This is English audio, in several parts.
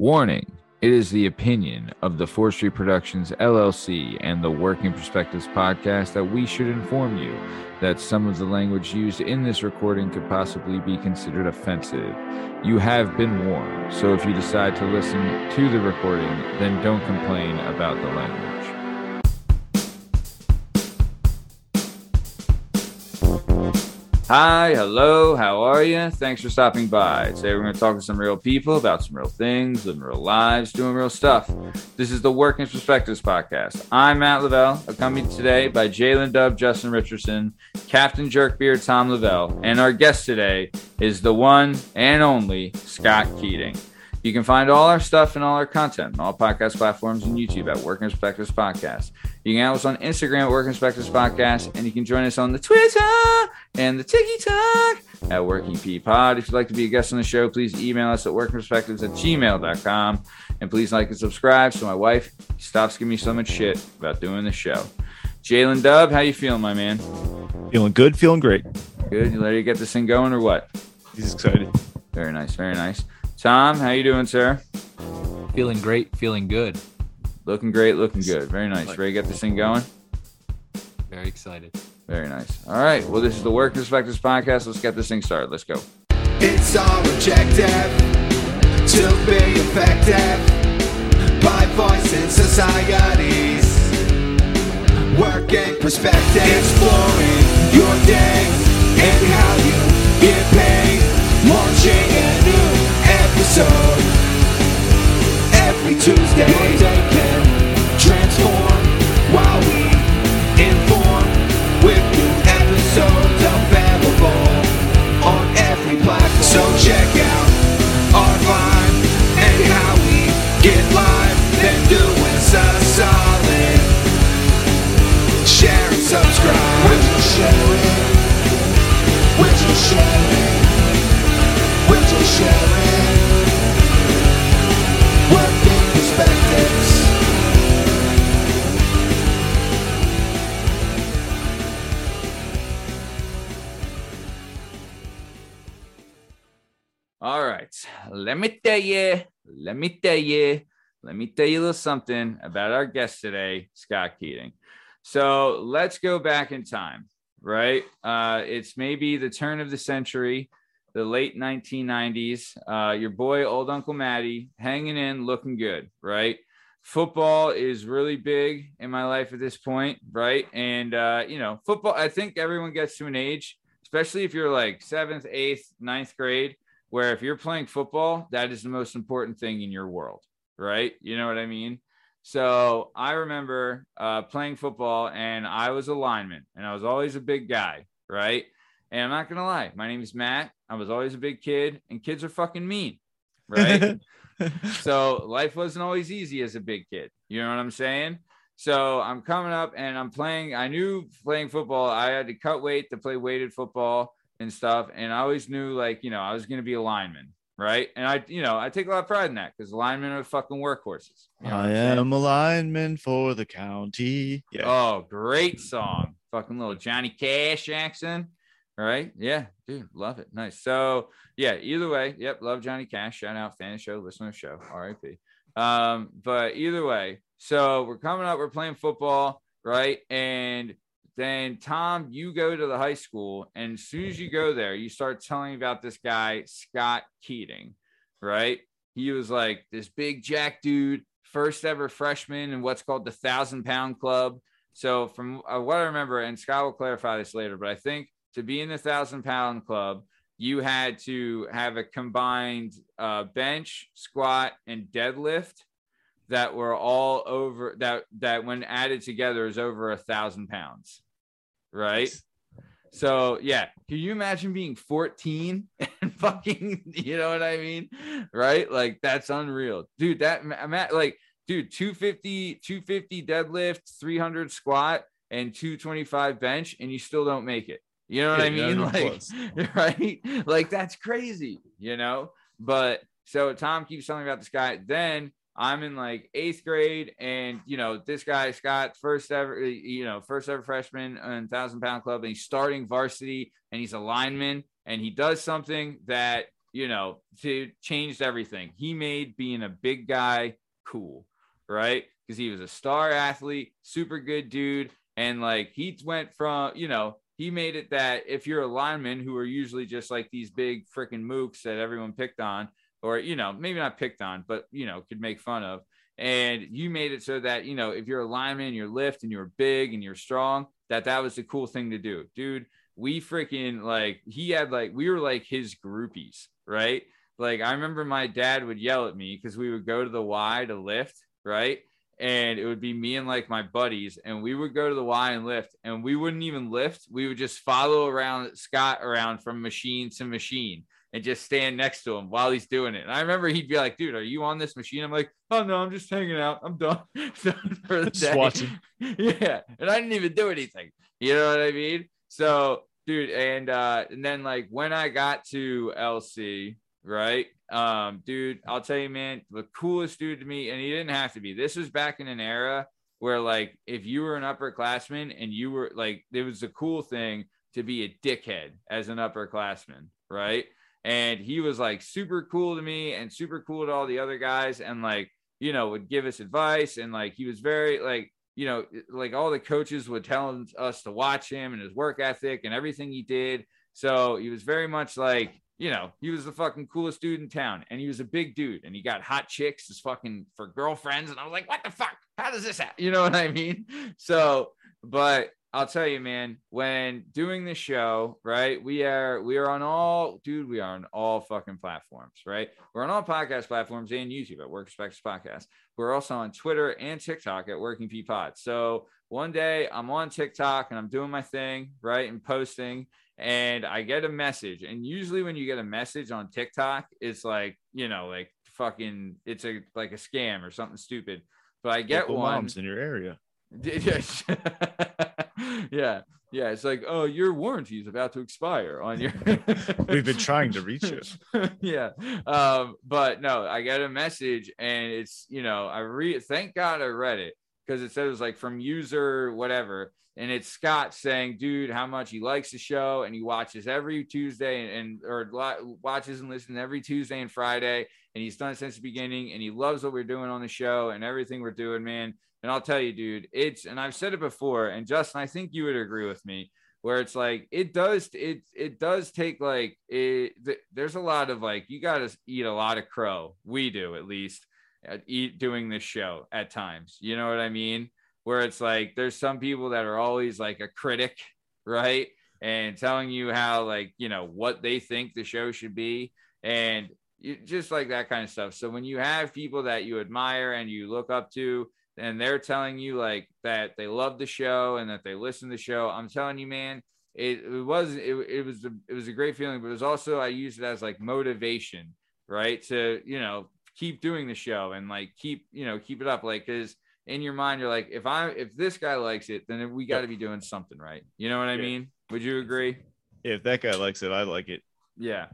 Warning It is the opinion of the Forestry Productions LLC and the Working Perspectives podcast that we should inform you that some of the language used in this recording could possibly be considered offensive. You have been warned, so if you decide to listen to the recording, then don't complain about the language. Hi, hello, how are you? Thanks for stopping by. Today we're going to talk to some real people about some real things, living real lives, doing real stuff. This is the Working Perspectives podcast. I'm Matt Lavelle, accompanied today by Jalen Dub, Justin Richardson, Captain Jerkbeard, Tom Lavelle, and our guest today is the one and only Scott Keating. You can find all our stuff and all our content on all podcast platforms and YouTube at Working Perspectives Podcast. You can add us on Instagram at Working Perspectives Podcast, and you can join us on the Twitter and the TikTok at Working P Pod. If you'd like to be a guest on the show, please email us at workingperspectives at gmail.com. And please like and subscribe so my wife stops giving me so much shit about doing the show. Jalen Dub, how you feeling, my man? Feeling good, feeling great. Good. You ready to get this thing going or what? He's excited. Very nice, very nice. Tom, how you doing, sir? Feeling great, feeling good. Looking great, looking good. Very nice. Ready to get this thing going? Very excited. Very nice. All right. Well, this is the Work Perspectives podcast. Let's get this thing started. Let's go. It's our objective to be effective by voice voicing societies. Working perspective, exploring your day and how you get paid. Launching a new episode every Tuesday. Your day can transform while we inform with new episodes available on every platform. So check out our vibe and how we get live. Then do us a solid. Share and subscribe. Would you share it? Would you share it? Would you share it? All right. Let me tell you, let me tell you, let me tell you a little something about our guest today, Scott Keating. So let's go back in time, right? Uh, it's maybe the turn of the century, the late 1990s. Uh, your boy, old Uncle Matty, hanging in, looking good, right? Football is really big in my life at this point, right? And, uh, you know, football, I think everyone gets to an age, especially if you're like seventh, eighth, ninth grade, where if you're playing football, that is the most important thing in your world, right? You know what I mean? So I remember uh, playing football and I was a lineman and I was always a big guy, right? And I'm not going to lie, my name is Matt. I was always a big kid and kids are fucking mean, right? so life wasn't always easy as a big kid. You know what I'm saying? So I'm coming up and I'm playing. I knew playing football, I had to cut weight to play weighted football and stuff. And I always knew, like, you know, I was going to be a lineman, right? And I, you know, I take a lot of pride in that because linemen are fucking workhorses. You know I I'm saying? a lineman for the county. Yeah. Oh, great song. Fucking little Johnny Cash accent. All right. Yeah, dude, love it. Nice. So, yeah, either way, yep, love Johnny Cash. Shout out fan of show, listener of show, RIP. Um, but either way, so we're coming up, we're playing football, right? And then Tom, you go to the high school, and as soon as you go there, you start telling about this guy, Scott Keating, right? He was like this big jack dude, first ever freshman in what's called the thousand pound club. So, from uh, what I remember, and Scott will clarify this later, but I think to be in the thousand pound club, you had to have a combined uh, bench, squat, and deadlift that were all over that that when added together is over a thousand pounds, right? So yeah, can you imagine being 14 and fucking, you know what I mean? Right? Like that's unreal. Dude, that I'm at like, dude, 250, 250 deadlift, 300 squat, and 225 bench, and you still don't make it. You know what Yeah, I mean? Like, right? Like that's crazy, you know? But so Tom keeps telling me about this guy. Then I'm in like eighth grade, and you know, this guy Scott, first ever, uh, you know, first ever freshman in thousand pound club, and he's starting varsity, and he's a lineman, and he does something that you know, to changed everything. He made being a big guy cool, right? Because he was a star athlete, super good dude. And like he went from, you know, he made it that if you're a lineman who are usually just like these big freaking mooks that everyone picked on, or, you know, maybe not picked on, but, you know, could make fun of. And you made it so that, you know, if you're a lineman, you're lift and you're big and you're strong, that that was the cool thing to do. Dude, we freaking like, he had like, we were like his groupies, right? Like, I remember my dad would yell at me because we would go to the Y to lift, right? and it would be me and like my buddies and we would go to the y and lift and we wouldn't even lift we would just follow around scott around from machine to machine and just stand next to him while he's doing it. And i remember he'd be like dude are you on this machine? I'm like oh no i'm just hanging out. I'm done, for the Just day. watching. yeah and i didn't even do anything. You know what i mean? So dude and uh and then like when i got to lc right um dude i'll tell you man the coolest dude to me and he didn't have to be. This was back in an era where like if you were an upperclassman and you were like it was a cool thing to be a dickhead as an upperclassman right and he was like super cool to me and super cool to all the other guys and like you know would give us advice and like he was very like you know like all the coaches would tell us to watch him and his work ethic and everything he did so he was very much like you know, he was the fucking coolest dude in town and he was a big dude and he got hot chicks as fucking for girlfriends. And I was like, what the fuck? How does this happen? You know what I mean? So, but I'll tell you, man, when doing the show, right? We are we are on all dude, we are on all fucking platforms, right? We're on all podcast platforms and YouTube at Work Perspectives Podcast. We're also on Twitter and TikTok at Working P Pod. So one day I'm on TikTok and I'm doing my thing, right? And posting and I get a message. And usually when you get a message on TikTok, it's like, you know, like fucking it's a like a scam or something stupid. But I get Local one. moms in your area. yeah. Yeah. It's like, oh, your warranty is about to expire on your We've been trying to reach you. yeah. Um, but no, I got a message and it's, you know, I read thank God I read it because it said it was like from user whatever. And it's Scott saying, dude, how much he likes the show and he watches every Tuesday and, and or watches and listens every Tuesday and Friday. And he's done it since the beginning and he loves what we're doing on the show and everything we're doing, man. And I'll tell you, dude, it's and I've said it before, and Justin, I think you would agree with me, where it's like it does it it does take like it. Th- there's a lot of like you got to eat a lot of crow. We do at least at eat doing this show at times. You know what I mean? Where it's like there's some people that are always like a critic, right? And telling you how like you know what they think the show should be, and you, just like that kind of stuff. So when you have people that you admire and you look up to, and they're telling you like that they love the show and that they listen to the show, I'm telling you, man, it, it was it, it was a, it was a great feeling, but it was also I used it as like motivation, right? To you know keep doing the show and like keep you know keep it up, like because in your mind you're like if I if this guy likes it, then we got to be doing something right. You know what I Yeah. mean? Would you agree? If that guy likes it, I like it. Yeah,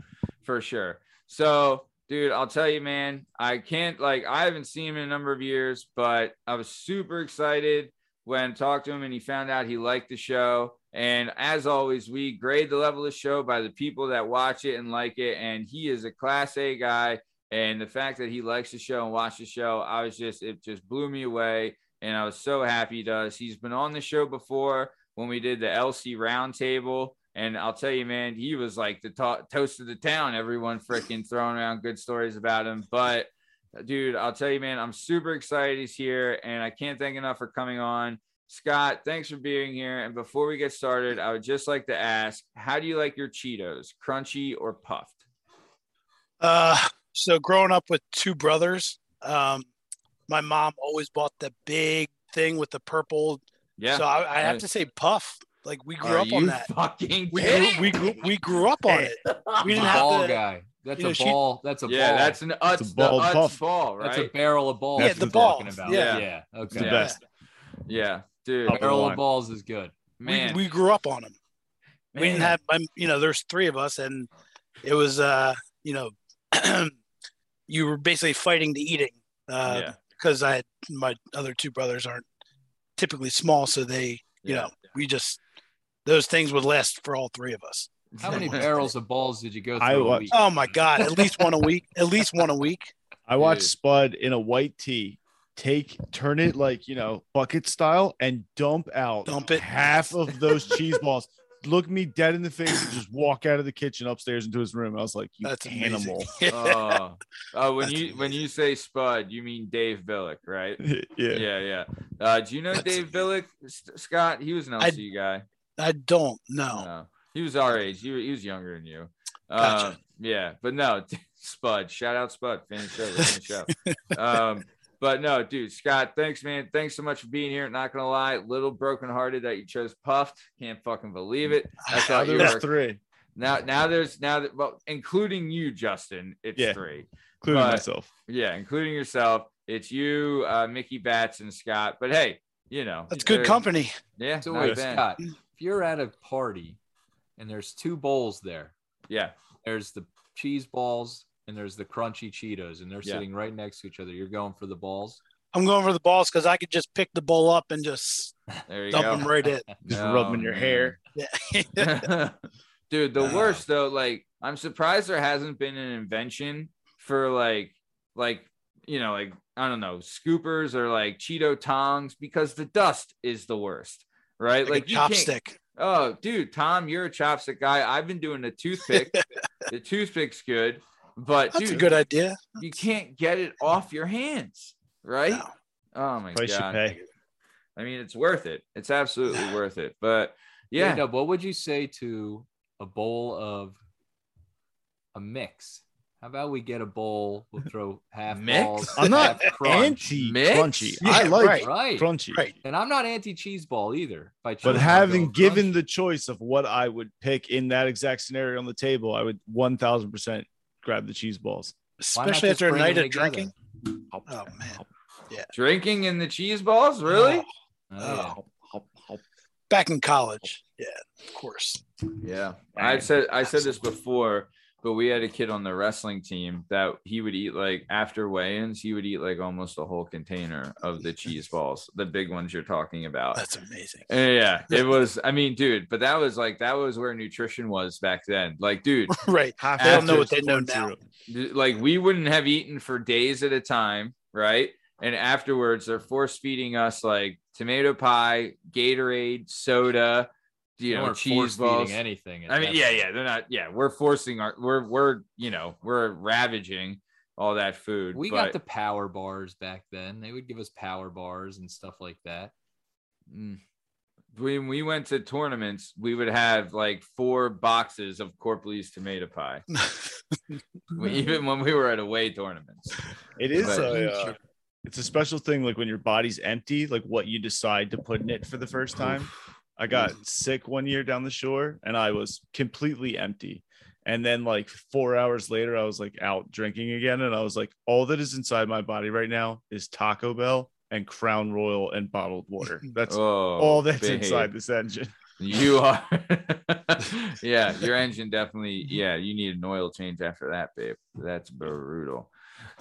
for sure. So, dude, I'll tell you, man, I can't like I haven't seen him in a number of years, but I was super excited when I talked to him and he found out he liked the show. And as always, we grade the level of the show by the people that watch it and like it. And he is a class A guy. And the fact that he likes the show and watched the show, I was just it just blew me away. And I was so happy he does. He's been on the show before when we did the LC roundtable. And I'll tell you, man, he was like the to- toast of the town. Everyone freaking throwing around good stories about him. But dude, I'll tell you, man, I'm super excited he's here, and I can't thank enough for coming on. Scott, thanks for being here. And before we get started, I would just like to ask, how do you like your Cheetos, crunchy or puffed? Uh, so growing up with two brothers, um, my mom always bought the big thing with the purple. Yeah. So I, I have to say puff. Like we grew Are up on that. Fucking We grew, we grew we grew up on it. We He's didn't a have ball to- guy. That's you know, a she- ball. That's a yeah, ball. that's an Utz, It's a ball the Utz puff. ball, That's a barrel of balls. Yeah, he's the talking balls. About. Yeah. yeah. It's Okay. the best. yeah, dude. Top of the Barrel of balls is good. Man, we, we grew up on them. We didn't man. have, you know, there's three of us, and it was, uh, you know, you were basically fighting the eating uh, yeah, because I had my other two brothers aren't typically small, so they, you yeah. know, we just those things would last for all three of us. How many barrels of balls did you go through I a wa- week? Oh my god, at least one a week. At least one a week. I watched Dude. Spud in a white tee take turn it like you know bucket style and dump out Dump it. half of those cheese balls. Look me dead in the face and just walk out of the kitchen upstairs into his room. I was like, "You That's amazing. animal!" Oh, oh, when you when you say Spud, you mean Dave Billick, right? yeah. Yeah, yeah. Uh, do you know That's Dave Billick, S- Scott? He was an I- LC guy. I don't know. No, he was our age. He, he was younger than you. Gotcha. Um, yeah, but no, Spud. Shout out Spud. Fan of the show. Listen show. Um, but no, dude, Scott, thanks, man. Thanks so much for being here. Not gonna lie, little brokenhearted that you chose Puffed. Can't fucking believe it. I Now thought you there's were three, now. Now there's now that well, including you, Justin. It's Yeah. three. including But- myself. Yeah, including yourself. It's you, uh, Mickey Bats, and Scott. But hey, you know That's good company. Yeah, So not wait, bad. Scott, if you're at a party and there's two bowls there, Yeah, there's the cheese balls and there's the crunchy Cheetos, and they're Yeah. sitting right next to each other. You're going for the balls. I'm going for the balls because I could just pick the bowl up and just there you dump go. them right in. Just Oh, rubbing your man. hair. Yeah. Dude, the No. worst though, like I'm surprised there hasn't been an invention for like like you know, like I don't know, scoopers or like Cheeto tongs because the dust is the worst, right? like, a chopstick. Oh, dude, Tom, you're a chopstick guy. I've been doing the toothpick. the toothpick's good, but That's dude, a good idea. you can't get it off your hands, right? No. Oh my Price you god. pay. I mean, it's worth it. It's absolutely worth it. But yeah, J-Dub, what would you say to a bowl of a mix? How about we get a bowl? We'll throw half Mix? balls. I'm not half crunch. anti Mix? crunchy. Yeah, I like right. right, crunchy. Right. and I'm not anti cheese ball either. But choosing having given crunch. the choice of what I would pick in that exact scenario on the table, I would 1000% grab the cheese balls. Especially just after a night of together? drinking. Oh man. Yeah. Drinking in the cheese balls, really? Oh, oh, oh. yeah. Back in college. Yeah, of course. Yeah. I said I said this before, but we had a kid on the wrestling team that he would eat like after weigh-ins, he would eat like almost a whole container of the cheese balls, the big ones you're talking about. That's amazing. Uh, yeah, it was. I mean, dude, but that was like that was where nutrition was back then. Like, dude, right. Half They don't know what they know now. like we wouldn't have eaten for days at a time, right? And afterwards, they're force feeding us like tomato pie, Gatorade, soda, you They know, cheese balls. anything. I mean, yeah, point. yeah, they're not. Yeah, we're forcing our, we're, we're, you know, we're ravaging all that food. We but, got the power bars back then. They would give us power bars and stuff like that. Mm. when we went to tournaments, we would have like four boxes of Corropolese tomato pie, even when we were at away tournaments. It is But- a, uh, it's a special thing like when your body's empty, like what you decide to put in it for the first time. I hmm. got sick one year down the shore and I was completely empty. And then like four hours later, I was like out drinking again. And I was like, all that is inside my body right now is Taco Bell and Crown Royal and bottled water. That's Oh, all that's babe. inside this engine. You are, yeah. Your engine definitely, yeah. You need an oil change after that, babe. That's brutal.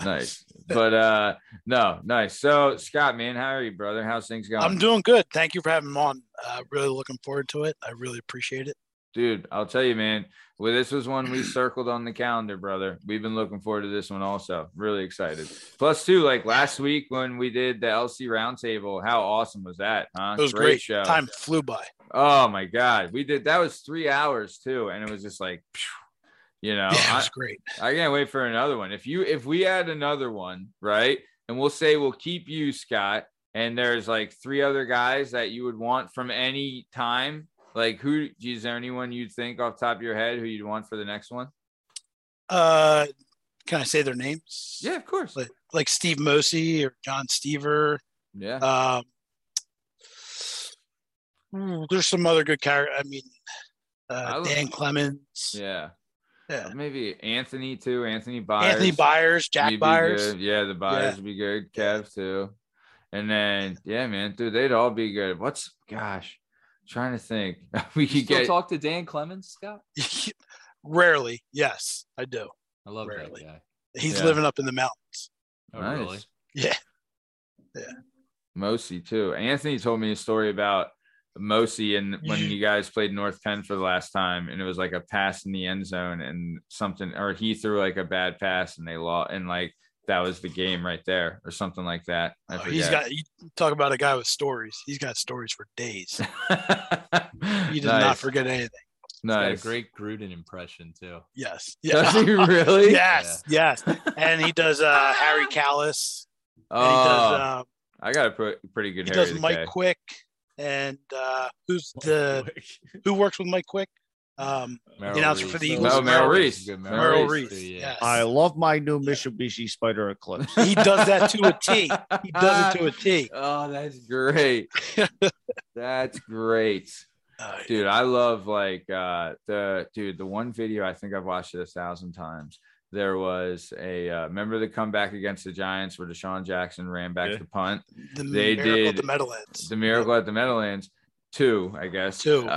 Nice, but uh, no, nice. So, Scott, man, how are you, brother? How's things going? I'm doing good. Thank you for having me on. Uh, really looking forward to it. I really appreciate it. dude i'll tell you man well this was one we circled on the calendar brother we've been looking forward to this one also really excited plus two like last week when we did the lc roundtable how awesome was that huh It was great. show Time flew by. oh my god we did that was three hours too and it was just like phew, you know yeah, I, was great. I can't wait for another one if you if we add another one right and we'll say we'll keep you scott and there's like three other guys that you would want from any time like who is there anyone you'd think off the top of your head who you'd want for the next one Uh, can I say their names? yeah of course Like, like Steve Mosey or John Stever. yeah Um, there's some other good character. I mean, I uh, love- Dan Clemens, yeah yeah. maybe anthony too anthony byers Anthony Byers, Jack He'd Byers. good. yeah the byers Yeah. would be good kev too and then yeah man dude they'd all be good what's gosh trying to think we You could still get talk to Dan Clemens, Scott? Rarely, yes, I do. I love Rarely. that guy. He's Yeah. living up in the mountains. Oh, Nice. really? Yeah. Mosi too. Anthony told me a story about Mosi and when you guys played North Penn for the last time, and it was like a pass in the end zone and something, or he threw like a bad pass and they lost, and like that was the game right there, or something like that. I Oh, he's forget. got. You talk about a guy with stories. He's got stories for days. He does Nice. not forget anything. He's a Nice. great Gruden impression too. Yes. Does he really? Yes. Yes. And he does uh Harry Kalas. And he does Oh, uh, I got a pre- pretty good he Harry does the Mike K. Quick and uh who's the who works with Mike Quick? Um Merrill announcer for the Eagles. No, Merrill Reese Reese. good. Merrill Merrill Reese, Reese. yeah. Yes. I love my new Mitsubishi Spyder Eclipse. he does that to a T. He does it to a T. Oh, that's great. that's great. Uh, Dude, I love like uh the dude, the one video I think I've watched it a thousand times. There was a uh, remember the comeback against the Giants where DeSean Jackson ran back Yeah. the punt, the They miracle at did the Meadowlands. the miracle at the Meadowlands, two, I guess. Two, Uh,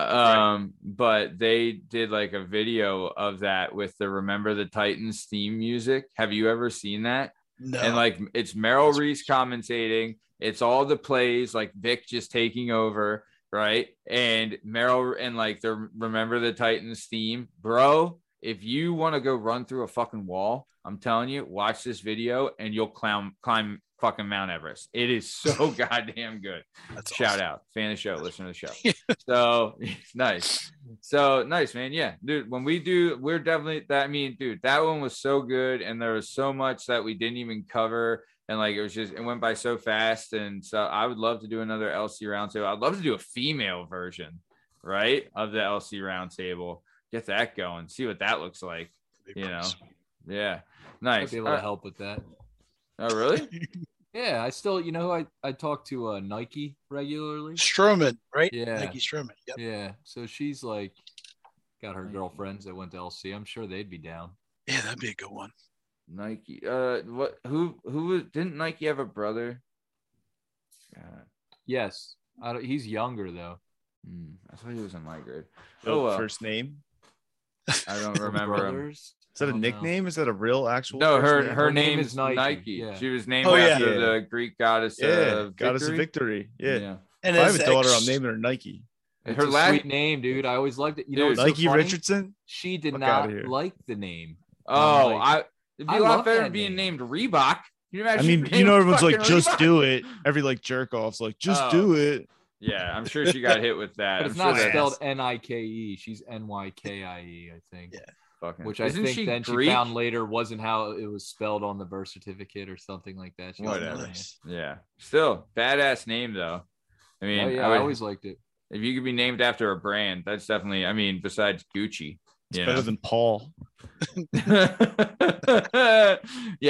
um, but they did like a video of that with the Remember the Titans theme music. Have you ever seen that? No. and like it's Merrill Reese commentating. It's all the plays, like Vick just taking over, right? And Merrill and like the remember the Titans theme, bro. If you want to go run through a fucking wall, I'm telling you, watch this video and you'll climb climb fucking Mount Everest. It is so goddamn good. That's Shout awesome. out, fan of the show, listen to the show. so nice. So nice, man. Yeah, dude. When we do, we're definitely that. I mean, dude, that one was so good, and there was so much that we didn't even cover, and like it was just it went by so fast. And so I would love to do another LC roundtable. I'd love to do a female version, right, of the LC roundtable. Get that going. See what that looks like. You know. price. Yeah, Might nice. be able Uh, to help with that. oh, really? Yeah, I still, you know, who I I talk to uh, Nike regularly. Stroman, right? Yeah. Nike Stroman. Yep. Yeah, so she's like got her Nike. girlfriends that went to LC. I'm sure they'd be down. Yeah, that'd be a good one. Nike. Uh, what? Who? Who was? Didn't Nike have a brother? God. Yes, I don't, he's younger though. Hmm, I thought he was in my grade. The Oh, well. first name. I don't remember him. Is that a don't know. nickname? Is that a real actual? No, her name? her Her name name is is Nike, Nike. yeah. She was named Oh, yeah. after Yeah. the Greek goddess. Yeah, uh, goddess of victory. victory. Yeah. And If I have a daughter, ex- I'm naming her Nike. It's Her a last- sweet name, dude. I always liked it. You know, Dude. what's so Nike funny? Richardson. She did Fuck not like the name. Oh, like- I. It'd be I a lot better that being name. named Reebok. Can you I mean, you know, everyone's like, fucking just do it. Every like jerk off's like, just Oh. do it. Yeah, I'm sure she got hit with that. But I'm it's sure not spelled N I K E. She's N Y K I E, I think. Yeah. fucking. Which I Isn't think she then Greek? she found later wasn't how it was spelled on the birth certificate or something like that. She Whatever. Nice. Yeah, still badass name though. I mean, Oh yeah, I I, always liked it. if you could be named after a brand, that's definitely. I mean, besides Gucci, It's better know? than Paul. yeah,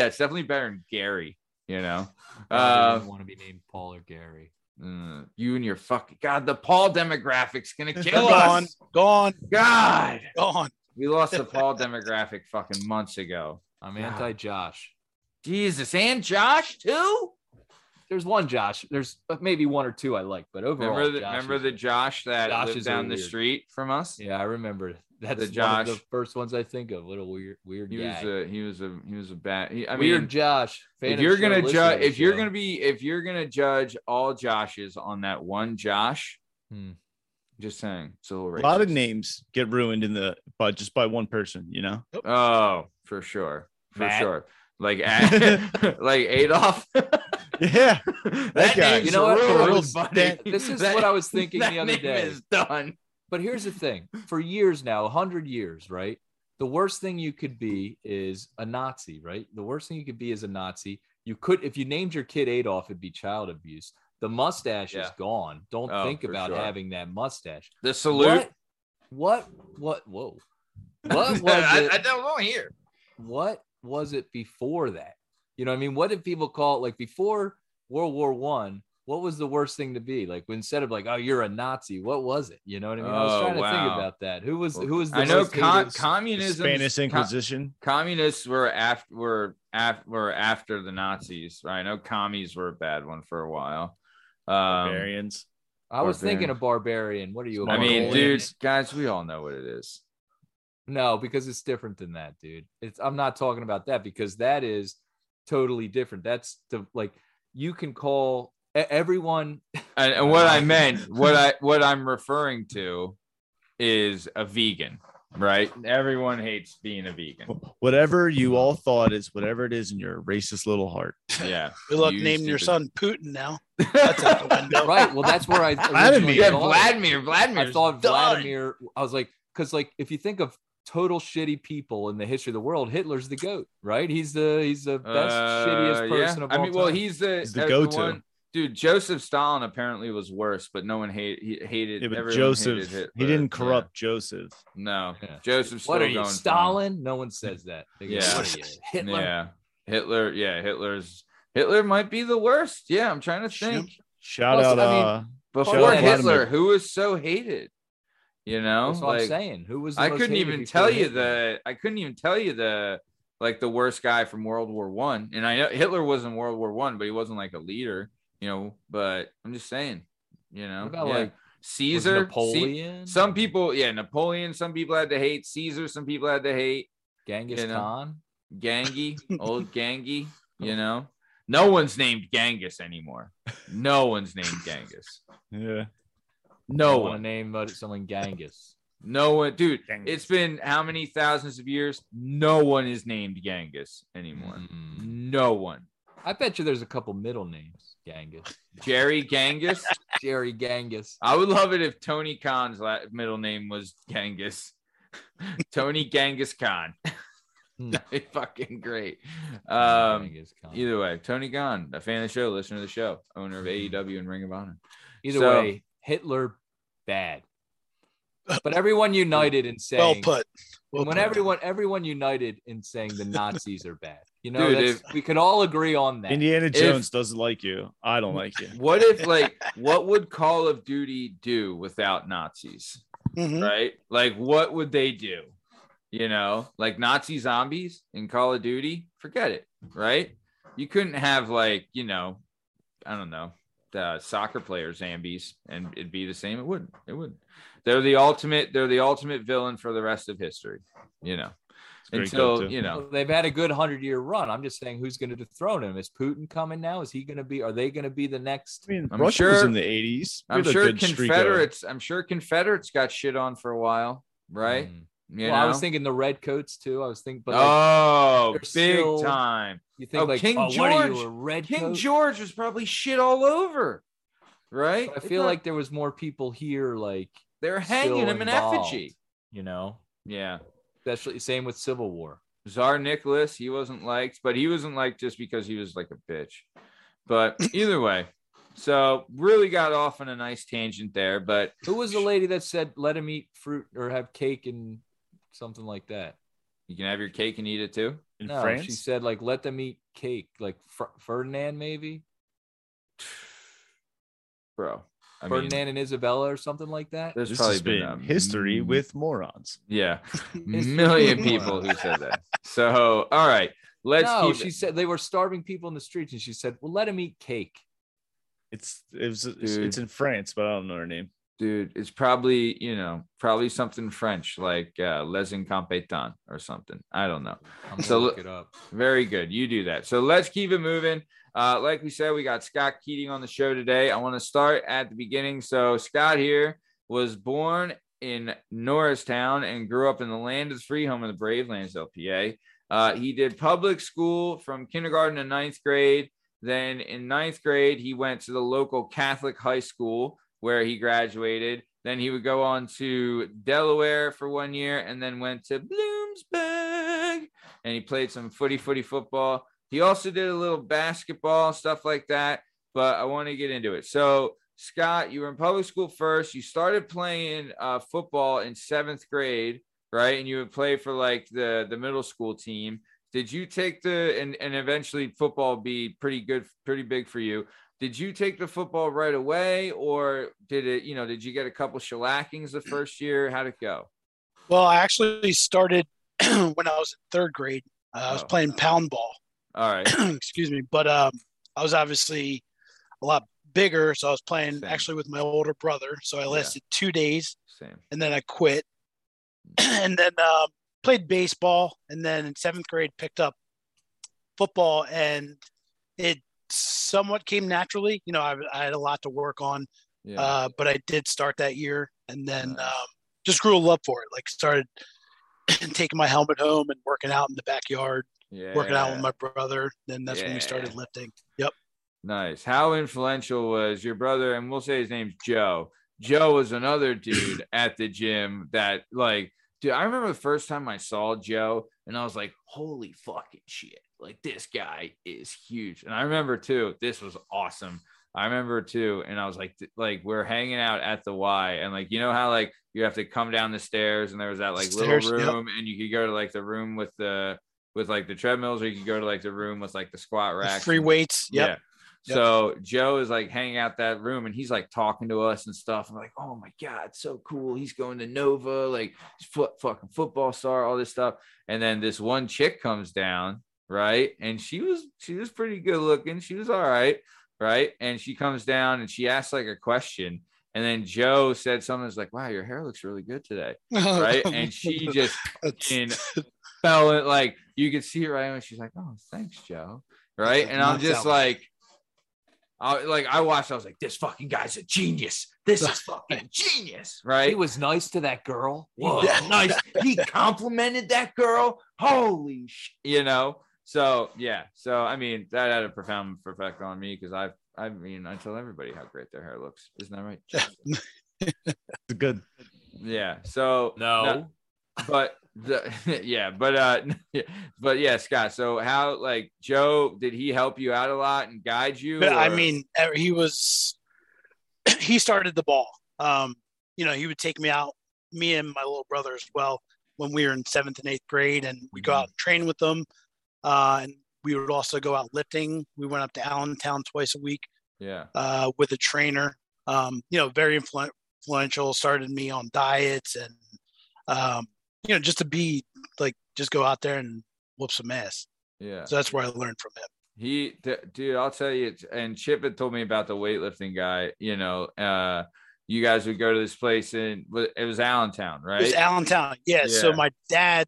it's definitely better than Gary. You know, I uh, didn't want to be named Paul or Gary. Mm, you and your fucking God, the Paul demographics gonna kill Gone, us. gone, God, gone. we lost the Paul demographic fucking months ago. I'm anti Josh. Jesus, and Josh too. There's one Josh. There's uh, maybe one or two I like, but overall, Remember the Josh remember is- the Josh that Josh lived is down the weird. street from us? Yeah, I remember. That's The one of Josh. the first ones I think of. Little weird, weird He guy. was a he was a he was a bad. He, I weird mean, Josh. fan if you're gonna judge, of the if you're gonna be, if you're gonna judge all Joshes on that one Josh, Hmm. just saying, it's a A lot of names get ruined in the but just by one person. You know. Oh, for sure, for Matt. sure. Like like Adolf. Yeah. that guy. You know what? ruined, For real, This is That- what I was thinking that the other name day. Is done. But here's the thing: for years now, a hundred years, right? The worst thing you could be is a Nazi, right? The worst thing you could be is a Nazi. You could, if you named your kid Adolf, it'd be child abuse. The mustache is gone. Don't Oh, think about sure. having that mustache. The salute. What? What? What? Whoa. What was I? I don't know here. what was it before that? You know, what I mean, what did people call it? Like before World War One, what was the worst thing to be? Like instead of like, oh, you're a Nazi, what was it? You know what I mean? I was Oh, trying to think about that. Who was who was the I know most con- hated- communism. Spanish Inquisition. communists were after were af- were after the Nazis. I know commies were a bad one for a while. Um, Barbarians. I was Barbarian. thinking of barbarian. What are you? a I mean, Mongolian? dude, guys, we all know what it is. No, because it's different than that, dude. It's I'm not talking about that because that is totally different. That's the like you can call everyone. And, and what I meant, what I what I'm referring to, is a vegan, right? Everyone hates being a vegan. Whatever you all thought is whatever it is in your racist little heart. Yeah. Good luck You naming your son Putin now. That's out the window. Right. Well, that's where I Vladimir. Yeah, Vladimir. Vladimir. I thought done. Vladimir. I was like, because like if you think of total shitty people in the history of the world, Hitler's the goat, right? He's the he's the best shittiest Uh, person yeah. of I all mean, well, he's the, He's the go-to. one- Dude, Joseph Stalin apparently was worse, but no one hate, he hated. Yeah, but everyone Joseph, hated Hitler. he didn't Yeah. corrupt Joseph. No, Yeah. Joseph's still what are you, going. Stalin? No one says that. They Yeah. What are you, Hitler? Yeah, Hitler. Yeah, Hitler's Hitler might be the worst. Yeah, I'm trying to think. Shout Well, out, I mean, uh, Before Shout Hitler, Vladimir. who was so hated? You know, That's what I'm saying. Who was? The I most couldn't hated even tell you Hitler? the. I couldn't even tell you the like the worst guy from World War One. And I know Hitler was in World War One, but he wasn't like a leader. You know, but I'm just saying. You know, What about yeah. like Caesar, Ce- Napoleon? some people, yeah, Napoleon. Some people had to hate Caesar. Some people had to hate Genghis you know. Khan. Gangi, old Gangi. You know, no one's named Genghis anymore. No one's named Genghis. yeah. No want to one. name uh, someone Genghis. No one, dude. Genghis. It's been how many thousands of years? No one is named Genghis anymore. Mm. No one. I bet you there's a couple middle names. Genghis, Jerry Genghis. Jerry Genghis. I would love it if Tony Khan's middle name was Genghis. Tony Genghis Khan. Hmm. That'd be fucking great. Um, Khan. either way, Tony Khan, a fan of the show, listener of the show, owner of AEW and Ring of Honor. Either so- way, Hitler bad. But everyone united in saying Well put. Well when put. everyone everyone united in saying the Nazis are bad. You know, Dude, that's, we could all agree on that. Indiana Jones doesn't like you. I don't like you. What if, like, what would Call of Duty do without Nazis? Mhm. right? Like, what would they do? You know, like Nazi zombies in Call of Duty? Forget it, right? You couldn't have, like, you know, I don't know, the soccer player zombies and it'd be the same. It wouldn't. It wouldn't. They're the ultimate, they're the ultimate villain for the rest of history, you know, It's a great until, go-to. you know, they've had a good hundred year run. I'm just saying, who's going to dethrone him? Is Putin coming now? Is he going to be? Are they going to be the next? I mean, I'm Russia was sure- in the 80s. We I'm sure good streak of- Confederates, I'm sure Confederates got shit on for a while, right? Mm. You well, I was thinking the redcoats too. I was thinking, but like, oh, big still- time. you think oh, like King oh, what are you, George. a red King George was probably shit all over, right? I feel like there was more people here, like they're hanging him in effigy. you know, Yeah, especially same with Civil War. Czar Nicholas, he wasn't liked, but he wasn't liked just because he was like a bitch. But either way, so really got off on a nice tangent there. But Who was the lady that said let him eat fruit or have cake and something like that? you can have your cake and eat it too. in no, France. she said like let them eat cake, like Fer- Ferdinand maybe Bro, I mean, Ferdinand and Isabella or something like that. there's this probably has been been history m- with morons. yeah, million people who said that. So all right, let's no, keep she it. said they were starving people in the streets, and she said, "Well, let them eat cake." It's it was it's, Dude. it's in France, but I don't know her name. dude it's probably you know probably something french like uh les incompetents or something i don't know I'm So look look- it up. very good you do that so let's keep it moving uh like we said we got scott keating on the show today i want to start at the beginning so scott here was born in norristown and grew up in the land of the free home of the brave Lansdale PA uh, he did public school from kindergarten to ninth grade then in ninth grade he went to the local catholic high school where he graduated. Then he would go on to Delaware for one year and then went to Bloomsburg and he played some footy footy football. He also did a little basketball, stuff like that. But I want to get into it. So, Scott, you were in public school first. You started playing uh, football in seventh grade, right? And you would play for like the, the middle school team. Did you take the and, and eventually football be pretty good, pretty big for you? did you take the football right away or did it you know did you get a couple shellackings the first year how'd it go Well, I actually started when I was in third grade. Uh, I was Oh. playing pound ball. All right Excuse me, but um, I was obviously a lot bigger, so I was playing Same. actually with my older brother. So I lasted two days, same and then I quit, and then um, played baseball, and then in seventh grade picked up football, and it somewhat came naturally. You know, I, I had a lot to work on, Yeah. uh, but I did start that year, and then Nice. um, just grew a love for it. Like started taking my helmet home and working out in the backyard, yeah. working out with my brother. Then that's when we started lifting. Yep. Nice. How influential was your brother? And we'll say his name's Joe. Joe was another dude at the gym that, like, dude, I remember the first time I saw Joe and I was like, holy fucking shit. Like, this guy is huge. And I remember too, this was awesome. I remember too, and I was like, like we're hanging out at the Y, and like you know how like you have to come down the stairs, and there was that like Stairs, little yep. room, and you could go to like the room with the with like the treadmills, or you could go to like the room with like the squat The racks, free weights. Yep. yeah. Yep. So Joe is like hanging out that room and he's like talking to us and stuff. I'm like, oh my God, so cool. He's going to Nova, like foot fucking football star, all this stuff. And then this one chick comes down, right? And she was she was pretty good looking. She was all right, right? And she comes down and she asks like a question. And then Joe said something like, wow, your hair looks really good today. Right. And she just in fell in like you could see it right when she's like, "Oh, thanks, Joe." Right, and I'm just like, I like I watched. I was like, "This fucking guy's a genius. This is fucking genius." Right? He was nice to that girl. He was nice. He complimented that girl. Holy sh! You know. So yeah. So I mean, that had a profound effect on me because I, I mean, I tell everybody how great their hair looks. Isn't that right? It's good. Yeah. So No. but the yeah, but uh but yeah, Scott. So how like Joe did he help you out a lot and guide you? I mean, uh, he was he started the ball. Um, you know, he would take me out, me and my little brother as well, when we were in seventh and eighth grade, and we go Mhm. out and train with them. Uh, and we would also go out lifting. We went up to Allentown twice a week yeah, uh, with a trainer. Um, you know, very influential. Started me on diets and um, you know just to be like just go out there and whoop some ass. yeah. So that's where I learned from him. He d- dude, I'll tell you and Chip had told me about the weightlifting guy, you know, uh you guys would go to this place and it was Allentown, right? It was Allentown. Yeah. So my dad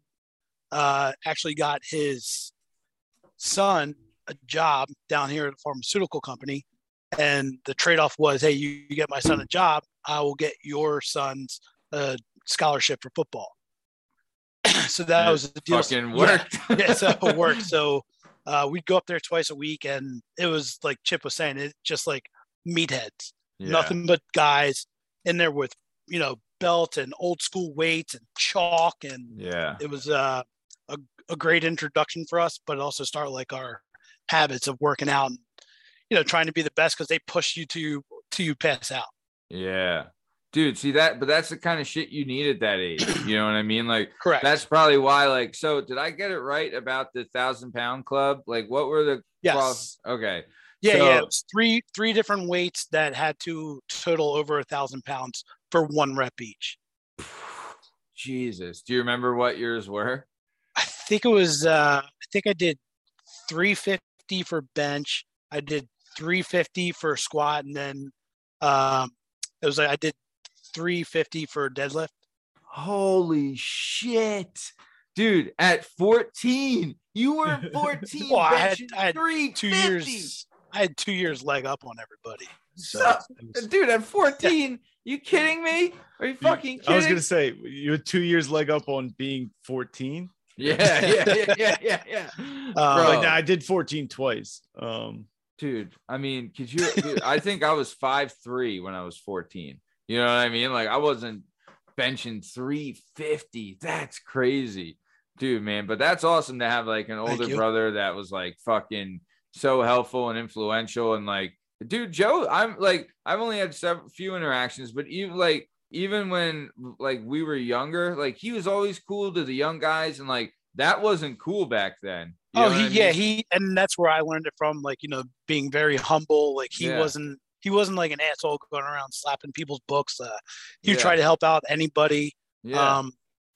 uh, actually got his son a job down here at a pharmaceutical company. And the trade off was, hey, you, you get my son a job, I will get your son's uh, scholarship for football. So that And was the deal. fucking Yeah. worked. yeah, so it worked. So uh, we'd go up there twice a week, and it was like Chip was saying, it just like meatheads Yeah. nothing but guys in there with you know belt and old school weights and chalk and Yeah. it was uh, a, a great introduction for us but it also start like our habits of working out and you know trying to be the best because they push you to to you pass out Yeah. Dude, see that, but that's the kind of shit you need at that age. You know what I mean? Like correct That's probably why. Like, so did I get it right about the thousand pound club? Like, what were the? yes okay. yeah so- yeah it was three three different weights that had to total over a thousand pounds for one rep each Jesus, do you remember what yours were? i think it was uh i think i did 350 for bench i did 350 for squat and then um it was like i did 350 for deadlift Holy shit, dude! At fourteen, you were fourteen. Well, I had- I had two years i had two years leg up on everybody so So- was- dude. At fourteen, you kidding me? Are you You- fucking kidding? I was gonna say you had two years leg up on being 14. yeah, yeah, yeah, yeah, yeah, yeah. Um, Bro. Nah, I did 14 twice. Um, dude i mean could you dude, i think i was five three when i was 14 you know what i mean? Like i wasn't benching 350 that's crazy. Dude man but that's awesome to have like an older brother that was like fucking so helpful and influential and like dude joe i'm like i've only had several few interactions but even like even when like we were younger like he was always cool to the young guys and like that wasn't cool back then. You oh he yeah mean? he and that's where i learned it from like you know being very humble. Like he Yeah. wasn't he wasn't like an asshole going around slapping people's books uh he Yeah. try to help out anybody yeah um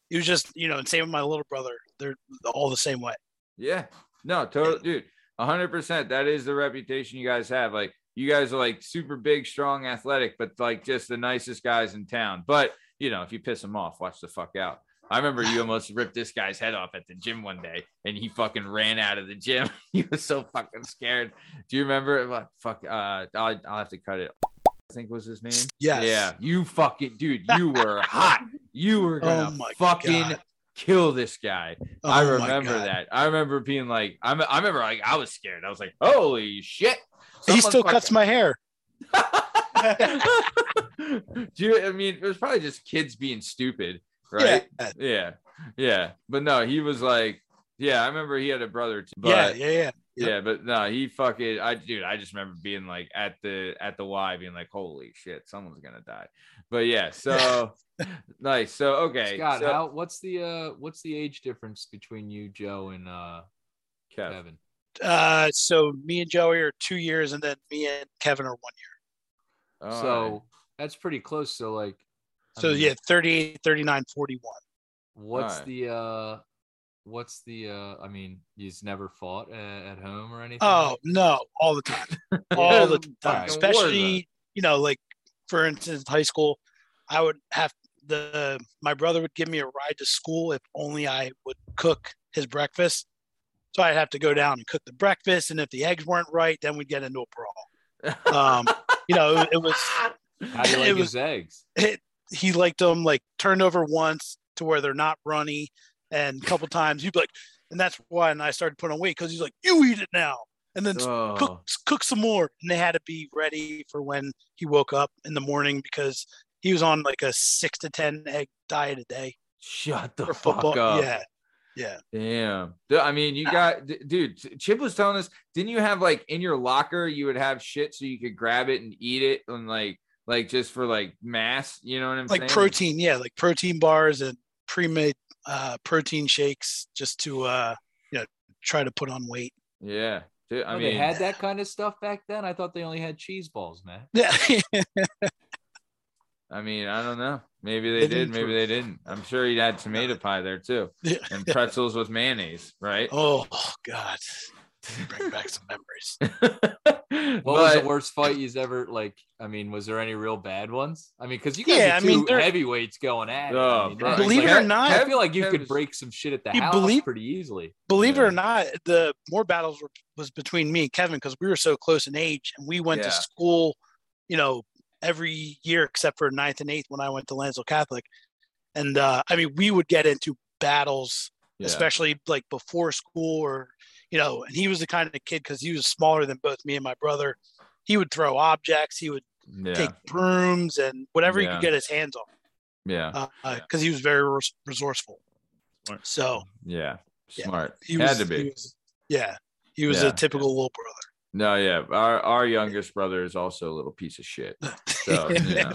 he was just you know and same with my little brother they're all the same way Yeah. No, totally, dude. hundred percent. That is the reputation you guys have. Like you guys are like super big, strong, athletic, but like just the nicest guys in town. But you know, if you piss them off, watch the fuck out. I remember you almost ripped this guy's head off at the gym one day, and he fucking ran out of the gym. he was so fucking scared. Do you remember? What fuck? Uh, I'll, I'll have to cut it. I think was his name. Yes. Yeah, you fucking dude, you were hot. You were gonna Oh fucking God. kill this guy. Oh I remember that. I remember being like, I'm, I remember like I was scared. I was like, holy shit. He still cuts my hair. Do you, I mean, it was probably just kids being stupid, right? Yeah. Yeah. Yeah. But no, he was like, yeah, I remember he had a brother too. But yeah, yeah, yeah. yeah, but no, he fucking I dude, I just remember being like at the at the Y being like, holy shit, someone's gonna die. But yeah, so nice. So okay. Scott, so, how what's the uh what's the age difference between you, Joe, and uh Kev. Kevin? Uh, so me and Joey are two years, and then me and Kevin are one year. All so right. that's pretty close. So like I So mean, yeah, 38, 39, 41. what's Alright. the uh what's the uh I mean, you've never fought at, at home or anything? Oh no, all the time, all the time. Fucking war Especially you know, like for instance, high school, I would have the my brother would give me a ride to school if only I would cook his breakfast. So I'd have to go down and cook the breakfast, and if the eggs weren't right, then we'd get into a brawl. Um, you know, it, it was How do you like it his eggs? it, he liked them like turned over once to where they're not runny, and a couple times he'd be like, and that's why and I started putting on weight because he's like, you eat it now, and then Oh, cook cook some more, and they had to be ready for when he woke up in the morning because he was on like a six to ten egg diet a day shut the fuck football. up. Yeah, yeah. Damn. I mean, you ah. got, dude, Chip was telling us, didn't you have like in your locker, you would have shit so you could grab it and eat it and like, like just for like mass, you know what I'm like saying? protein, yeah, like protein bars and pre-made uh, protein shakes just to uh, you know try to put on weight. Yeah. Dude, I Oh, mean, they had that kind of stuff back then. I thought they only had cheese balls, man. Yeah, I mean, I don't know. Maybe they They did, maybe they didn't. I'm sure he had tomato pie there too, Yeah. and pretzels with mayonnaise, right? oh God, bring back some memories. What was the worst fight you've ever like? I mean, was there any real bad ones? I mean, because you guys Yeah, are I two mean, heavyweights going at it. Oh, I mean, bro. Believe like- it or not- I feel like you could break some shit at the house believe- pretty easily. Believe it or not, the more battles were, was between me and Kevin because we were so close in age, and we went Yeah. to school, you know, every year except for ninth and eighth when I went to Lansdale Catholic, and uh, I mean, we would get into battles, Yeah. especially like before school, or you know, and he was the kind of kid because he was smaller than both me and my brother. He would throw objects, he would yeah, take brooms and whatever he could get his hands on, yeah, uh, uh, because he was very res- resourceful. Smart. So yeah, Yeah. smart. he Had was, to be. he was- yeah, he was Yeah. a typical little brother. No, yeah. Our our youngest brother is also a little piece of shit. So you know,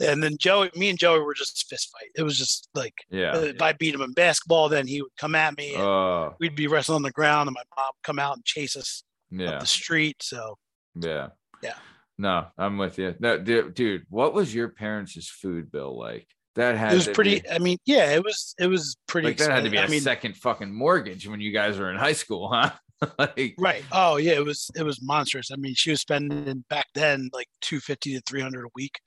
and then Joey, me and Joey were just fist fight. It was just like yeah. uh, if I beat him in basketball, then he would come at me. And Oh, we'd be wrestling on the ground, and my mom would come out and chase us yeah, up the street. So yeah, Yeah. No, I'm with you. No, dude, dude, what was your parents' food bill like? That had it was pretty. be- I mean, yeah, it was it was pretty. like that had to be a mean, second fucking mortgage when you guys were in high school, huh? like, right? Oh yeah, it was it was monstrous. I mean, she was spending back then like two fifty to three hundred a week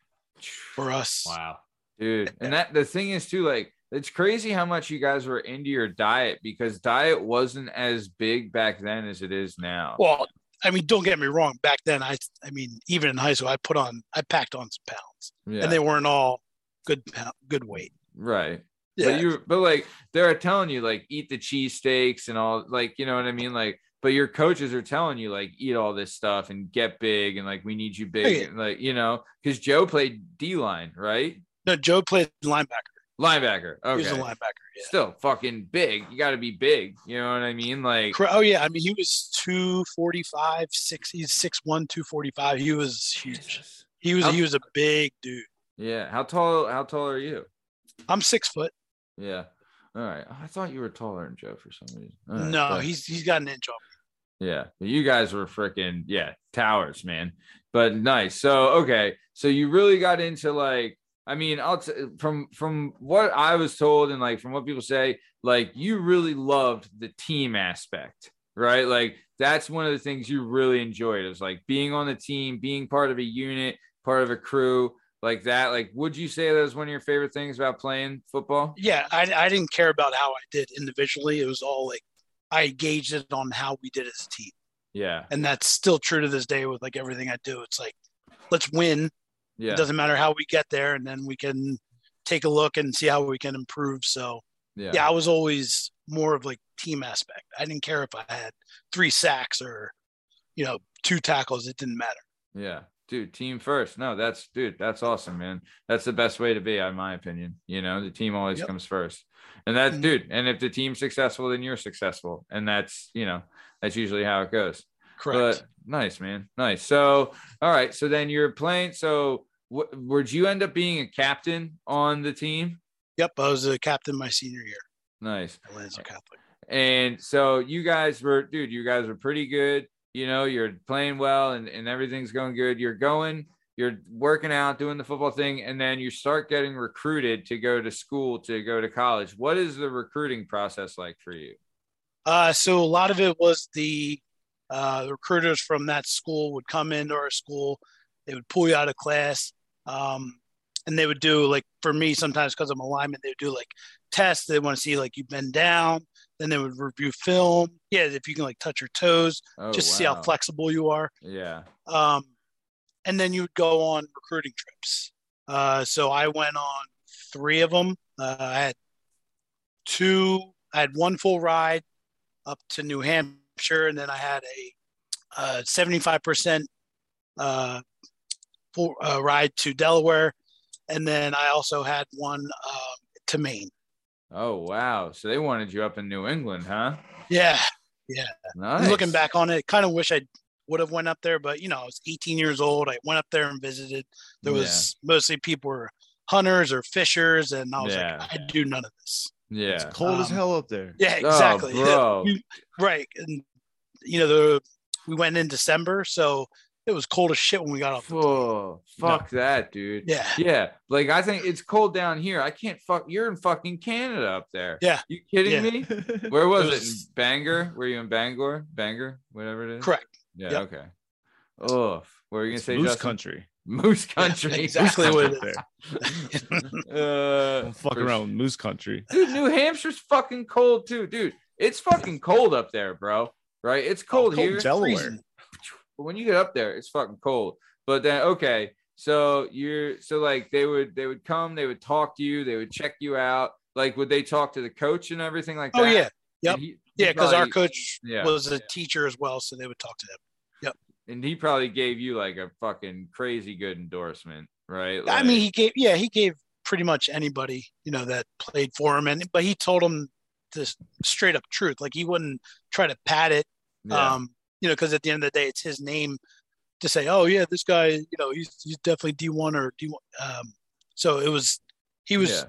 for us. Wow. dude and that the thing is too like it's crazy how much you guys were into your diet because diet wasn't as big back then as it is now Well, I mean, don't get me wrong. Back then, I I mean, even in high school, I put on I packed on some pounds, yeah and they weren't all good pound, good weight. right Yeah, but you but like they're uh, telling you like eat the cheesesteaks and all like you know what i mean like but your coaches are telling you like eat all this stuff and get big and like we need you big yeah. and, like you know because joe played d-line right no, Joe played linebacker. linebacker He was a linebacker. Yeah. still fucking big you got to be big you know what i mean like Oh yeah, I mean he was two forty five, six. He's six one, two forty five. He was huge. He was How- he was a big dude. yeah how tall how tall are you I'm six foot. Yeah. All right. I thought you were taller than Joe for some reason. Right, no, but- he's he's got an inch off. yeah. You guys were freaking yeah towers, man. But nice. So okay. So you really got into like. I mean, I'll t- from from what I was told and like from what people say, like you really loved the team aspect, right? Like that's one of the things you really enjoyed. It was like being on the team, being part of a unit, part of a crew. Like that. Like, would you say that was one of your favorite things about playing football? Yeah, I, I didn't care about how I did individually. It was all like I gauged it on how we did as a team, Yeah, and that's still true to this day with like everything I do. It's like let's win. yeah, It doesn't matter how we get there, and then we can take a look and see how we can improve. So yeah, yeah, I was always more of like team aspect. I didn't care if I had three sacks or you know two tackles. It didn't matter. Yeah. Dude, team first. No, that's dude, that's awesome, man. That's the best way to be, in my opinion. You know, the team always Yep. comes first. And that's Mhm. dude. And if the team's successful, then you're successful. And that's, you know, that's usually how it goes. Correct. But nice, man. Nice. So, all right. So then you're playing. So, wh- would you end up being a captain on the team? yep, I was a captain my senior year Nice. at Lansdale Catholic. And so you guys were, dude, you guys were pretty good. You know, you're playing well and, and everything's going good. You're going, you're working out, doing the football thing, and then you start getting recruited to go to school, to go to college. What is the recruiting process like for you? Uh, so a lot of it was the uh, recruiters from that school would come into our school. They would pull you out of class, um, and they would do like for me sometimes because I'm alignment, they would do like tests. They want to see like you bend down. Then they would review film. Yeah, if you can like touch your toes, Oh, just to see how flexible you are. Yeah. Um, and then you would go on recruiting trips. Uh, so I went on three of them. Uh, I had two. I had one full ride up to New Hampshire, and then I had a uh, seventy-five percent uh, full uh, ride to Delaware, and then I also had one um, to Maine. Oh, wow. So they wanted you up in New England, huh? Yeah, yeah. Nice. looking back on it, kind of wish I would have went up there, but you know, I was 18 years old. I went up there and visited. There Yeah. was mostly people were hunters or fishers, and I was Yeah. like, I do none of this. Yeah. It's cold as Um, hell up there. Yeah, exactly. Oh, bro. Right, and you know, the we went in December, so it was cold as shit when we got off. Oh, fuck that, dude. Yeah, Yeah, like I think it's cold down here. I can't fuck. You're in fucking Canada up there. Yeah. you kidding Yeah. me? Where was it? It In Bangor? Were you in Bangor? Bangor, whatever it is. correct. Yeah. Yep. Okay. Oh, what were you gonna It's say? Moose Justin? country. Moose country. exactly what it uh, Don't fuck for around with Moose country. dude. New Hampshire's fucking cold too, dude. It's fucking cold up there, bro. Right? It's cold, cold here. Delaware. But when you get up there, it's fucking cold. But then okay, so you're so like they would they would come, they would talk to you, they would check you out. Like would they talk to the coach and everything like that? Oh yeah, Yep. He- yeah, because our coach yeah. was a teacher as well, so they would talk to him. Yep. And he probably gave you like a fucking crazy good endorsement, right? I mean, he gave yeah, he gave pretty much anybody you know that played for him, and but he told him the straight up truth. Like he wouldn't try to pad it, yeah. um, you know, because at the end of the day, it's his name to say, oh yeah, this guy, you know, he's he's definitely D one or D one. Um, so it was he was yeah.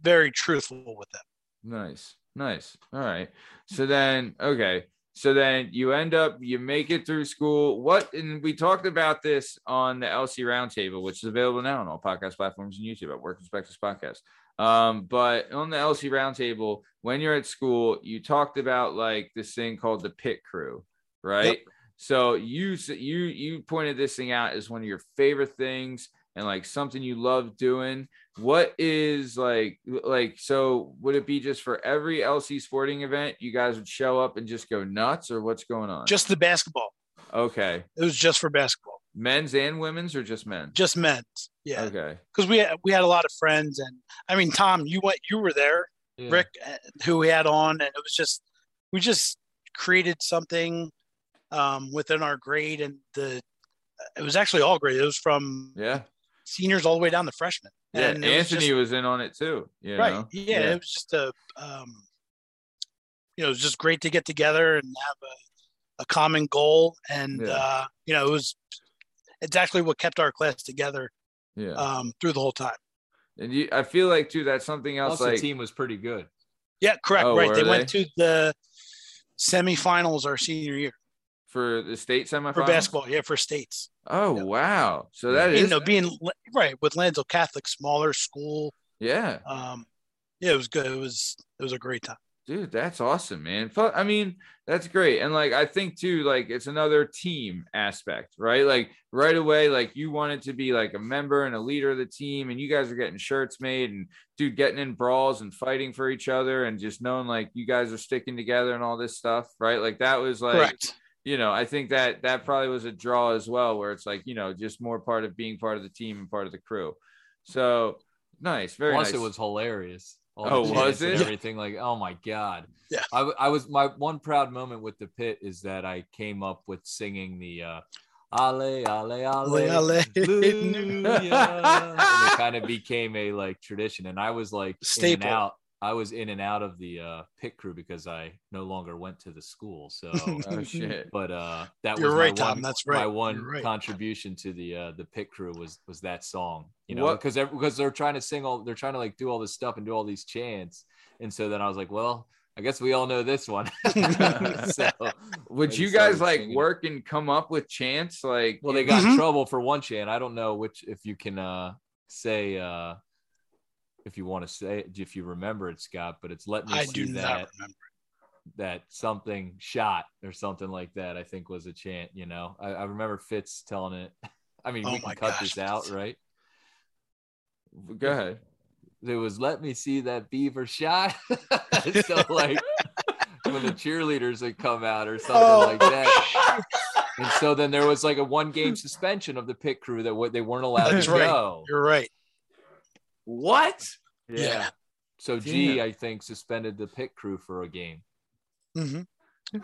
very truthful with them. Nice. Nice. All right. So then, okay. So then you end up, you make it through school. What, and we talked about this on the LC Roundtable, which is available now on all podcast platforms and YouTube at Work Perspectives Podcast. Um, but on the LC Roundtable, when you're at school, you talked about like this thing called the pit crew, right? So you you you pointed this thing out as one of your favorite things and like something you love doing what is like like so would it be just for every lc sporting event you guys would show up and just go nuts or what's going on Just the basketball. okay It was just for basketball, men's and women's or just men just men's. Yeah, okay because we had, we had a lot of friends, and I mean, Tom, you went, you were there. Yeah. Rick, uh, who we had on, and it was just we just created something um, within our grade, and the it was actually all grade. It was from yeah seniors all the way down to freshmen. yeah and it was anthony just- was in on it too you right? know? Yeah, it was just a um, you know, it was just great to get together and have a, a common goal, and Yeah. uh, you know, it was it's actually what kept our class together yeah um, through the whole time. and you i feel like too that's something else Plus, like the team was pretty good. Yeah, correct. Oh, right, were they, went to the semifinals our senior year for the state semifinals for basketball. Yeah, for states. oh Yeah. wow so that you is know, being right with Lansdale Catholic, smaller school. yeah Um, yeah, it was good. It was it was a great time. dude that's awesome man i mean that's great and like i think too like it's another team aspect right like right away like you wanted to be like a member and a leader of the team and you guys are getting shirts made and dude getting in brawls and fighting for each other and just knowing like you guys are sticking together and all this stuff right like that was like Correct. You know i think that that probably was a draw as well where it's like you know just more part of being part of the team and part of the crew so nice very Plus, nice it was hilarious. All Oh, was it? Everything like, oh my god. Yeah. I, I was my one proud moment with the pit is that I came up with singing the uh, Ale Ale Ale Ale. Hallelujah. and it kind of became a like tradition, and I was like in and Staple. out. I was in and out of the uh, pit crew because I no longer went to the school. So oh shit but uh that You're was right, my Tom, one, that's my one right. contribution to the uh the pit crew was was that song you know because because they're trying to sing all they're trying to like do all this stuff and do all these chants and so then i was like well i guess we all know this one so would you guys like singing it. work and come up with chants like well they got in Mhm. trouble for one chant i don't know which if you can uh say uh if you want to say it, if you remember it scott but it's let me I see do that that something shot or something like that. I think was a chant. You know, I, I remember Fitz telling it. I mean, Oh we can cut gosh, this out, right? go ahead It was let me see that beaver shot. so like when the cheerleaders would come out or something Oh. like that. And so then there was like a one game suspension of the pit crew that what they weren't allowed That's to right. go. You're right. What Yeah. So G, Damn. I think, suspended the pit crew for a game. hmm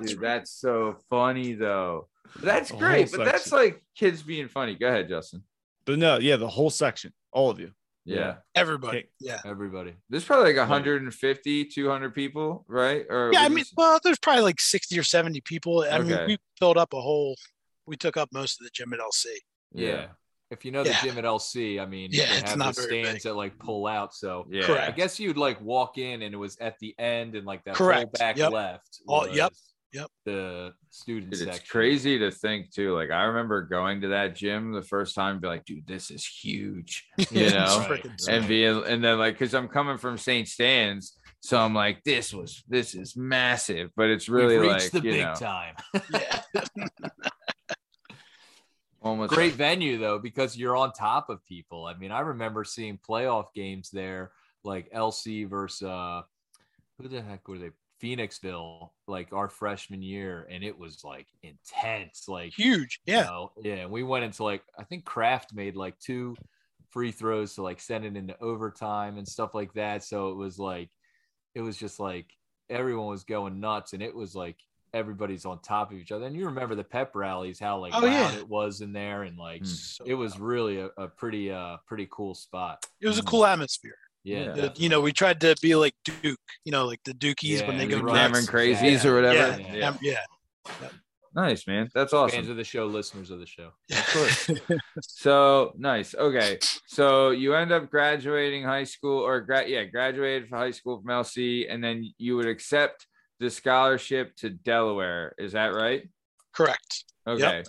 dude that's so funny though that's great but that's like kids being funny go ahead justin But no, yeah, the whole section, all of you. yeah, Everybody. Okay. Yeah. Everybody. there's probably like 150 200 people right or Yeah. I mean, this- well, there's probably like 60 or 70 people. I mean, we filled up a whole, we took up most of the gym at LC. Yeah. If you know Yeah. the gym at LC, I mean, Yeah, they it's have not the stands big. that like pull out. So yeah Correct. I guess you'd like walk in and it was at the end and like that whole Correct. back Yep. left. All- yep. Yep. The student Dude, section. it's crazy to think too. Like I remember going to that gym the first time, and be like, "Dude, this is huge," you know, Right. and being and then like because I'm coming from St. Stan's, so I'm like, "This was this is massive," but it's really We've like the you big know, time. Yeah. almost Great venue though, because you're on top of people. I mean, I remember seeing playoff games there, like LC versus uh, who the heck were they? Phoenixville, like our freshman year, and it was like intense. Like Huge. you Yeah. know, yeah. And we went into like I think Kraft made like two free throws to like send it into overtime and stuff like that. So it was like it was just like everyone was going nuts, and it was like everybody's on top of each other. And you remember the pep rallies, how like Oh, loud yeah. it was in there, and like Mm. So, it was really a, a pretty uh pretty cool spot. it was a cool atmosphere. Yeah, Yeah. The- you know, we tried to be like Duke, you know, like the Dukies when they go Right. Cameron crazies Yeah. or whatever. Yeah. Yeah. Yeah. Yeah. Nice man, that's awesome. fans of the show, listeners of the show. Yeah. So nice. Okay, so you end up graduating high school or grad, yeah, graduated from high school from LC, and then you would accept the scholarship to Delaware. Is that right? Correct. Okay.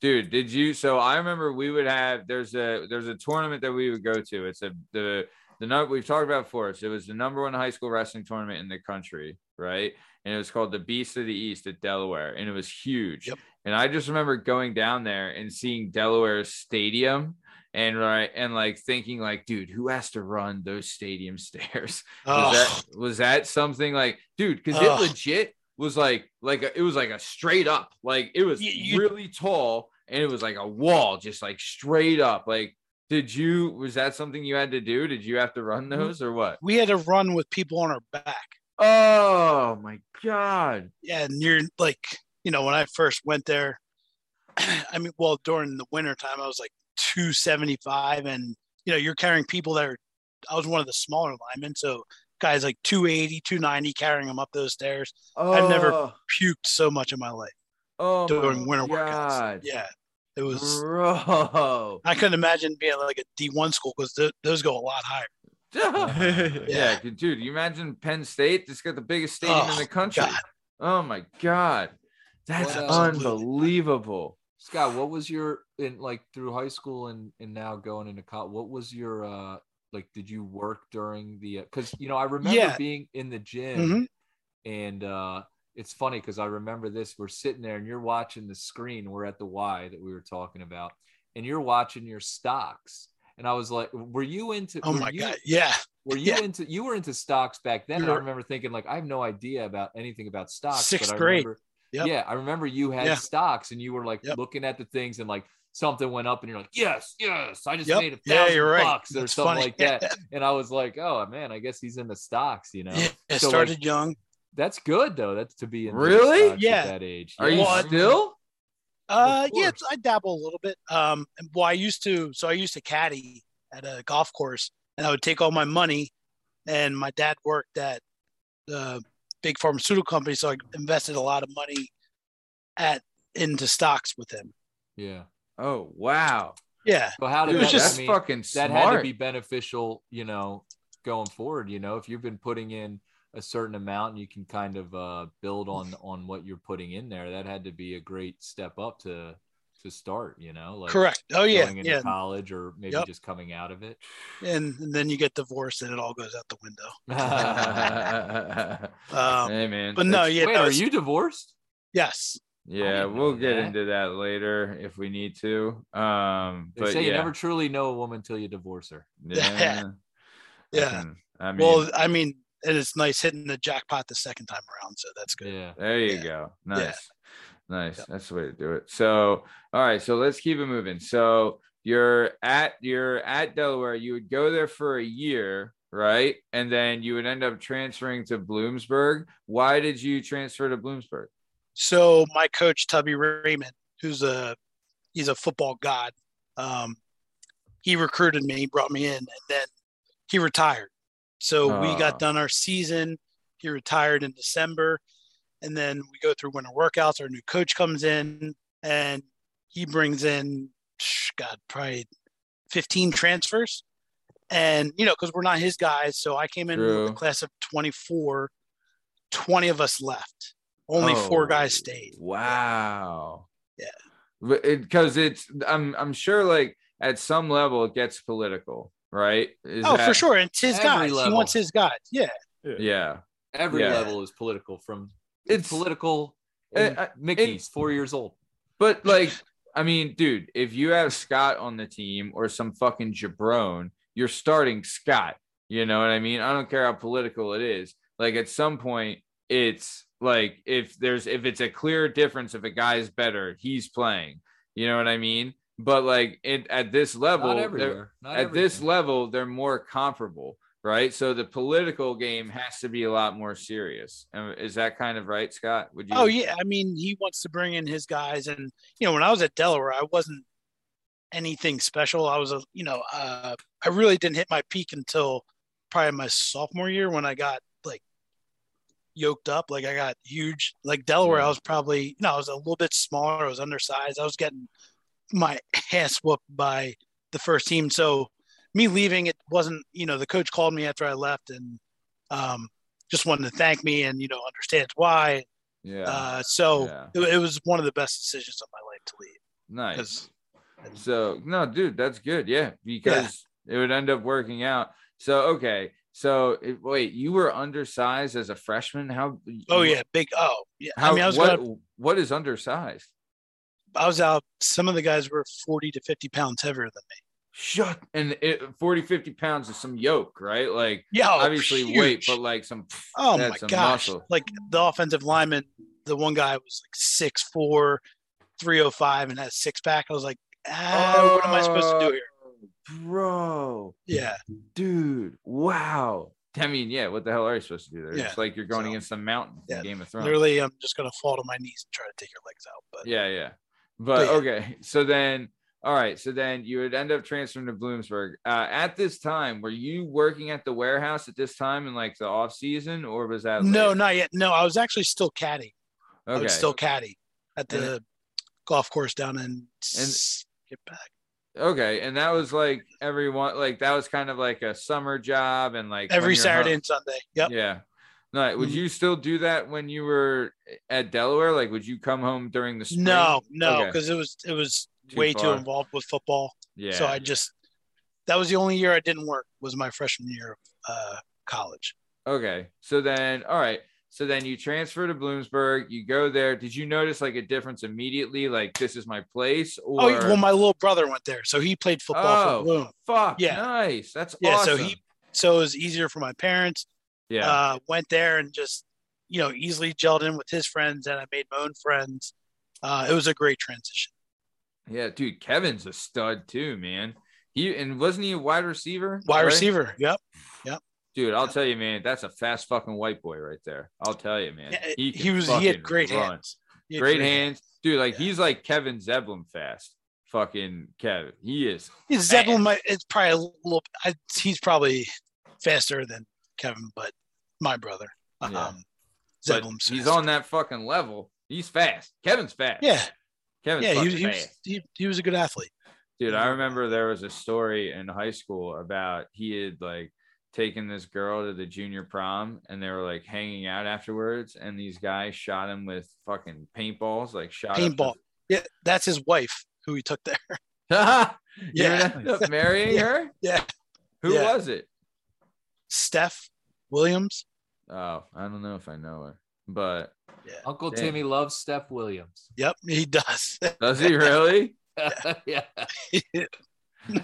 Dude, did you so I remember we would have there's a there's a tournament that we would go to. It's a the the number we've talked about before. So it was the number one high school wrestling tournament in the country, right? And it was called the Beast of the East at Delaware, and it was huge. Yep. And I just remember going down there and seeing Delaware's stadium and right and like thinking like, dude, who has to run those stadium stairs? Was that was that something like, dude? Because it legit was like like a, it was like a straight up, like it was You- you- really tall, and it was like a wall, just like straight up. Like, did you was that something you had to do? Did you have to run those or what? we had to run with people on our back. Oh my god! Yeah, and you're like, you know, when I first went there, I mean, well, during the winter time, I was like 275, and you know, you're carrying people that are. I was one of the smaller linemen, so guys like 280, 290 carrying them up those stairs. Oh, I've never oh. Puked so much in my life oh during my winter God. workouts. Yeah, it was. bro. I couldn't imagine being like a D1 school because th- those go a lot higher. yeah, Yeah. dude. You imagine Penn State? It's got the biggest stadium in Oh, the country. God. Oh my god, that's What, unbelievable. Scott, what was your in like through high school and and now going into college? What was your uh like? Did you work during the? Because you know, I remember Yeah. being in the gym Mhm. and uh, it's funny because I remember this. We're sitting there and you're watching the screen. We're at the Y that we were talking about, and you're watching your stocks. And I was like, "Were you into?" Oh my you- god, yeah. Were you Yeah. into? You were into stocks back then. and I remember thinking, like, I have no idea about anything about stocks. Sixth but I grade. Remember, Yep. Yeah, I remember you had Yeah. stocks, and you were like Yep. looking at the things, and like something went up, and you're like, "Yes, yes, I just Yep. made a Yeah, thousand you're right. bucks or That's something funny. like that." And I was like, "Oh man, I guess he's in the stocks." You know, Yeah, it So, like, started young. that's good though. That's to be into Really? stocks Yeah. at that age. Are Yeah. you Well, still? Uh, yeah. I dabble a little bit. Um, and- well, I used to. So I used to caddy at a golf course, and I would take all my money. And my dad worked at the big pharmaceutical company, so I invested a lot of money at into stocks with him. Yeah. Oh wow, Yeah, So how did It was that? just that's I mean, fucking that had to be beneficial, you know, going forward. You know, if you've been putting in a certain amount, and you can kind of uh, build on on what you're putting in there. That had to be a great step up to to start. You know, like correct. Oh yeah, going into yeah. college or maybe Yep. just coming out of it. And, and then you get divorced, and it all goes out the window. Um, hey man, but no, yeah, Wait, no, are you divorced? Yes. Yeah, we'll get that. into that later if we need to. Um, They but say yeah, you never truly know a woman till you divorce her. yeah, Yeah. I mean, well, I mean, and it's nice hitting the jackpot the second time around, so that's good. Yeah. There you Yeah. go. Nice. Yeah. Nice. Yep. That's the way to do it. So, all right. So let's keep it moving. So you're at you're at Delaware. You would go there for a year, right? And then you would end up transferring to Bloomsburg. Why did you transfer to Bloomsburg? So my coach Tubby Raymond, who's a he's a football god, um, he recruited me, brought me in, and then he retired. So we Ah. got done our season. He retired in December, and then we go through winter workouts. Our new coach comes in, and he brings in, God, probably fifteen transfers, and you know, because we're not his guys. So I came in with a class of twenty four. 20 of us left. Only four Oh, guys stayed. Wow. Yeah. Because it's I'm I'm sure like at some level it gets political, right? Is Oh, that- for sure. And it's his Every guys. He wants his guys. Yeah. Yeah. Every Yeah. level is political from It's it's political. Uh, and uh, Mickey's four years old. But like, I mean, dude, if you have Scott on the team or some fucking jabron, you're starting Scott. You know what I mean? I don't care how political it is. Like at some point, it's like if there's if it's a clear difference if a guy's better, he's playing. You know what I mean? But like it at this level, Not they're- everywhere. Not at this level, they're more comparable, right? So the political game has to be a lot more serious. Is that kind of right, Scott? Would you? Oh, yeah. I mean, he wants to bring in his guys. And, you know, when I was at Delaware, I wasn't anything special. I was a, you know, uh, I really didn't hit my peak until probably my sophomore year when I got like yoked up. Like I got huge. Like Delaware, I was probably, you know, I was a little bit smaller. I was undersized. I was getting my ass whooped by the first team. So me leaving, it wasn't, you know, the coach called me after I left and um, just wanted to thank me and, you know, understands why. Yeah. Uh, so Yeah. it, it was one of the best decisions of my life to leave. Nice. So no, dude, that's good. Yeah, because it would end up working out. So okay, so it, wait, you were undersized as a freshman. How? Oh yeah, big. Oh yeah. How? I mean, I was what? gonna, What is undersized? I was out. Some of the guys were forty to fifty pounds heavier than me. Shut. And it, 40, 50 pounds is some yoke, right? Like Yeah, oh, obviously weight, but like some. oh that's my some gosh! muscle. Like the offensive lineman, the one guy was like 6'4", 305 and had a six pack. I was like, ah, what am I supposed to do here? Bro, Yeah, dude, wow. I mean, yeah, what the hell are you supposed to do there? Yeah, It's like you're going so- against the mountain in Yeah, Game of Thrones. literally, I'm just gonna fall to my knees and try to take your legs out. But Yeah, yeah. But, But yeah. okay, so then all right, so then you would end up transferring to Bloomsburg. Uh, at this time, were you working at the warehouse at this time in like the off season, or was that no, later? not yet. No, I was actually still caddy. I Okay, was still caddy at And the golf course down in get back. Okay, and that was like everyone like that was kind of like a summer job, and like every Saturday home- and Sunday. Yep. Yeah. No, would Mhm. you still do that when you were at Delaware? Like, would you come home during the spring? No, no, Okay. because it was it was Too way too involved with football. Yeah. So I just that was the only year I didn't work was my freshman year of uh, college. Okay. So then, all right. So then you transfer to Bloomsburg. You go there. Did you notice like a difference immediately? Like this is my place, or Oh, well, my little brother went there, so he played football Oh, for Bloom. fuck, Yeah. nice. That's Yeah, so he- So it was easier for my parents. yeah, Uh, went there and just you know easily gelled in with his friends, and I made my own friends. Uh, it was a great transition. yeah, dude. Kevin's a stud too, man. He and wasn't he a wide receiver? Wide right? receiver. Yep. Yep. Dude, I'll tell you, man, that's a fast fucking white boy right there. I'll tell you, man. He, he, was. He had great run. hands. Had Great hands, dude. Like Yeah. he's like Kevin Zeblin fast. Fucking Kevin, he is. He's Zeppelin. Might, it's probably a little. I, he's probably faster than Kevin, but my brother. Um, Yeah. But Zebulon's he's on that fucking level. He's fast. Kevin's fast. Yeah, Kevin's yeah. He, he, was, fast. he, he was a good athlete. Dude, I remember there was a story in high school about he had like taken this girl to the junior prom and they were like hanging out afterwards and these guys shot him with fucking paintballs, like shot up Paintball. Yeah, that's his wife who he took there. the- you Yeah. ended up marrying Yeah. her? Yeah. Who Yeah. was it? Steph Williams. Oh, I don't know if I know her, but Uncle Damn. Timmy loves Steph Williams. Yep, he does. does he really? yeah.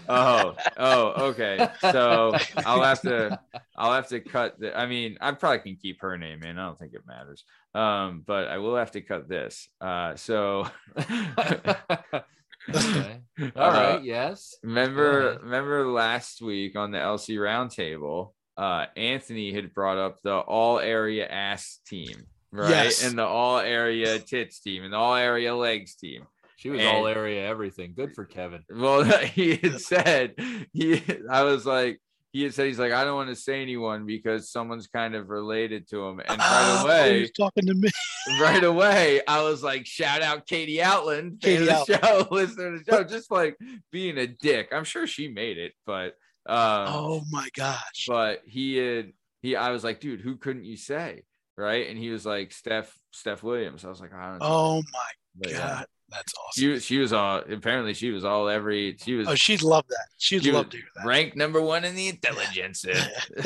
Oh, oh, okay. So I'll have to I'll have to cut the I mean, I probably can keep her name in. I don't think it matters. Um, but I will have to cut this. Uh so okay. All Uh, right. Yes. Remember, remember last week on the LC roundtable, uh, Anthony had brought up the all area ass team, right? Yes. And the all area tits team and the all area legs team. She was And- all area everything. Good for Kevin. Well, he had said he. I was like, he had said he's like, I don't want to say anyone because someone's kind of related to him. And right Oh, away, he's talking to me. right away, I was like, shout out Katie Outland, Katie of the show, listener to the show, just like being a dick. I'm sure she made it, but um, Oh my gosh. but he had he. I was like, dude, who couldn't you say? Right, and he was like Steph Steph Williams. I was like, I don't know. Oh my But, yeah. God. That's awesome. She was she was all apparently she was all every she was oh, she'd love that. She'd She love to hear that. ranked number one in the intelligence.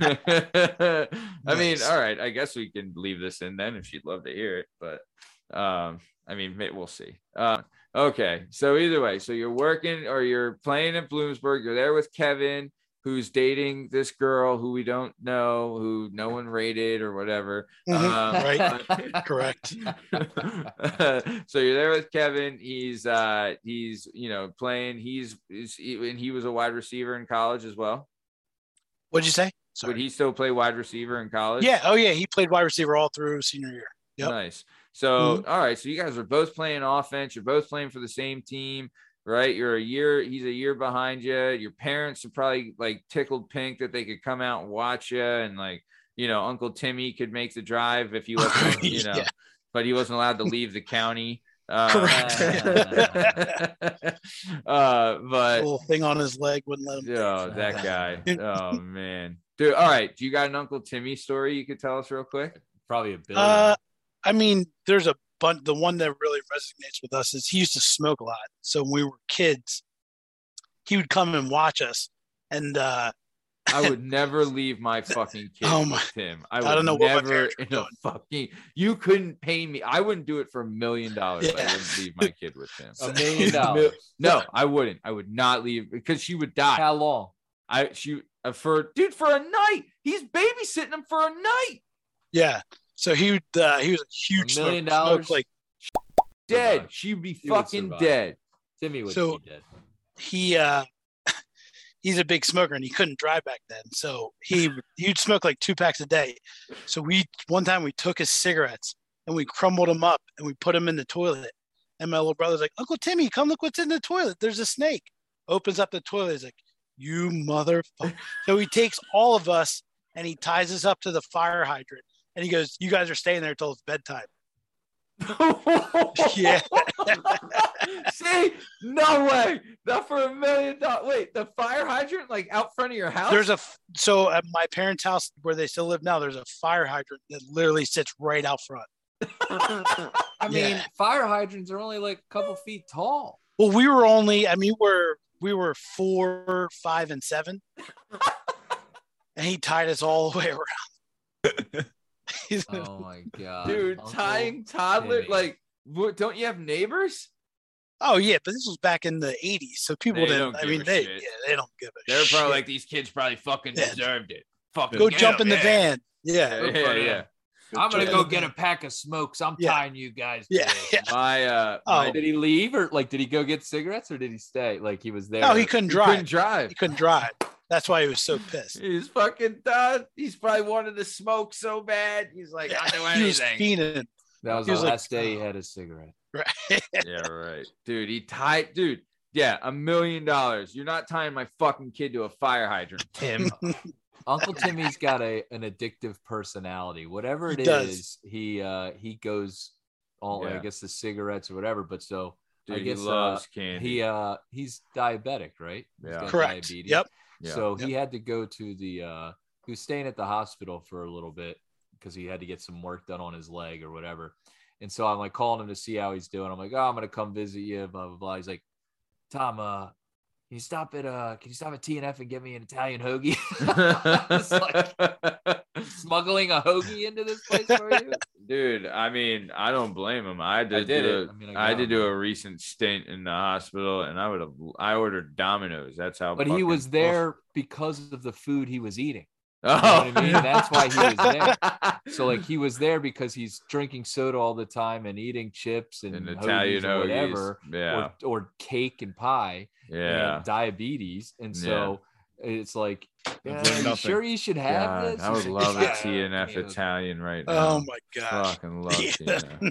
I mean, all right. I guess we can leave this in then if she'd love to hear it, but um, I mean, we'll see. Uh, okay, so either way, so you're working or you're playing at Bloomsburg. You're there with Kevin, who's dating this girl who we don't know, who no one rated or whatever. Mhm, Um, right. Correct. so you're there with Kevin. He's uh he's you know playing. He's, he's he, and he was a wide receiver in college as well. What'd you say? Would Sorry. he still play wide receiver in college? Yeah. Oh yeah. He played wide receiver all through senior year. Yep. Nice. So all right. So you guys are both playing offense. You're both playing for the same team, right? You're a year. He's a year behind you. Your parents are probably like tickled pink that they could come out and watch you, and like you know, Uncle Timmy could make the drive if he wasn't, you know, Yeah. but he wasn't allowed to leave the county. Uh, uh, but little thing on his leg wouldn't let him. Oh, that guy. Oh man. Dude, all right. Do you got an Uncle Timmy story you could tell us real quick? Probably a billion. Uh, I mean, there's a bunch. The one that really resonates with us is he used to smoke a lot. So when we were kids, he would come and watch us, and uh, I would never leave my fucking kid Oh my- with him. I, would I don't know what my never parents in a fucking you couldn't pay me. I wouldn't do it for a million dollars. I wouldn't leave my kid with him. a million dollars. No, I wouldn't. I would not leave because she would die. How long? I she uh, for dude for a night. He's babysitting him for a night. yeah. So he would. Uh, he was a huge A million smoker. dollars? Smoked, Like Dead. Survive. She'd be He fucking survive. dead. Timmy would So- be dead. he. uh He's a big smoker and he couldn't drive back then, so he he'd smoke like two packs a day. So we one time we took his cigarettes and we crumbled them up and we put them in the toilet. And my little brother's like, Uncle Timmy, come look what's in the toilet. There's a snake. Opens up the toilet. He's like, You motherfucker. so he takes all of us and he ties us up to the fire hydrant. And he goes, You guys are staying there till it's bedtime. Yeah. See, no way. Not for a million dollars. Wait, the fire hydrant like out front of your house? There's a so at my parents' house where they still live now, there's a fire hydrant that literally sits right out front. I mean, Yeah. fire hydrants are only like a couple feet tall. Well, we were only, I mean, we're we were four, five, and seven. and he tied us all the way around. Oh my god, dude, Uncle tying toddler Timmy. like what, don't you have neighbors? Oh yeah, but this was back in the '80s, so people They didn't. don't I give mean, they shit. yeah, they don't give a shit. They're probably like these kids probably fucking Yeah. deserved it. Fucking go jump them, in the yeah. van. Yeah, Yeah, yeah, yeah. I'm gonna go get a pack of smokes. I'm Yeah. tying you guys. yeah, to yeah. My uh, Oh. my, Did he leave or like did he go get cigarettes or did he stay? Like he was there. No, he couldn't he drive. couldn't drive. He couldn't drive. That's why he was so pissed. He's fucking done. He's probably wanted to smoke so bad. He's like, I'll do he was anything. fiending. That was he the was like, last day he "Oh." had a cigarette. Right. yeah, right. Dude, he tied, dude. Yeah, a million dollars. You're not tying my fucking kid to a fire hydrant, Tim. Uncle Timmy's got a an addictive personality. Whatever He it does. is, he uh he goes all I guess the cigarettes or whatever. But so Dude, I guess he loves uh, candy. he uh he's diabetic, right? He's Yeah. got Correct. diabetes. Yep. Yeah. So he had to go to the uh he was staying at the hospital for a little bit because he had to get some work done on his leg or whatever. And so I'm like calling him to see how he's doing. I'm like, oh, I'm gonna come visit you, blah blah blah. He's like, Tom, uh, can you stop at uh can you stop at T and F and get me an Italian hoagie? It's smuggling a hoagie into this place for you. Dude, I mean, I don't blame him. I did, did do it. a- I mean, I I, did do a recent stint in the hospital, and I would have. I ordered Domino's. That's how. But he was there because of the food he was eating. Oh, know what I mean? Oh. That's why he was there. So like he was there because he's drinking soda all the time and eating chips and, An hoagies Italian or whatever, Yeah, or, or cake and pie yeah. and diabetes. And so it's like, learned "Uh, you sure you should have God, this? I would love Yeah. a T and Yeah. Italian right now. Oh my god, fucking love Yeah. Tina.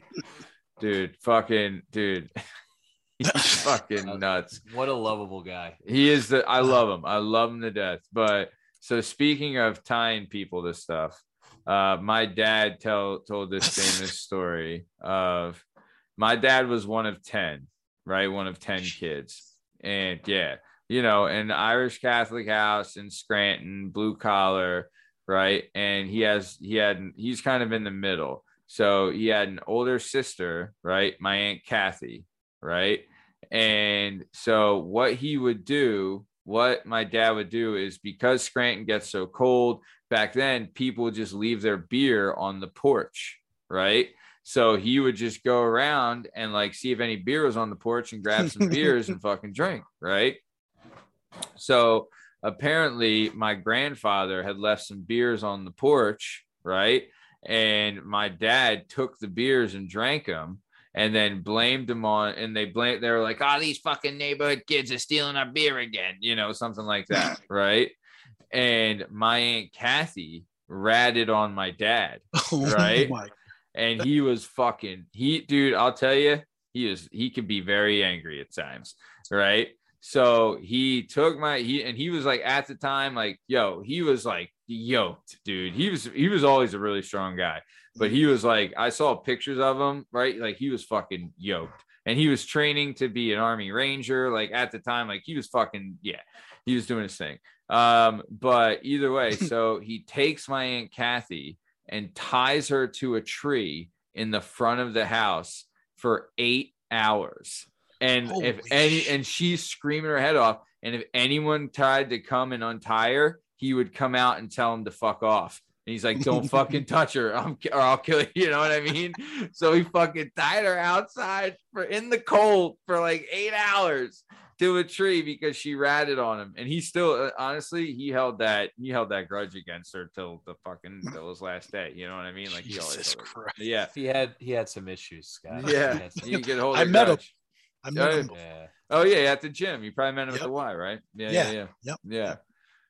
Dude, fucking dude. He's fucking nuts. What a lovable guy. He is the I love him. I love him to death. But so speaking of tying people to stuff, uh my dad tell told this famous story of my dad was one of 10, right? One of 10 kids. And yeah, you know, an Irish Catholic house in Scranton, blue collar, right? And he has he had he's kind of in the middle. So he had an older sister, right? My aunt Kathy, right? And so what he would do, what my dad would do is because Scranton gets so cold back then, people would just leave their beer on the porch, right? So he would just go around and like see if any beer was on the porch and grab some beers and fucking drink, right? So apparently my grandfather had left some beers on the porch, right? And my dad took the beers and drank them and then blamed them on and they blamed they were like, oh, these fucking neighborhood kids are stealing our beer again, you know, something like that, right? And my aunt Kathy ratted on my dad Oh Right? my- and he was fucking he dude i'll tell you he is he can be very angry at times right so he took my he and he was like at the time like yo he was like yoked dude. He was he was always a really strong guy. But he was like i saw pictures of him right? Like he was fucking yoked. And he was training to be an army ranger like at the time like he was fucking yeah he was doing his thing. Um but either way so he takes my aunt kathy and ties her to a tree in the front of the house for eight hours. And if any, shit. and she's screaming her head off. And if anyone tried to come and untie her, he would come out and tell him to fuck off. And he's like, "Don't fucking touch her, I'm, or I'll kill you." You know what I mean? So he fucking tied her outside for in the cold for like eight hours to a tree because she ratted on him. And he still, uh, honestly, he held that he held that grudge against her till the fucking till his last day. You know what I mean? Like he always. Jesus held it. Christ. Yeah. He had he had some issues, Scott. He Yeah, had some- you get hold. I of met him. Grudge. I met Yeah. him yeah. Oh yeah, at the gym. You probably met him at the Y, right? Yeah, yeah, Yeah. yeah. Yep. Yeah.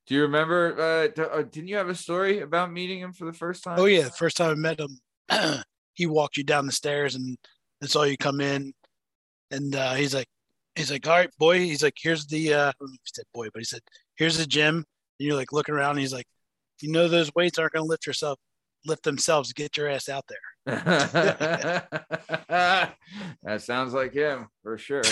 Do you remember? Uh, d- uh, didn't you have a story about meeting him for the first time? Oh yeah, the first time I met him, he walked you down the stairs and and saw you come in, and uh, he's like, he's like, all right, boy. He's like, here's the. Uh, I don't know if he said boy, but he said, here's the gym. And you're like looking around. And he's like, you know, those weights aren't going to lift yourself, lift themselves. Get your ass out that sounds like him for sure.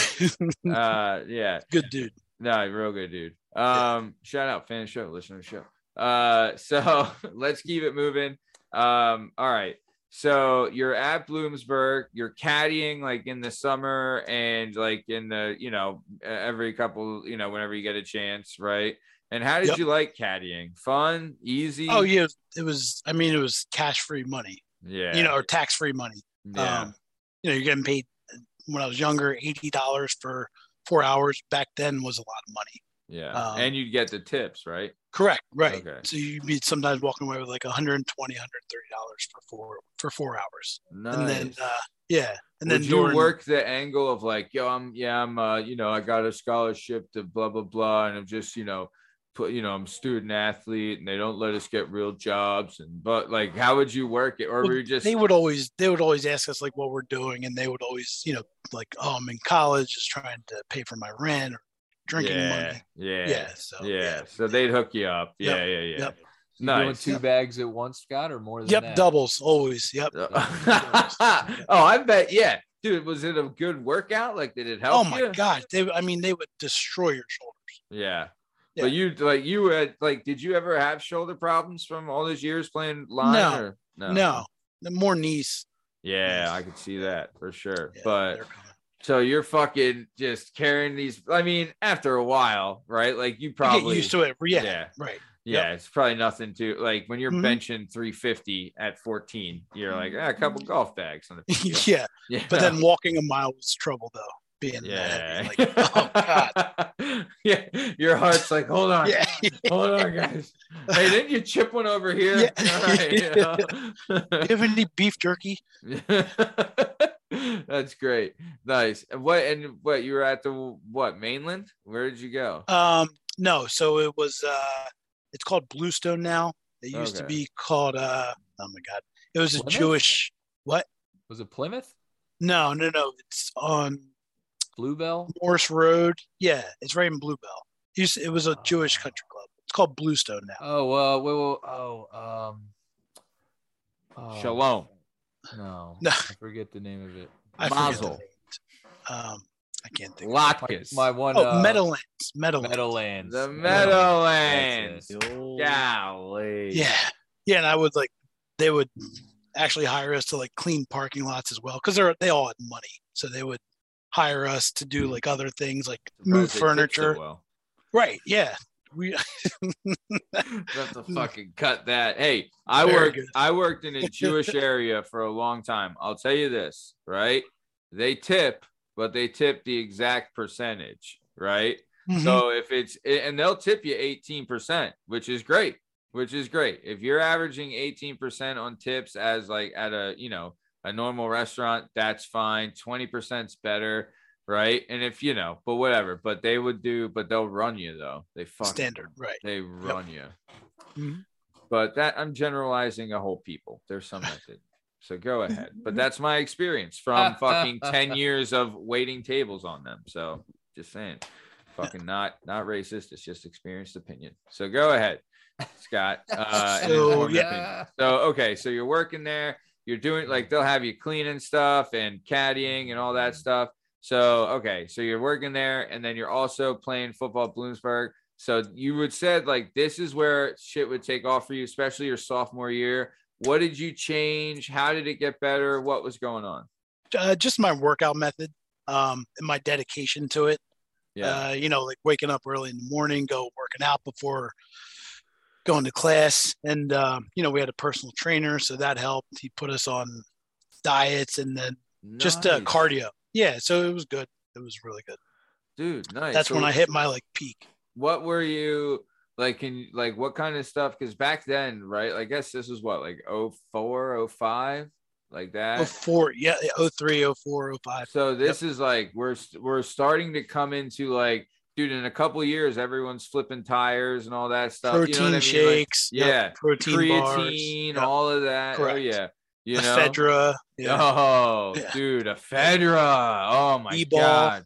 Uh, yeah. Good dude. No, real good dude. Um, shout out fan show, listener show. Uh, so let's keep it moving. Um, all right. So you're at Bloomsburg, you're caddying like in the summer and like in the, you know, every couple, you know, whenever you get a chance, right? And how did Yep. you like caddying? Fun, easy? Oh yeah, it was. I mean, it was cash free money. Yeah. you know, or tax free money. yeah. Um, you know, you're getting paid when I was younger, eighty dollars for four hours. Back then was a lot of money. yeah. um, and you'd get the tips, right? Correct, right. Okay. So you'd be sometimes walking away with like 120 130 dollars for four for four hours, Nice. and then uh, yeah, and Would then you during, work the angle of like, yo, I'm yeah, I'm uh, you know, I got a scholarship to blah blah blah, and I'm just, you know, put, you know, I'm a student athlete, and they don't let us get real jobs, and but like, how would you work it, or Well, were you just they would always they would always ask us like what we're doing, and they would always you know like oh I'm in college, just trying to pay for my rent or drinking yeah, money. Yeah, Yeah, so yeah. So they'd hook you up. Yep, Yeah, yeah, yeah. yep. You doing Nice. two bags at once, Scott, or more than Yep, that? doubles always. Yep. Uh, oh, I bet. Yeah, dude. Was it a good workout? Like, did it help? Oh my you? god, they I mean they would destroy your shoulders. Yeah. Yeah. But you like you had like did you ever have shoulder problems from all those years playing line? No. or? no. No, more knees. Yeah, I could see that for sure. Yeah, but so you're fucking just carrying these. I mean, after a while, right? Like you You probably get used to it. Yeah, Yeah. right. Yeah, it's probably nothing to like when you're Mhm. benching 350 at 14. You're like ah, a couple golf bags on the yeah, yeah, but then walking a mile was trouble though. Being yeah, heavy. like oh god, yeah. Your heart's like, hold on, yeah. hold on, guys. Hey, didn't you chip one over here? Yeah. Right, you know? Do you have any beef jerky? That's great. Nice. And what and what you were at the what mainland? Where did you go? Um, no. So it was. uh It's called Bluestone now. It used to be called. uh Oh my god, it was a Jewish. What? Was it Plymouth? No, no, no. It's on Bluebell? Morris Road. Yeah, it's right in Bluebell. It, was a Jewish Oh. country club. It's called Bluestone now. Oh, uh, wait, wait, oh, um, oh, Shalom. No, No. I forget the name of it. I Mazel. Um, I can't think. My, Latkes. my one. oh, uh, Meadowlands. Meadowlands. Meadowlands. the Meadowlands. Meadowlands. Golly. Yeah, yeah, and I would like they would actually hire us to like clean parking lots as well because they're they all had money, so they would hire us to do like other things like move so furniture. well. Right? Yeah, we have to fucking cut that. Hey, I Very worked good. I worked in a Jewish area for a long time. I'll tell you this, right? They tip, but they tip the exact percentage, right? Mhm. So if it's and they'll tip you 18%, which is great, which is great. If you're averaging 18% on tips as like at a, you know, a normal restaurant, that's fine. 20% is better, right? And if you know, but whatever, but they would do, but they'll run you though. They fucking standard, right? they run you. Mhm. But that I'm generalizing a whole people. There's some method. So go ahead. But that's my experience from fucking 10 years of waiting tables on them. So just saying. Fucking not not racist. It's just experienced opinion. So go ahead, Scott. Uh So, yeah. opinion. So okay, so you're working there, you're doing like they'll have you cleaning stuff and caddying and all that stuff. So okay, so you're working there, and then you're also playing football at Bloomsburg. So you would said like this is where shit would take off for you, especially your sophomore year. What did you change? How did it get better? What was going on? Uh, just my workout method, um, and my dedication to it. Yeah, Uh, you know, like waking up early in the morning, go working out before going to class, and um, you know, we had a personal trainer, so that helped. He put us on diets, and then just uh, cardio. Yeah, so it was good. It was really good. dude. Nice. That's So when I hit my like peak. what were you like can like what kind of stuff because back then right i guess this was what like 04 05 like that Oh four, yeah, oh three, oh four, oh five. so this is like we're we're starting to come into like dude in a couple years everyone's flipping tires and all that stuff Protein you know I mean? Like, shakes, yep, yeah, protein creatine bars, all of that oh yeah you know ephedra, yeah, oh Yeah. dude ephedra oh my D-ball. god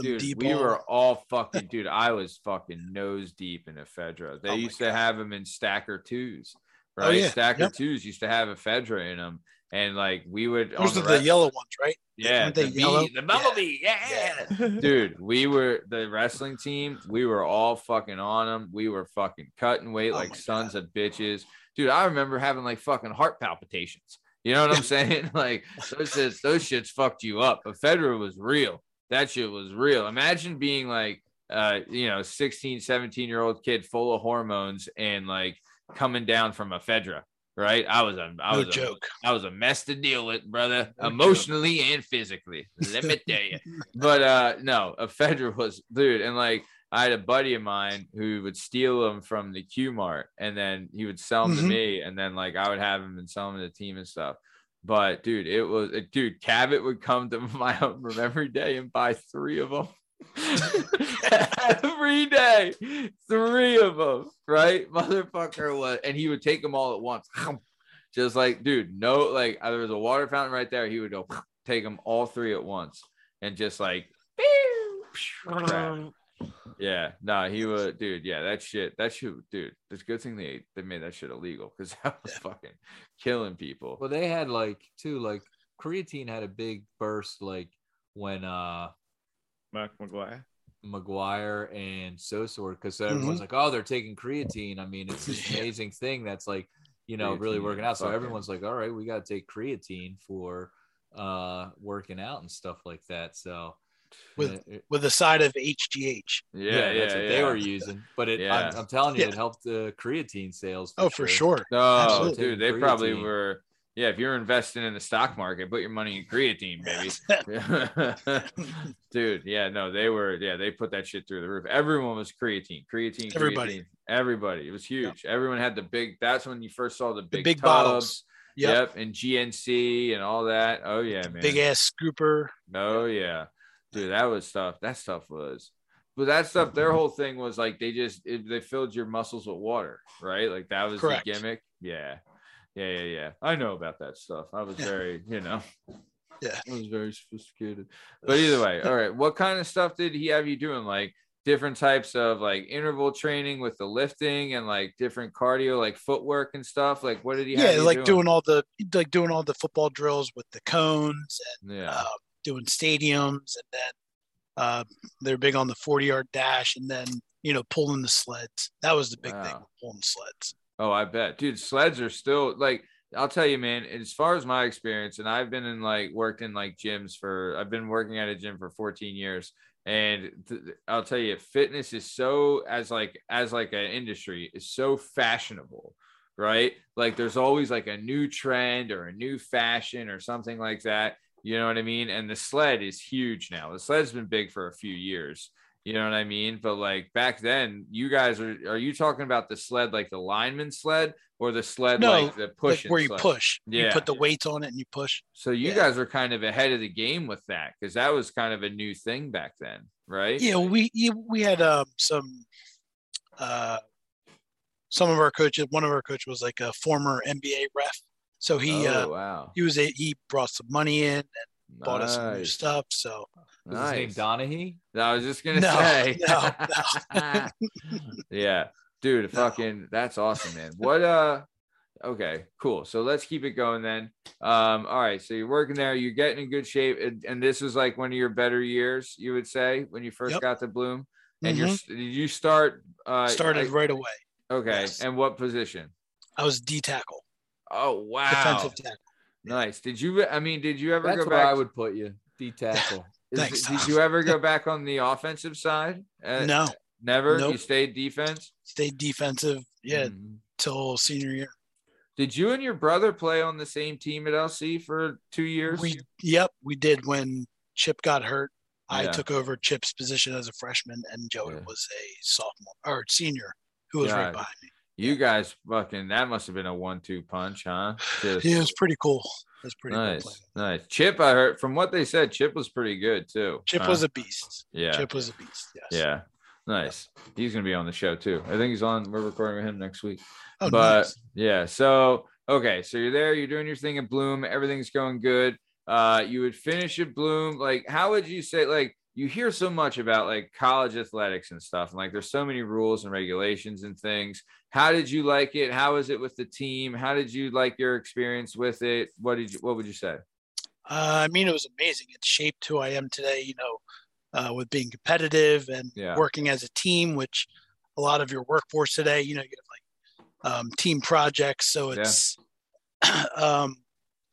Dude, we were all fucking dude. I was fucking nose deep in ephedra. They Oh used to God. have them in stacker twos, Oh, right? yeah. Stacker Yep. twos used to have ephedra in them, and like we would. Those on are the the yellow ones, right? yeah, weren't the, they bee, the bumblebee, yeah. Dude, we were the wrestling team. We were all fucking on them. We were fucking cutting weight Oh like my sons of bitches. Dude, I remember having like fucking heart palpitations. You know what I'm saying? like those shits, those shits fucked you up. Ephedra was real. That shit was real. Imagine being like uh, you know, 16, 17 year old kid full of hormones and like coming down from ephedra. Right? I was a I No was a, joke. I was a mess to deal with, brother, No emotionally and physically. Let me tell you. But uh no, Ephedra was dude, and like I had a buddy of mine who would steal them from the Q Mart and then he would sell them to Mhm. me, and then like I would have them and sell them to the team and stuff. But dude, it was dude, Cabot would come to my home room every day and buy three of them. every day, three of them, right? Motherfucker was, and he would take them all at once. Just like, dude, no, like uh, there was a water fountain right there. He would go take them all three at once and just like, crap. yeah, no, he would, dude. Yeah, that shit, that shit, dude. It's a good thing they they made that shit illegal because that was fucking killing people. Well, they had like too, like creatine had a big burst, like when uh Mark McGwire. McGwire and Sosa were because everyone's like, oh, they're taking creatine. I mean, it's this amazing thing that's like, you know, really working out. So fucking- everyone's like, all right, we got to take creatine for uh working out and stuff like that. So With- uh, it- with a side of HGH. Yeah, yeah, that's what yeah. they were using. But it, Yeah. I'm, I'm telling you, Yeah. it helped the creatine sales. Oh, for sure. No, Absolutely. dude, they probably were. Yeah, if you're investing in the stock market, put your money in creatine, baby. dude, yeah, no, they were. Yeah, they put that shit through the roof. Everyone was creatine, creatine, Everybody. creatine. Everybody. It was huge. Everyone had the big. That's when you first saw the The big, big tubs. bottles. Yep. Yep, and GNC and all that. Oh yeah, man. Big ass scooper. Oh yeah, dude, that was stuff. That stuff was, but that stuff. Their mm-hmm. whole thing was like they just it, they filled your muscles with water, right? Like that was Correct. the gimmick. Yeah, yeah, yeah, yeah. I know about that stuff. I was very, you know, Yeah. I was very sophisticated. But either way, all right. What kind of stuff did he have you doing? Like different types of like interval training with the lifting and like different cardio, like footwork and stuff. Like what did he? have Yeah, like doing all the like doing all the football drills with the cones and Yeah. uh, doing stadiums, and then uh, they're big on the forty yard dash, and then you know pulling the sleds. That was the big thing, pulling sleds. Oh, I bet, dude. Sleds are still like I'll tell you, man. As far as my experience, and I've been in like worked in like gyms for I've been working at a gym for 14 years, and th- I'll tell you, fitness is so as like as like an industry is so fashionable, right? Like there's always like a new trend or a new fashion or something like that. You know what I mean? And the sled is huge now. The sled's been big for a few years. You know what I mean? But like back then, you guys are are you talking about the sled like the lineman sled or the sled No, like the Like push where you push, Yeah. you put the weights on it and you push. So you Yeah. guys are kind of ahead of the game with that because that was kind of a new thing back then, right? Yeah, we we had um, some uh, some of our coaches. One of our coaches was like a former NBA ref, so he oh uh, wow, he was a, he brought some money in and bought us some new stuff. So Was his name Nice. Donahue? I was just gonna No, say. no, yeah, dude, No. fucking, that's awesome, man. What? Uh, okay, cool. So let's keep it going then. Um, all right. So you're working there. You're getting in good shape, and, and this was like one of your better years, you would say, when you first Yep. got to Bloom. And mhm, you're did you start? Uh, started I- right away. okay. yes. And what position? I was D tackle, Oh wow, defensive tackle. Nice. Did you? I mean, did you ever That's go where back? I would put you. D tackle. is- Thanks, did you ever go back on the offensive side? Uh, no, never. You Nope. stayed defense. stayed defensive. Yeah, Mhm. till senior year. Did you and your brother play on the same team at LC for two years? We yep, we did when Chip got hurt. I Yeah. took over Chip's position as a freshman, and Joey Yeah. was a sophomore or senior who was Yeah. right behind me. You guys fucking that must have been a one-two punch, huh? Just Yeah, it was pretty cool. Was pretty nice, cool. nice. Chip, I heard from what they said, Chip was pretty good too. Chip huh? was a beast. yeah, Chip was a beast. Yes. yeah, nice. He's gonna be on the show too. I think he's on. We're recording with him next week. Oh, but nice. yeah so okay so you're there you're doing your thing at bloom everything's going good uh you would finish at bloom like how would you say like you hear so much about like college athletics and stuff and like there's so many rules and regulations and things how did you like it how was it with the team how did you like your experience with it what did you what would you say Uh, I mean, it was amazing. It shaped who I am today. You know, uh, with being competitive and Yeah. working as a team, which a lot of your workforce today, you know, you have like um, team projects. So Yeah. it's um,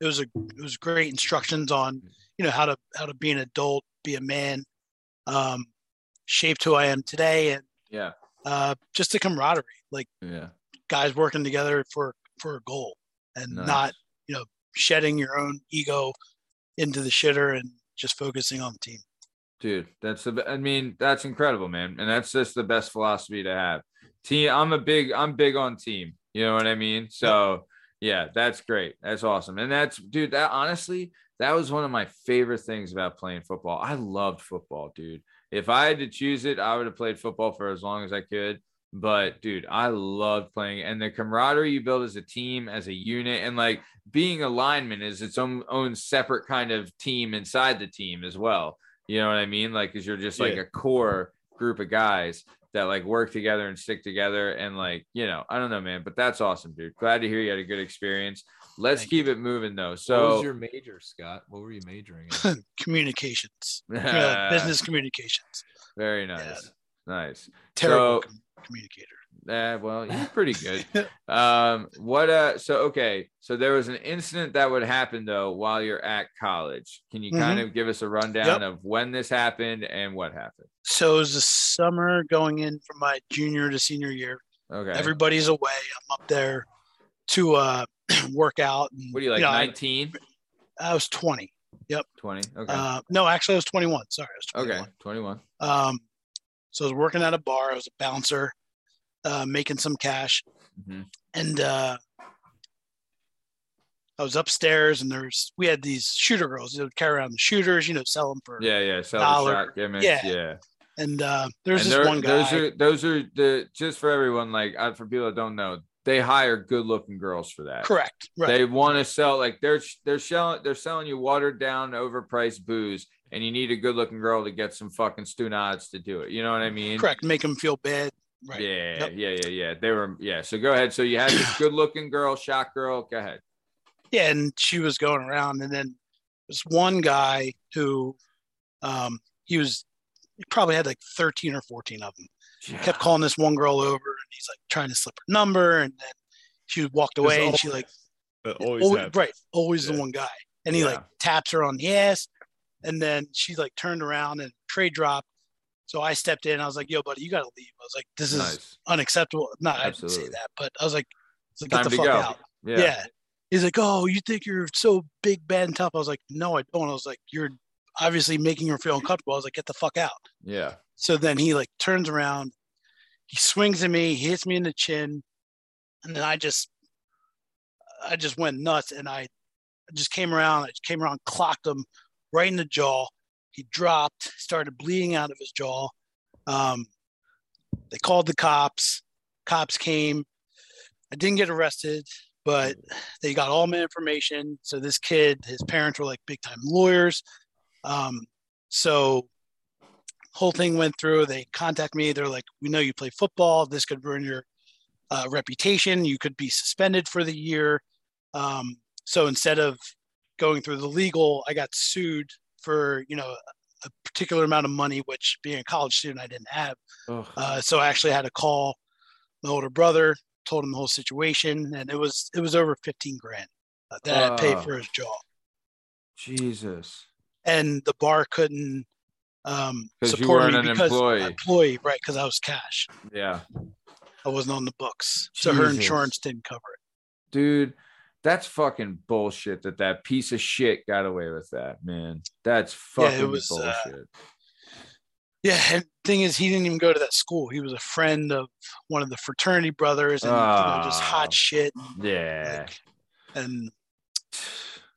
it was a it was great instructions on you know how to how to be an adult, be a man, um, shaped who I am today, and yeah. uh, just the camaraderie, like yeah. guys working together for for a goal. and Nice. not you know shedding your own ego into the shitter and just focusing on the team. dude that's the i mean that's incredible man. And that's just the best philosophy to have. Team i'm a big i'm big on team. You know what i mean? So yeah that's great. That's awesome. And that's dude that honestly that was one of my favorite things about playing football. I loved football dude. If i had to choose it i would have played football for as long as i could. But dude i loved playing and the camaraderie you build as a team as a unit and like being a lineman is its own own separate kind of team inside the team as well. You know what I mean? Like, cause you're just like Yeah. a core group of guys that like work together and stick together. And like, you know, I don't know, man, but that's awesome, dude. Glad to hear you had a good experience. Let's Thank keep it moving though. So what was your major, Scott? What were you majoring in? Communications, you know, business communications, very nice. Nice. terrible So- com- communicator. Uh, well, you're pretty good. um, what, uh, so, okay. So there was an incident that would happen though while you're at college. Can you kind of give us a rundown Yep. of when this happened and what happened? So it was the summer going in from my junior to senior year. Okay. Everybody's away. I'm up there to uh, work out. And, what are you like, know, I- 19, I, was 20. Yep. 20? Okay. Uh, no, actually, I was 21. Sorry, I was 21. okay. 21. Um, so I was working at a bar. I was a bouncer, uh, making some cash, Mhm. and uh, I was upstairs. And there's we had these shooter girls. They would carry around the shooters, you know, sell them for. Yeah, yeah. Sell the dollar. shot gimmicks. Yeah. Yeah. And uh, there's And this they're- one guy. Those are those are the just for everyone, like uh, for people that don't know, they hire good looking girls for that. correct. Right. They want to sell like they're they're selling they're selling you watered down, overpriced booze, and you need a good looking girl to get some fucking stunads to do it. You know what I mean? correct. Make them feel bad. Right. Yeah, Yep. yeah, yeah, yeah. They were yeah. So go ahead. So you had this good looking girl, shot girl. Go ahead. yeah, and she was going around, and then this one guy who, um, he was he probably had like thirteen or fourteen of them. He kept calling this one girl over, and he's like trying to slip her number, and then she walked There's away, and she like always always, right, always Yeah. the one guy, and he like taps her on the ass, and then she like turned around and trade drop. So I stepped in. I was like, "Yo, buddy, you got to leave." I was like, "This is Nice. unacceptable." No, I didn't say Absolutely. that, but I was like, was Time "Get the fuck go. out!" Yeah. Yeah. He's like, oh, you think you're so big, bad, and tough? I was like, no, I don't. I was like, you're obviously making her feel uncomfortable. I was like, get the fuck out. Yeah. So then he like turns around, he swings at me, he hits me in the chin, and then I just, I just went nuts, and I just came around, I came around, clocked him right in the jaw. He dropped, started bleeding out of his jaw. Um, they called the cops. Cops came. I didn't get arrested, but they got all my information. So this kid, his parents were like big time lawyers. Um, so whole thing went through. They contact me. They're like, "We know you play football. This could ruin your uh, reputation. You could be suspended for the year." Um, so instead of going through the legal, I got sued for you know a particular amount of money, which being a college student I didn't have. Uh, so I actually had to call my older brother, told him the whole situation, and it was it was over fifteen grand uh, that I had to pay for his jaw, Jesus. and the bar couldn't um, support me an because employee. employee, right? Because I was cash, Yeah. I wasn't on the books, so her insurance didn't cover it. Dude, that's fucking bullshit that that piece of shit got away with that, man. That's Yeah, it fucking was, uh, bullshit. Yeah, and thing is, he didn't even go to that school. He was a friend of one of the fraternity brothers, and you know, just Ah. hot shit. and, yeah. like, and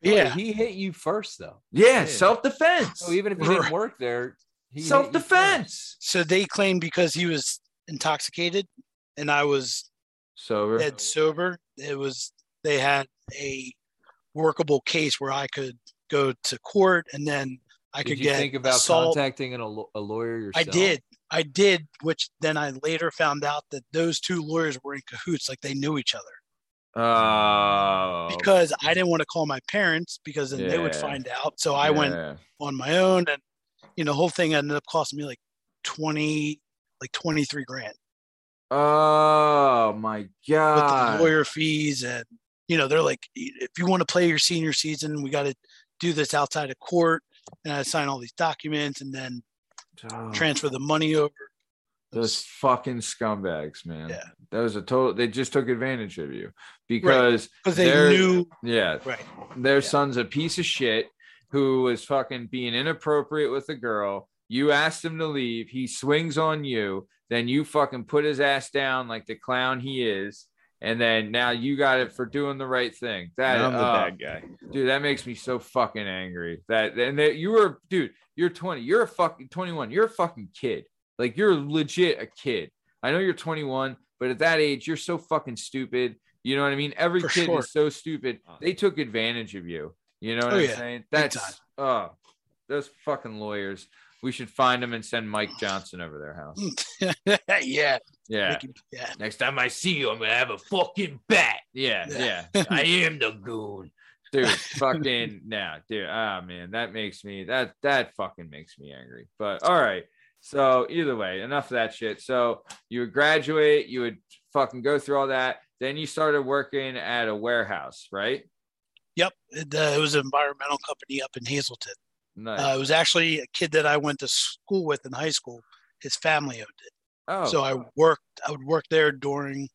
yeah, he hit you first though. yeah, yeah. self defense. So even if he didn't work there, he hit you Self defense. so they claimed because he was intoxicated, and I was Sober. dead sober. It was they had a workable case where I could go to court, and then I Did could you get think about assault. contacting an, a law- a lawyer yourself? I did. I did, which then I later found out that those two lawyers were in cahoots, like they knew each other. Oh. Because I didn't want to call my parents because then they would find out. So I went on my own, and you know, the whole thing ended up costing me like twenty, like twenty three grand Oh my with god. the lawyer fees, and you know, they're like, if you want to play your senior season, we got to do this outside of court, and I sign all these documents, and then Oh. transfer the money over. Those fucking scumbags, man. Yeah. That was a total. They just took advantage of you because because they knew yeah, right. their Yeah. son's a piece of shit who was fucking being inappropriate with a girl. You asked him to leave. He swings on you. Then you fucking put his ass down like the clown he is. And then now you got it for doing the right thing. That I'm the uh, bad guy. dude, that makes me so fucking angry. That and that you were, dude, you're 20. You're a fucking 21. You're a fucking kid. Like you're legit a kid. I know you're 21, but at that age, you're so fucking stupid. You know what I mean? Every For kid sure. is so stupid. They took advantage of you. You know what Oh, I'm yeah. saying? That's time. oh, those fucking lawyers. We should find them and send Mike Johnson over their house. yeah. Yeah. Make yeah. Next time I see you, I'm gonna have a fucking bat. Yeah, Yeah. yeah. I am the goon. Dude, fucking nah, dude. Ah man, that makes me that that fucking makes me angry. But all right. So either way, enough of that shit. So you would graduate, you would fucking go through all that. Then you started working at a warehouse, right? Yep. It, uh, it was an environmental company up in Hazleton. Nice. Uh, it was actually a kid that I went to school with in high school. His family owned it. oh, So I worked, I would work there during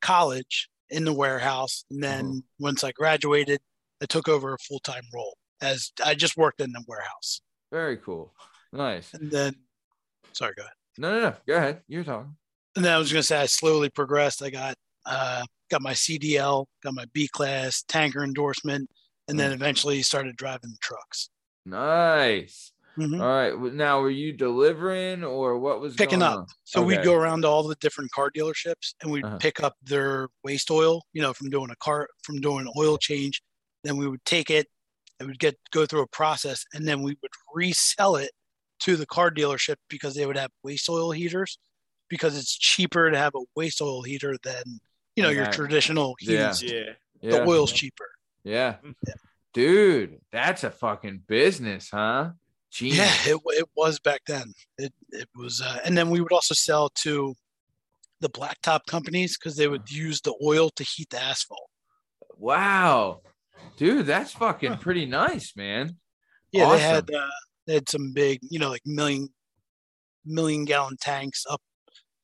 college in the warehouse. And then Uh-huh. once I graduated, I took over a full time role as I just worked in the warehouse. very cool. Nice. And then, sorry, go ahead. No, no, no. Go ahead. You're talking. And then I was going to say I slowly progressed. I got, uh, got my CDL, got my B class, tanker endorsement, and Mm. then eventually started driving the trucks. Nice. Mhm. All right. Now, were you delivering or what was Picking going up. on? So we'd go around to all the different car dealerships and we'd Uh-huh. pick up their waste oil, you know, from doing a car from doing an oil change. Then we would take it, it would get go through a process, and then we would resell it to the car dealership because they would have waste oil heaters because it's cheaper to have a waste oil heater than you know your traditional heating. Yeah. Yeah. The Yeah. oil's cheaper. Yeah. Yeah. Dude, that's a fucking business, huh? Genius. Yeah, it, it was back then. It it was, uh, and then we would also sell to the blacktop companies because they would use the oil to heat the asphalt. Wow. Dude, that's fucking pretty nice, man. Yeah, Awesome. they had uh, they had some big, you know, like million million gallon tanks up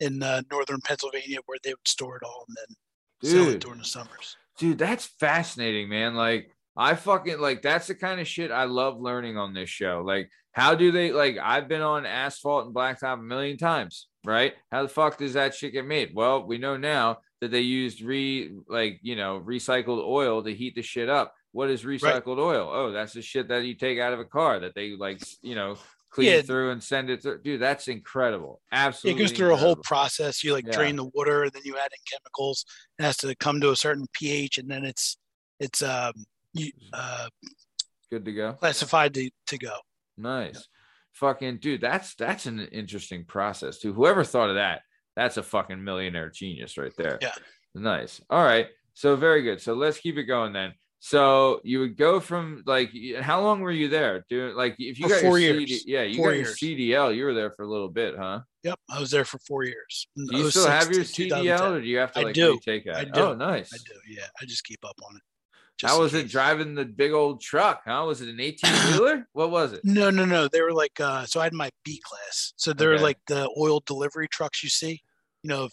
in uh, northern Pennsylvania where they would store it all and then sell it during the summers. Dude, that's fascinating, man. Like, I fucking like that's the kind of shit I love learning on this show. Like, how do they like I've been on asphalt and blacktop a million times, right? How the fuck does that shit get made? Well, we know now that they used re like you know recycled oil to heat the shit up. What is recycled oil? Oh, that's the shit that you take out of a car that they like you know clean Yeah. through and send it through. Dude, that's incredible. Absolutely. It goes through a whole process. You like Yeah. drain the water, then you add in chemicals. It has to come to a certain pH, and then it's it's um uh, Good to go. classified to, to go. Nice. Fucking dude, that's that's an interesting process too. Whoever thought of that, that's a fucking millionaire genius right there. Yeah. Nice. All right. So very good. So let's keep it going then. So you would go from like how long were you there? Doing like if you For got four your years. CD, yeah, you Four got years. your CDL, you were there for a little bit, huh? Yep, I was there for four years. Do you still have your 06 CDL or do you have to I like do. retake that? I do. Oh, nice. I do. Yeah, I just keep up on it. How just in was it driving the big old truck? Huh? Was it an 18 wheeler? what was it? No, no, no. They were like, uh, so I had my B class. So they're Okay. like the oil delivery trucks you see, you know,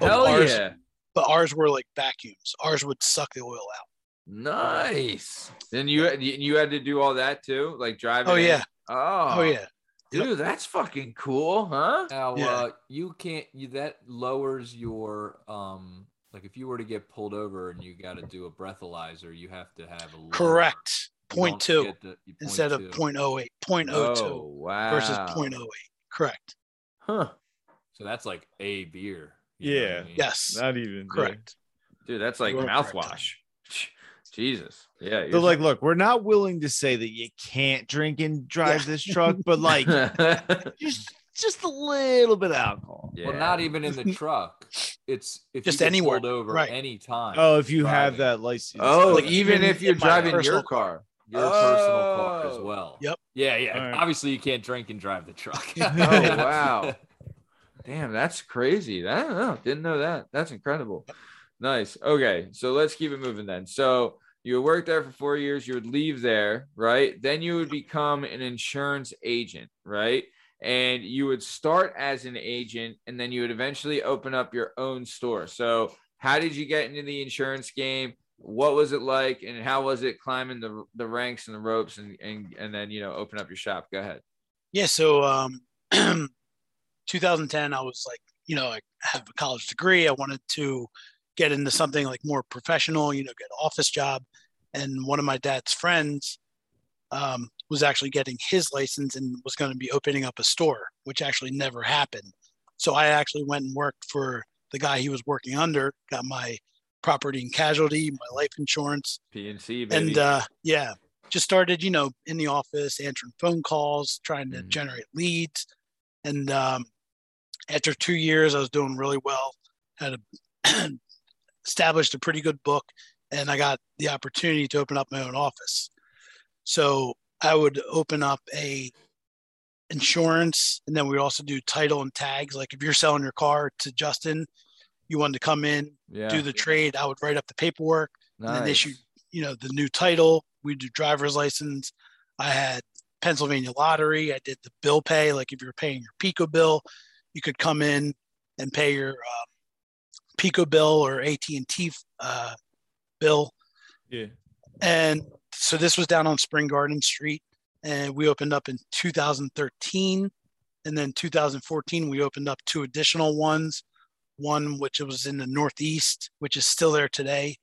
but Hell ours, yeah. but ours were like vacuums. Ours would suck the oil out. Nice. Then you you had to do all that too, like driving. Oh in? yeah. Oh, Oh yeah. dude, that's fucking cool, huh? Now, Yeah. uh, you can't. You that lowers your um. Like if you were to get pulled over and you got to do a breathalyzer, you have to have a lower- Correct. you two the- you- point instead of two. point oh eight. Point oh two Oh wow. versus point oh eight. Correct. Huh, So that's like a beer. you know what I Yeah. mean? Yes. Not even. Correct. dude, that's like You are correct. mouthwash. Jesus. Yeah. They're like, look, we're not willing to say that you can't drink and drive this truck, but like just just a little bit of alcohol. yeah. Well, not even in the truck. It's if Just you get anywhere, pulled over right. anytime. Oh, if you have that license. Oh, Like, even even if you're driving your car. your personal car as Oh. well. Yep. Yeah, yeah. All right. Obviously, you can't drink and drive the truck. Oh wow. Damn, that's crazy. I don't know. Didn't know that. That's incredible. Nice. Okay, so let's keep it moving then. So you would work there for four years. You would leave there, right? Then you would become an insurance agent, right? And you would start as an agent and then you would eventually open up your own store. So, how did you get into the insurance game? What was it like, and how was it climbing the, the ranks and the ropes, and, and and then you know open up your shop? Go ahead. Yeah. So, um, 2010, I was like, you know, I have a college degree. I wanted to get into something like more professional, you know, get an office job. And one of my dad's friends um, was actually getting his license and was going to be opening up a store, which actually never happened. So I actually went and worked for the guy he was working under, got my property and casualty, my life insurance, PNC, baby. and uh, yeah, just started, you know, in the office answering phone calls, trying to Mhm. generate leads. And um, after two years, I was doing really well. Had a, established a pretty good book, and I got the opportunity to open up my own office. So I would open up a insurance, and then we also do title and tags. Like if you're selling your car to Justin, you wanted to come in, yeah, do the trade. I would write up the paperwork and then nice. issue you know the new title we do driver's license i had pennsylvania lottery i did the bill pay like if you're paying your PECO bill you could come in and pay your um, PECO bill or at&t uh, bill Yeah. and so this was down on spring garden street and we opened up in 2013 and then 2014 we opened up two additional ones one which was in the northeast which is still there today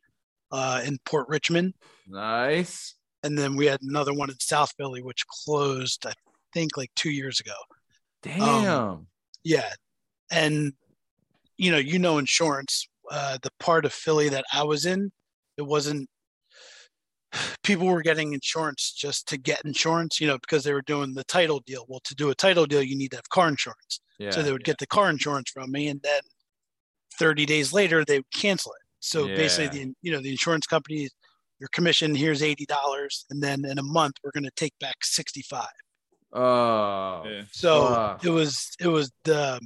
uh, in port richmond nice. and then we had another one in south philly which closed i think like two years ago Damn. yeah and you know you know insurance uh, the part of philly that i was in it wasn't people were getting insurance just to get insurance you know because they were doing the title deal. Well to do a title deal you need to have car insurance. Yeah. so they would get the car insurance from me and then 30 days later they would cancel it. So basically the you know the insurance company your commission here's $80 and then in a month we're going to take back 65 oh. So Fuck. it was it was the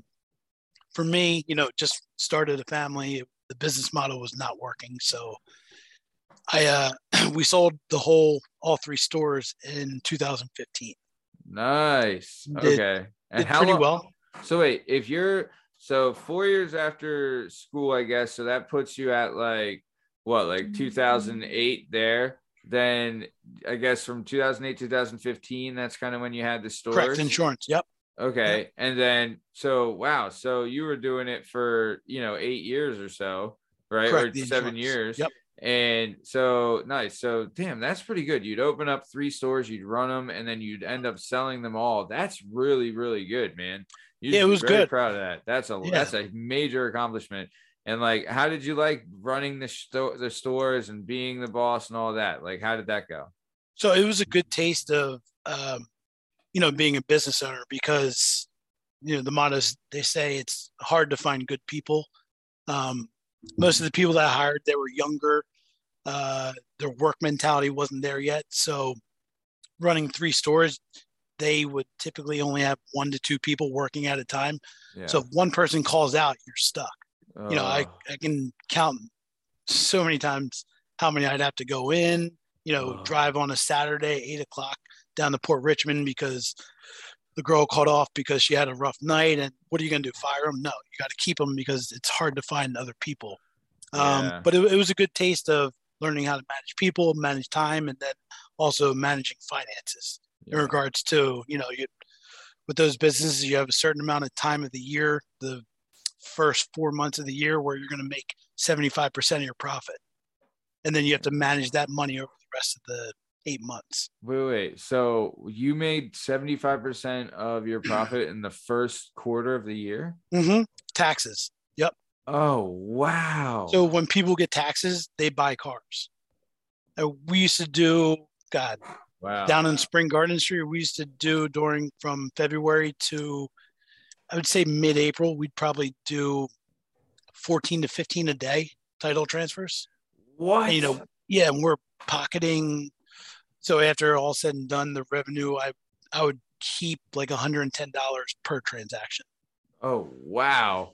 for me you know just started a family. The business model was not working. So i uh we sold the whole all three stores in 2015 Nice. Did- okay. And did how pretty long- well So wait, if you're so four years after school, I guess, so that puts you at like what, like 2008 there. Then I guess from 2008 2015, that's kind of when you had the stores. correct insurance yep Okay. And then so wow, so you were doing it for you know eight years or so, right? Correct, or seven insurance. years. Yep. And so nice. So damn, that's pretty good. You'd open up three stores, you'd run them, and then you'd end up selling them all. That's really, really good, man. You'd Yeah, it was good. Proud of that. That's a Yeah. that's a major accomplishment. And like, how did you like running the sto- the stores and being the boss and all that? Like, how did that go? so it was a good taste of um, you know being a business owner because you know the mottos they say it's hard to find good people um, most of the people that i hired they were younger uh, their work mentality wasn't there yet. So running three stores they would typically only have one to two people working at a time. Yeah. so if one person calls out you're stuck. You know I, I can count so many times how many i'd have to go in you know drive on a saturday eight o'clock down to port richmond because the girl called off because she had a rough night and what are you going to do fire them no you got to keep them because it's hard to find other people. Um, Yeah. but it, it was a good taste of learning how to manage people manage time and then also managing finances in regards to you know you with those businesses you have a certain amount of time of the year the first four months of the year where you're going to make 75% of your profit. And then you have to manage that money over the rest of the eight months Wait, wait. So you made 75% of your profit in the first quarter of the year? hmm taxes Yep. Oh, wow. so when people get taxes they buy cars Uh, we used to do god wow. down in spring garden street we used to do during from february to i would say mid-april we'd probably do 14 to 15 a day title transfers what? And, you know yeah and we're pocketing so after all said and done the revenue i i would keep like $110 per transaction oh, wow.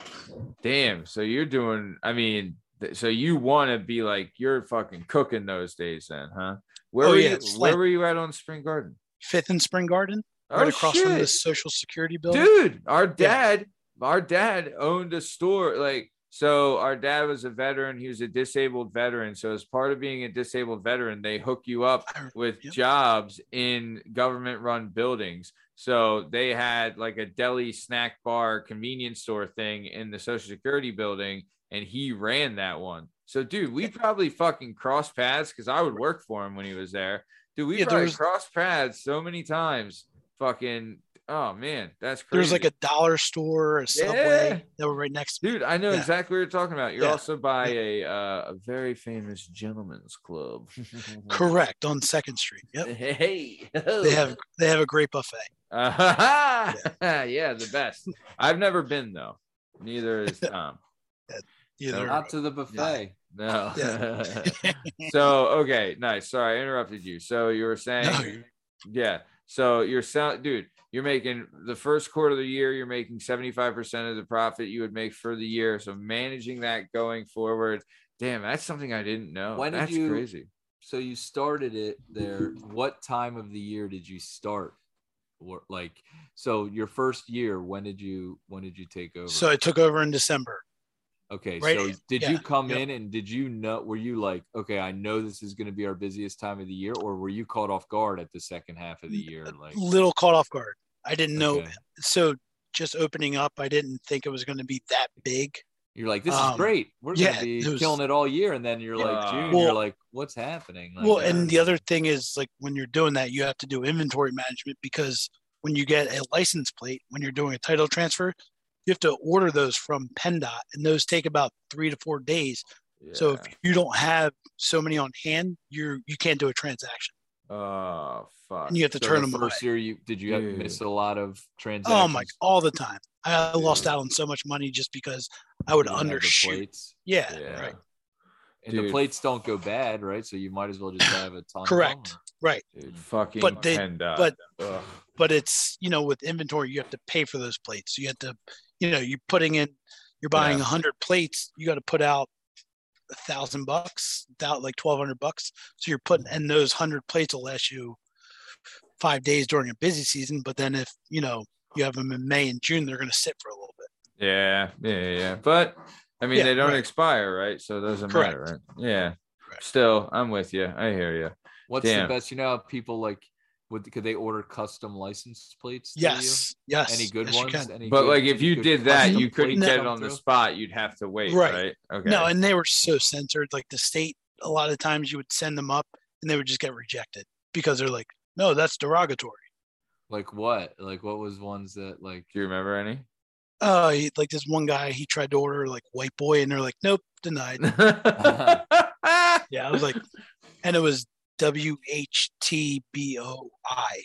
Damn. So you're doing, I mean, so you want to be like, you're fucking cooking those days then, huh? Where Oh, were yeah, you, where like- were you at on Spring Garden? fifth and spring garden oh, right Oh, across from the. Social Security building. dude our dad our dad owned a store like so our dad was a veteran he was a disabled veteran. So as part of being a disabled veteran they hook you up with Yep. jobs in government run buildings. So they had like a deli snack bar convenience store thing in the social security building and he ran that one. So dude we probably fucking crossed paths because i would work for him when he was there. Dude we Yeah, probably was- crossed paths so many times fucking oh man that's crazy There's like a dollar store, a Subway Yeah. that were right next to me. Dude, I know Yeah. exactly what you're talking about. You're Yeah. also by a uh, a very famous gentleman's club. Correct on Second Street. Yep. Hey, They have they have a great buffet. Uh, yeah, the best. I've never been though. Neither is Tom. Either Not to the buffet. No. Yeah. so okay, nice. Sorry, I interrupted you. So you were saying, No, yeah. So you're sound, dude. You're making the first quarter of the year. You're making 75 percent of the profit you would make for the year. So managing that going forward, damn, that's something I didn't know. When did that's you- crazy. So you started it there. What time of the year did you start? Or like, so your first year, when did you when did you take over? so I took over in December. Okay, right, so did yeah, you come yep. in and did you know? Were you like, okay, I know this is going to be our busiest time of the year, or were you caught off guard at the second half of the year? Like, Little caught off guard. I didn't know. okay. So just opening up, I didn't think it was going to be that big. You're like, this is Um, great. We're yeah, gonna be it was- killing it all year, and then you're like, June, Well- you're like, what's happening? Like, well, uh, and the other thing is like when you're doing that, you have to do inventory management because when you get a license plate, when you're doing a title transfer, you have to order those from PennDOT, and those take about three to four days. So if you don't have so many on hand, you're you can't do a transaction, oh fuck. and you have to so turn the them away. first year, you did you have, Dude. miss a lot of transactions? Oh my, all the time. I lost Dude. out on so much money just because I would You didn't the undershoot. Yeah, yeah. right, And the plates don't go bad, right? So you might as well just have a ton. Correct. Of right. Dude, mm. fucking But they- PennDOT. but- Ugh. But it's you know with inventory, you have to pay for those plates. You have to, you know, you're putting in, you're buying a Yeah. hundred plates. You got to put out a thousand bucks, out like twelve hundred bucks. So you're putting, and those hundred plates will last you five days during a busy season. But then if you know you have them in May and June, they're going to sit for a little bit. Yeah, yeah, yeah, yeah. But I mean, Yeah, they don't right. expire, right? So it doesn't Correct. matter, right? Yeah. Correct. Still, I'm with you. I hear you. What's Damn. the best? You know, people like would could they order custom license plates? to Yes, yes. Any good yes, you ones? can. Any But good- like, if you did that, you couldn't get it come on the spot. You'd have to wait, right? Right. Okay. No, and they were so censored. Like the state, a lot of times you would send them up and they would just get rejected because they're like, no, that's derogatory. Like what? Like what was ones that like? Do you remember any? Oh, he, like this one guy, he tried to order like white boy, and they're like, nope, denied. Yeah, I was like, and it was W H T B O I,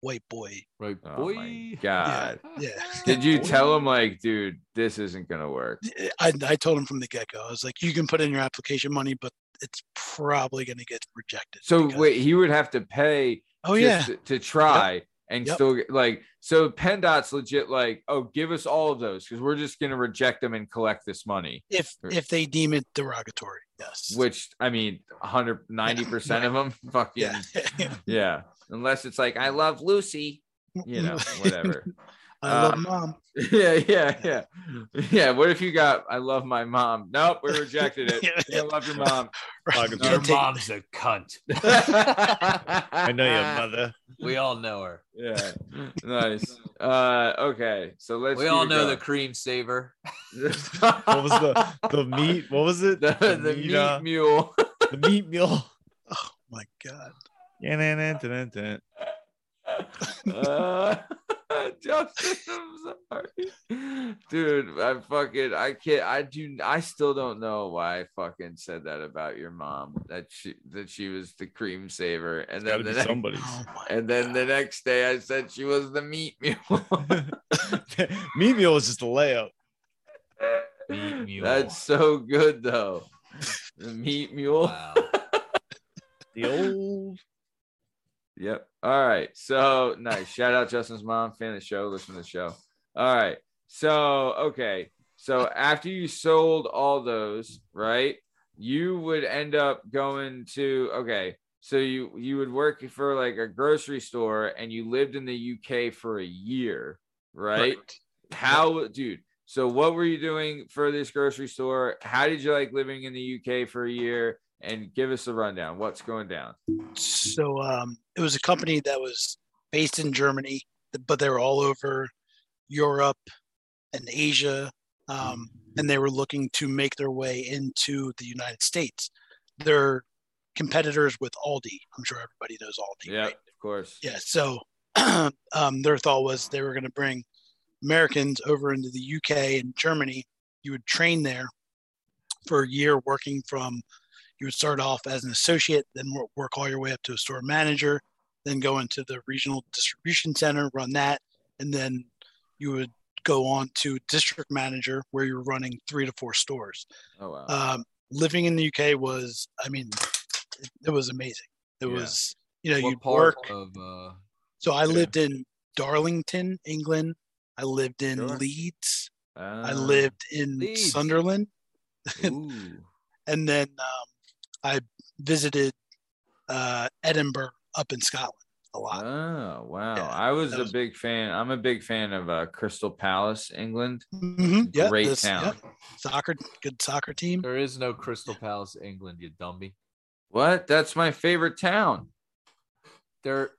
white boy. Right, Oh boy. my God. Yeah, Did you tell him like, dude, this isn't gonna work? I, I told him from the get go. I was like, you can put in your application money, but it's probably going to get rejected. So because- wait, he would have to pay oh yeah, to, to try and Yep. still get like so PennDOT's legit like, oh, give us all of those because we're just gonna reject them and collect this money. if if they deem it derogatory, yes. Which I mean, 190 percent of them, fucking yeah, yeah. Unless it's like, I love Lucy, mm, you know, mm. whatever. I love Um, mom. yeah, yeah, yeah, yeah. What if you got, I love my mom? Nope, we rejected it. Yeah. I love your mom. Right. Your take- mom's a cunt. I know your mother. We all know her. Yeah, nice. Uh, okay, so let's. we all it know the cream saver. What was the the meat? What was it? the, the meat, meat uh, mule? the meat meal. Oh my god. Yeah, uh, Justin, I'm sorry, dude. I fucking, I can't. I do. I still don't know why I fucking said that about your mom. That she that she was the cream saver, and then Gotta the next, somebody's. Oh and then the next day I said she was the meat mule. meat meal is just a layup. Meat mule. That's so good though. The meat mule. wow. The old. Yep. All right. So nice. Shout out Justin's mom, fan of the show, listen to the show. All right. So okay. So after you sold all those, right? You would end up going to okay. so you you would work for like a grocery store and you lived in the UK for a year, right? How, dude? So what were you doing for this grocery store? How did you like living in the UK for a year? And give us a rundown. What's going down? So um, it was a company that was based in Germany, but they were all over Europe and Asia, um, and they were looking to make their way into the United States. They're competitors with Aldi. I'm sure everybody knows Aldi, Yeah, right? of course. Yeah. So um, their thought was they were going to bring Americans over into the UK and Germany. You would train there for a year, working from. You would start off as an associate, then work all your way up to a store manager, then go into the regional distribution center, run that, and then you would go on to district manager, where you're running three to four stores. Oh wow. Um, living in the UK was, I mean, it, it was amazing. It Yeah. was, you know, you'd work. of uh So I Yeah. lived in Darlington, England. I lived in Sure. Leeds. I Ah, lived in Leeds. Sunderland, ooh, and then um, I visited uh, Edinburgh up in Scotland a lot. Oh wow. Yeah, I was that a was- big fan. I'm a big fan of uh, Crystal Palace, England. Mhm, yeah, Great this- town. yep. Soccer, good soccer team. there is no Crystal Palace, England, you dummy. What? That's my favorite town. They're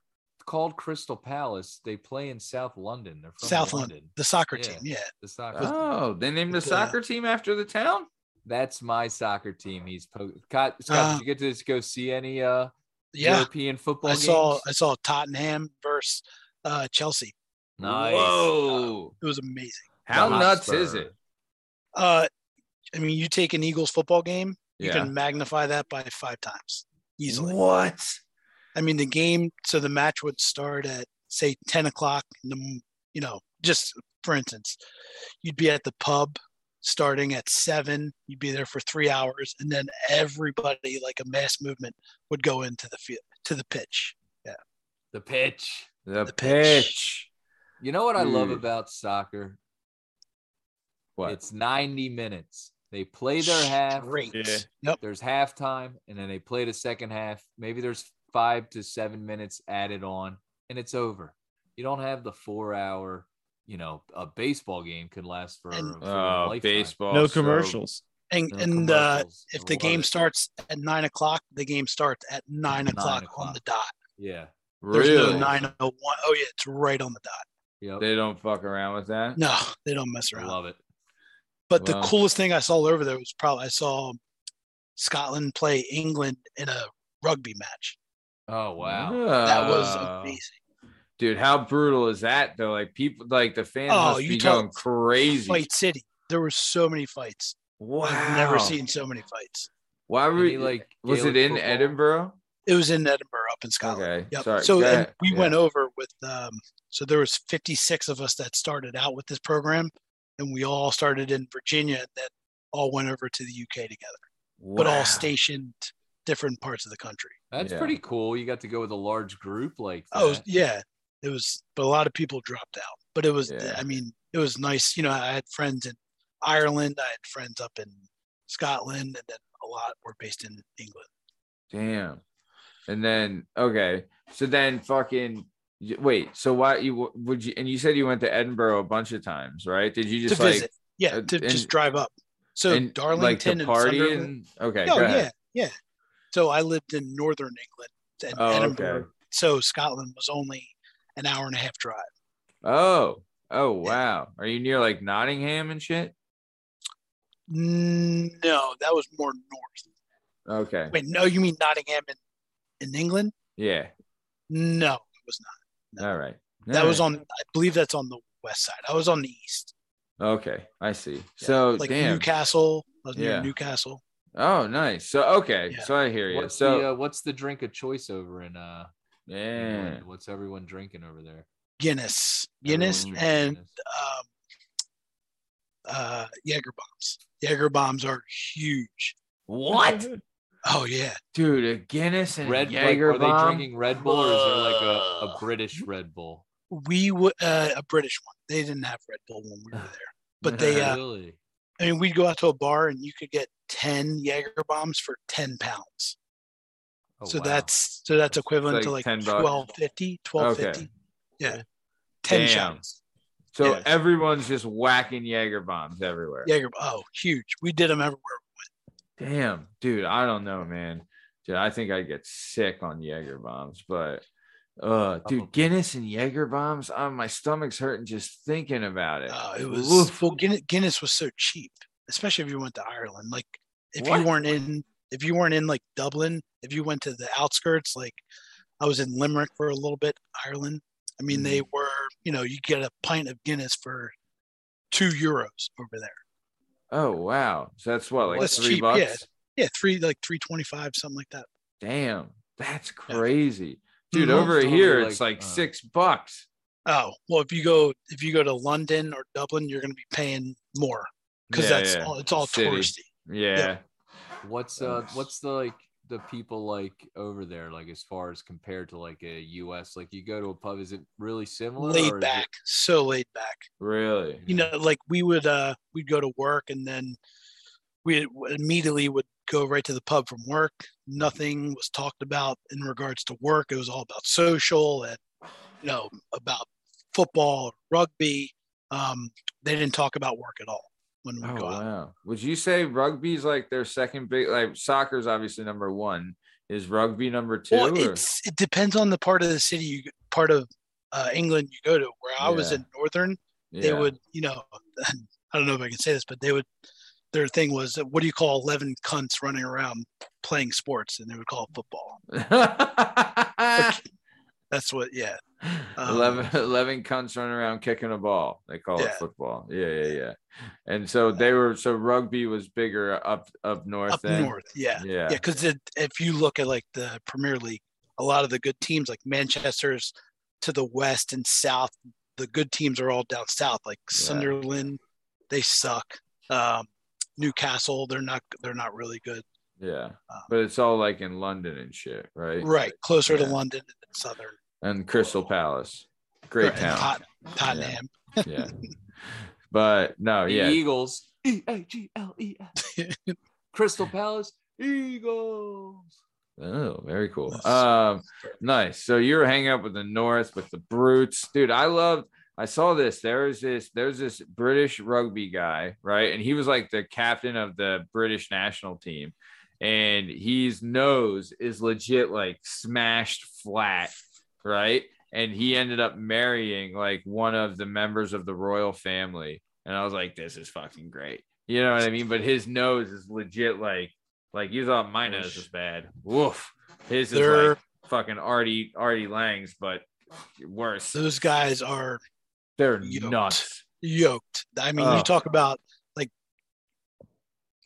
called Crystal Palace. They play in South London. They're from South London. London, the soccer Yeah. team. Yeah, The soccer. Oh, they named the With, uh, soccer team after the town? That's my soccer team. He's po- Scott. Scott, Uh, did you get to go see any uh yeah. European football I games? saw I saw Tottenham versus uh, Chelsea. Nice. Whoa. It was amazing. How The nuts Hotspur. is it? Uh, I mean, you take an Eagles football game, you Yeah. can magnify that by five times easily. What? I mean, the game, so the match would start at say 10 o'clock in the, you know, just for instance, you'd be at the pub starting at seven, you'd be there for three hours, and then everybody, like a mass movement, would go into the field, to the pitch. Yeah, the pitch. The, The pitch. pitch. You know what I love Dude. about soccer? What? It's 90 minutes. They play their half. Great. Yeah. Yep. There's halftime, and then they play the second half. Maybe there's five to seven minutes added on, and it's over. You don't have the four hour, you know, a baseball game could last for, And- for a Oh, baseball. no so- commercials. And, No and uh, if the game starts at nine o'clock, the game starts at nine, Nine o'clock, on the dot. yeah, There's Really? no nine oh one. Oh yeah, it's right on the dot. yep, They don't fuck around with that. No, they don't mess I around. love it. But the coolest thing I saw over there was probably I saw Scotland play England in a rugby match. Oh wow, That was amazing. Dude, how brutal is that though? Like people, like the fans Oh, must you be talk- going crazy. Fight City. There were so many fights. Wow. I've never seen so many fights. Why were Any, you like, Was it in football? Edinburgh? It was in Edinburgh, up in Scotland. Okay. Yep. Sorry. So and we Yeah. went over with um, so there was 56 of us that started out with this program, and we all started in Virginia, and then all went over to the UK together, but all stationed different parts of the country. that's Yeah. pretty cool. You got to go with a large group like that. Oh yeah, it was, but a lot of people dropped out. But it was, Yeah. I mean, it was nice. You know, I had friends in Ireland, I had friends up in Scotland, and then a lot were based in England. Damn. And then okay, so then fucking wait. So why you would you? And you said you went to Edinburgh a bunch of times, right? Did you just like visit, yeah, uh, to and- just drive up. So and, Darlington like and party and okay? Oh yeah, yeah. So I lived in northern England and Oh, Edinburgh. okay. So Scotland was only an hour and a half drive. Oh, oh wow. Are you near like Nottingham and shit? Mm, No, that was more north. Okay. Wait, no, you mean Nottingham in, in England? Yeah. No, it was not. All right. That All was on. I believe that's on the west side. I was on the east, Okay, I see. So like damn. Newcastle. I was near Yeah. Newcastle. Oh, nice. So okay, Yeah. so I hear you. What's So the uh, what's the drink of choice over in uh yeah. England? What's everyone drinking over there? Guinness, Guinness, Everyone's drinking and Guinness. um, uh, Jaeger bombs. Jaeger bombs are huge. What? Oh yeah, Dude, a Guinness and Red a like, Jaeger are they drinking Red Bull or is there like a, a British Red Bull? we would uh, a British one. They didn't have Red Bull when we were there, but they. Uh, really? I mean, we'd go out to a bar and you could get ten Jaeger bombs for ten pounds. Oh, so wow. that's so that's equivalent to like like 10 bucks. 1250 1250 Okay. yeah 10 Damn. shots So Yeah. everyone's just whacking Jaeger bombs everywhere. Jaeger oh huge we did them everywhere Damn, dude, I don't know, man. Dude, I think I get sick on Jaeger bombs, but uh dude, Guinness and Jaeger bombs, oh, my stomach's hurting just thinking about it. Oh, it was Oof. well Guinness, Guinness was so cheap, especially if you went to Ireland. Like if What? you weren't in if you weren't in like Dublin, if you went to the outskirts, like I was in Limerick for a little bit, Ireland. I mean, they Mm-hmm. were, you know, you get a pint of Guinness for two euros over there. Oh wow. So that's what, like That's three cheap, bucks? yeah. Yeah, three like three twenty five, something like that. Damn, that's Yeah. crazy. Dude, Mhm. over totally here like, it's like uh, six bucks. Oh, well, if you go if you go to London or Dublin, you're gonna be paying more because Yeah, that's yeah. all it's all City. touristy. Yeah. What's uh what's the like the people like over there like as far as compared to like a US like you go to a pub is it really similar or Laid is it- back, so laid back. Really? you know like we would uh we'd go to work and then we immediately would go right to the pub from work. Nothing was talked about in regards to work. It was all about social and you know about football rugby. Um they didn't talk about work at all when we Oh go out wow. Would you say rugby's like their second big like soccer's obviously number one. Is rugby number two? well it depends on the part of the city you part of uh, england you go to where i was in northern they Yeah. would, you know, I don't know if I can say this, but they would, their thing was, uh, what do you call 11 cunts running around playing sports? And they would call it football. That's what, yeah. Um, 11, 11 cunts running around kicking a ball. They call it football. Yeah, yeah, yeah. And so they were so rugby was bigger up up north. Up then? north. Yeah. Yeah. Yeah. Cause it, if you look at like the Premier League, a lot of the good teams like Manchester's to the west and south, the good teams are all down south, like Yeah. Sunderland, they suck. Um, Newcastle, they're not, they're not really good. Yeah. Um, But it's all like in London and shit, right? Right. Closer to London and southern. And Crystal Palace. Great and town. Tot- Tottenham. Yeah. But no, the yeah. Eagles E A G L E S Crystal Palace Eagles Oh, very cool. Um, nice. So you're hanging out with the North with the brutes, dude. I loved. I saw this. There's this. There's this British rugby guy, right? And he was like the captain of the British national team, and his nose is legit like smashed flat, right? And he ended up marrying like one of the members of the royal family, and I was like, this is fucking great. You know what I mean? But his nose is legit like like you thought my nose was bad. Woof. His is They're- like fucking Artie Artie Lange's, but worse. Those guys are They're yoked. nuts. yoked. I mean, Oh. you talk about like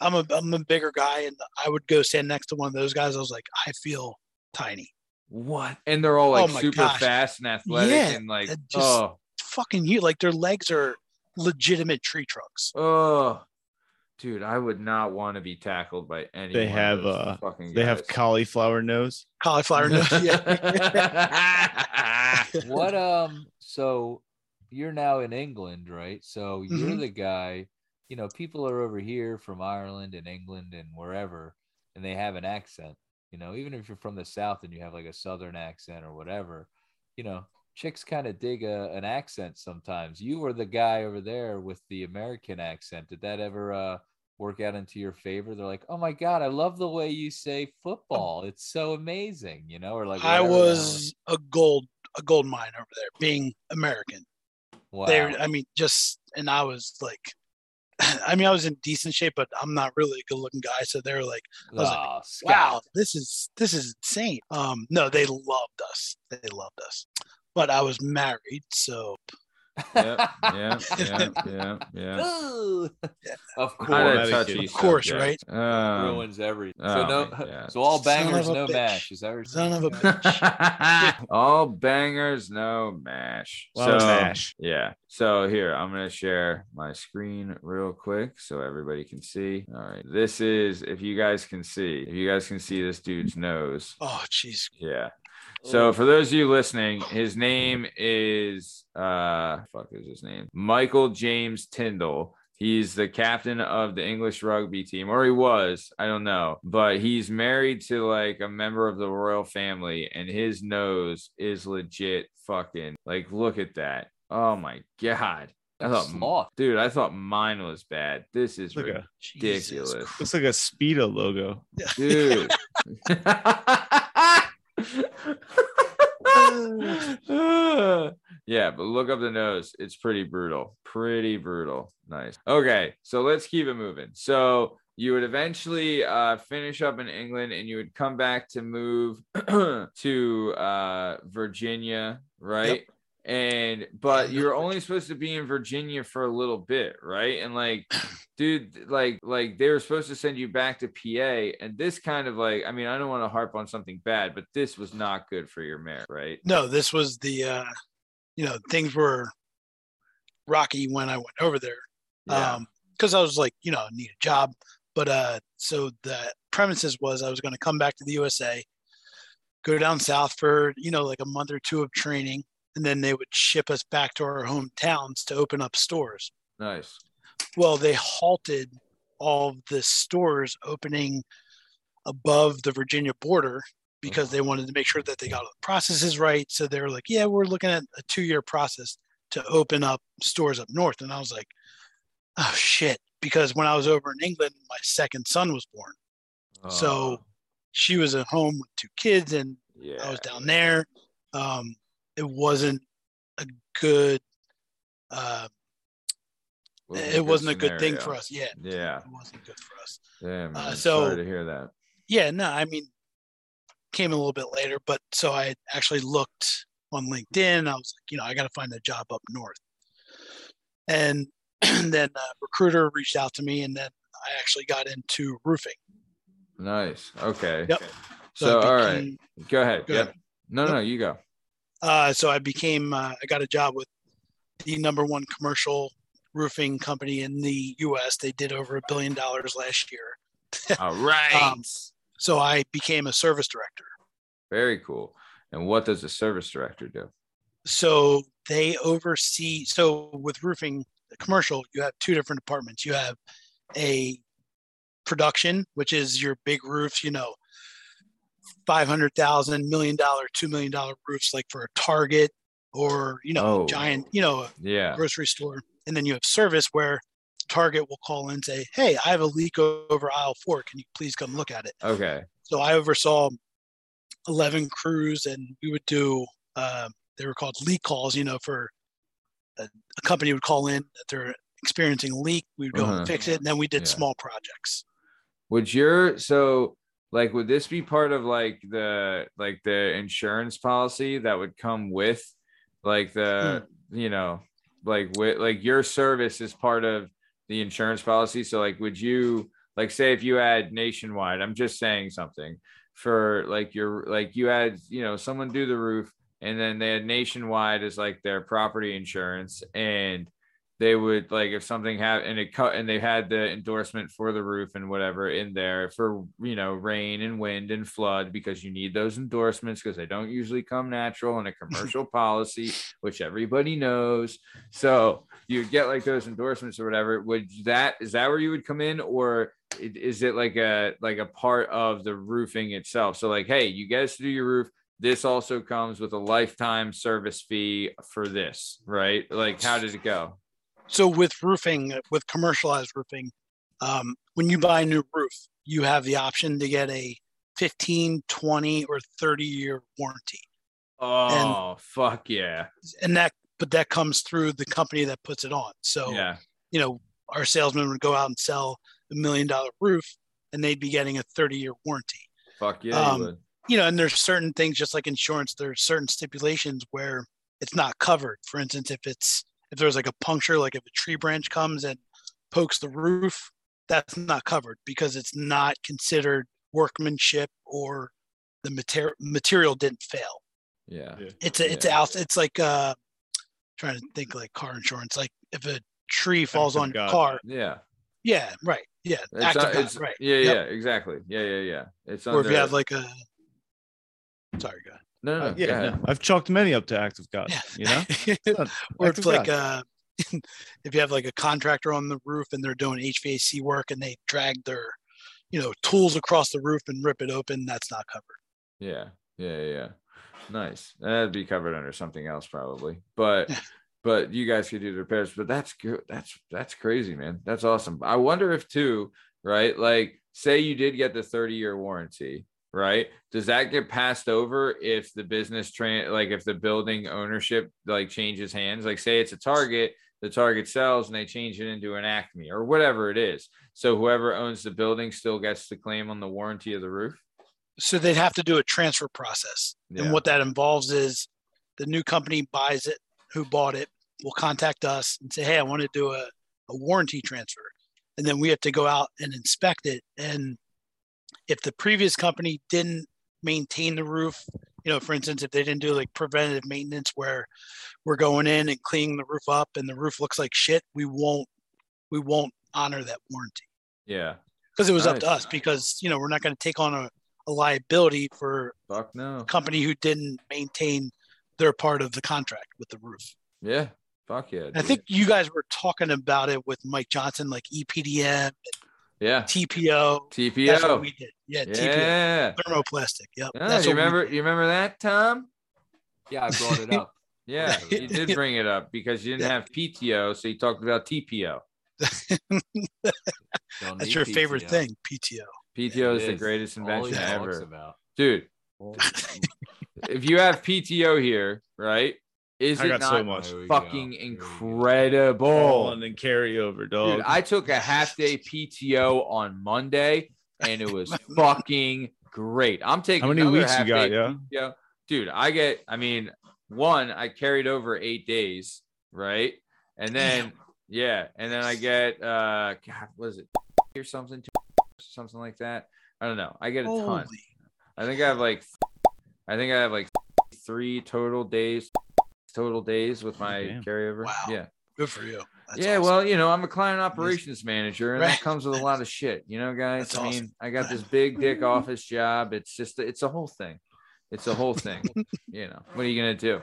I'm a I'm a bigger guy, and I would go stand next to one of those guys. I was like, I feel tiny. What? And they're all like Oh super gosh. fast and athletic Yeah, and like just- oh Fucking you! Like their legs are legitimate tree trunks. oh dude, I would not want to be tackled by any. They have, those uh, fucking They have cauliflower nose. Cauliflower nose. Yeah. what um so you're now in England right so you're Mhm. the guy you know people are over here from Ireland and England and wherever and they have an accent you know even if you're from the south and you have like a southern accent or whatever you know chicks kind of dig a, an accent sometimes you were the guy over there with the American accent did that ever uh work out into your favor they're like oh my god I love the way you say football it's so amazing you know or like I whatever the hell. was a gold a gold mine over there, being American. wow. They, I mean, just and I was like, I mean, I was in decent shape, but I'm not really a good looking guy. So they were like, I was like, Oh, Scott. wow, this is this is insane. Um, no, they loved us. They loved us. But I was married, so yeah, yeah, yeah, yeah. Ooh. Yeah. Of course. of touchy Of course, subject. Um, ruins everything. oh so no my so all bangers, no bitch. mash. Is that what son of a bitch. all bangers, no mash. Lot of So, mash. Yeah. So here, I'm going to share my screen real quick so everybody can see. All right. This is, if you guys can see, if you guys can see this dude's nose. Oh, jeez. Yeah. So for those of you listening, his name is uh fuck is his name? Michael James Tindall. He's the captain of the English rugby team, or he was. I don't know, but he's married to like a member of the royal family, and his nose is legit fucking like. Look at that! Oh my god! I thought, Sloth. dude, I thought mine was bad. This is Look at- Jesus ridiculous, Looks like a Speedo logo. dude. yeah, but look up the nose. It's pretty brutal. Pretty brutal. Nice. Okay, so let's keep it moving. So you would eventually uh, finish up in England and you would come back to move to uh, Virginia, right? And but you're only supposed to be in Virginia for a little bit, right? And like, dude, like, like they were supposed to send you back to PA, and this kind of like, I mean, I don't want to harp on something bad, but this was not good for your marriage, right? No, this was the uh you know, things were rocky when I went over there. Yeah. Um because I was like, you know, I need a job. But uh so the premises was I was gonna come back to the USA, go down south for, you know, like a month or two of training, and then they would ship us back to our hometowns to open up stores. nice. Well, they halted all the stores opening above the Virginia border because they wanted to make sure that they got all the processes right. So they were like, yeah, we're looking at a two year process to open up stores up north. And I was like, oh shit. Because when I was over in England, my second son was born. So Oh, she was at home with two kids and yeah, I was down there. Um, it wasn't a good, uh, Wasn't it wasn't a good thing for us. Yeah. Yeah, It wasn't good for us. damn. Uh, so- sorry to hear that. Yeah, no, I mean, came a little bit later, but so I actually looked on LinkedIn. I was like, you know, I got to find a job up north. And, then a recruiter reached out to me, and then I actually got into roofing. Nice. Okay. Yep. So, I all right, go ahead. Go yep. ahead. No, Yep. no, you go. Uh, so I became, uh, I got a job with the number one commercial roofing company in the U.S. They did over a billion dollars last year. All right. Um, So I became a service director. Very cool. And what does a service director do? so they oversee so with roofing commercial you have two different departments you have a production which is your big roofs you know 500,000 million dollar 2 million dollar roofs like for a target or you know Oh. giant you know a Yeah. grocery store and then you have service where target will call in and say hey i have a leak over aisle 4 can you please come look at it Okay. so I oversaw 11 crews and we would do, uh, they were called leak calls, you know, for a, a company would call in that they're experiencing a leak. We would go Uh-huh. and fix it. And then we did Yeah. small projects. Would your so like would this be part of like the like the insurance policy that would come with like the hmm. you know like with like your service is part of the insurance policy? So like would you like say if you had nationwide i'm just saying something for like your like you had you know someone do the roof and then they had nationwide as like their property insurance and they would like if something happened and it cut and they had the endorsement for the roof and whatever in there for you know rain and wind and flood because you need those endorsements because they don't usually come natural in a commercial policy which everybody knows. So you get like those endorsements or whatever. Would that is that where you would come in or is it like a like a part of the roofing itself? So like hey you guys do your roof. This also comes with a lifetime service fee for this right? Like how did it go So with roofing, with commercialized roofing, um, when you buy a new roof, you have the option to get a 15, 20, or 30 year warranty. oh fuck yeah And that, but that comes through the company that puts it on. So, yeah you know, our salesman would go out and sell a million dollar roof and they'd be getting a 30 year warranty. fuck yeah Um, you. You know, and there's certain things just like insurance, there's certain stipulations where it's not covered. For instance, if it's if there's like a puncture, like if a tree branch comes and pokes the roof, that's not covered because it's not considered workmanship or the material material didn't fail. yeah It's a it's Yeah. out it's like uh trying to think like car insurance. Like if a tree falls of on your car, yeah yeah, right. Yeah. it's, act of uh, God, it's right. yeah Yep. yeah exactly yeah yeah yeah it's Or if you have like a sorry, go ahead. No no, Uh, yeah, no, I've chalked many up to act of God. Yeah. You know, or it's like uh if you have like a contractor on the roof and they're doing HVAC work and they drag their, you know, tools across the roof and rip it open, that's not covered. Yeah, yeah, yeah, yeah. Nice. That'd be covered under something else probably, but but you guys could do the repairs. But that's good. That's that's crazy, man. That's awesome. I wonder if too, right? Like, say you did get the thirty year warranty, right? Does that get passed over if the business train, like if the building ownership like changes hands? Like, say it's a Target, the Target sells and they change it into an Acme or whatever it is. So whoever owns the building still gets the claim on the warranty of the roof. So they'd have to do a transfer process. Yeah. And what that involves is the new company buys it, who bought it will contact us and say, Hey, I want to do a, a warranty transfer. And then we have to go out and inspect it. And if the previous company didn't maintain the roof, you know, for instance, if they didn't do like preventative maintenance where we're going in and cleaning the roof up and the roof looks like shit, we won't we won't honor that warranty. Yeah. Because it was up to us because you know we're not going to take on a, a liability for Fuck no. a company who didn't maintain their part of the contract with the roof. Yeah. Fuck yeah. I think you guys were talking about it with Mike Johnson, like EPDM, yeah. TPO. That's what TPO. we did. Yeah, TPO. Thermoplastic. Yep. Yeah, That's you what we remember you remember that, Tom? Yeah, I brought it up. Yeah, you did bring it up because you didn't Yeah. have PTO, so you talked about TPO. That's need your favorite thing, PTO. PTO is the greatest invention ever. about. Dude, if you have PTO here, right? Is I it got not so much. There we go. fucking There we go. incredible? Falling and carryover, dog. Dude, I took a half day PTO on Monday and it was fucking great. I'm taking How many weeks you got, day yeah? PTO. Dude, I get, I mean, one, I carried over eight days, right? And then, yeah, and then I get, uh, God, was it or something, something like that? I don't know. I get a ton. I think I have like, I think I have like three total days, total days with my Damn. carryover. Wow. Yeah. Good for you. That's yeah, awesome. well, you know, I'm a client operations manager, and that comes with a lot of shit. You know, guys. That's I mean, awesome. I got this big dick office job. It's just, it's a whole thing. It's a whole thing. you know, what are you gonna do?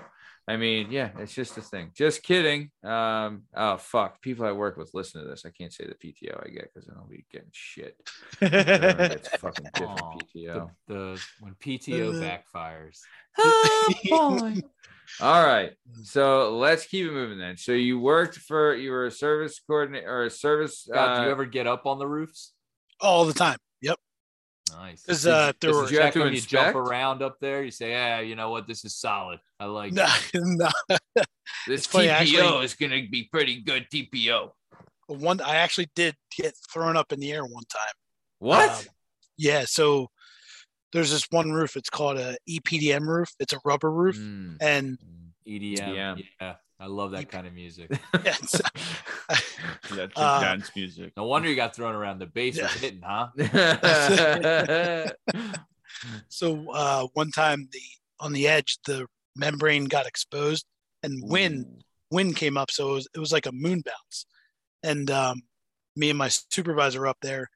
I mean, yeah, it's just a thing. Just kidding. Um, oh fuck, people I work with listen to this. I can't say the PTO I get because then I'll be getting shit. Everyone gets fucking different Aw, PTO. The, the when PTO Uh, backfires. All right. So let's keep it moving then. So you worked for you were a service coordinator or a service God, do uh, you ever get up on the roofs? all the time. Yep. Nice. Because Did- uh, there did were you have to when you jump around up there. You say, "Yeah, you know what? This is solid. I like." no, it." no. This funny, TPO actually- is going to be pretty good TPO. One, I actually did get thrown up in the air one time. What? Um, yeah. So there's this one roof. It's called a EPDM roof. It's a rubber roof, Mm. and EDM. EDM. Yeah, I love that kind of music. yeah, That's your Uh, dance music. No wonder you got thrown around. The bass was Yeah. hitting, huh? so uh, one time the on the edge the membrane got exposed and wind wind came up so it was, it was like a moon bounce and um, me and my supervisor were up there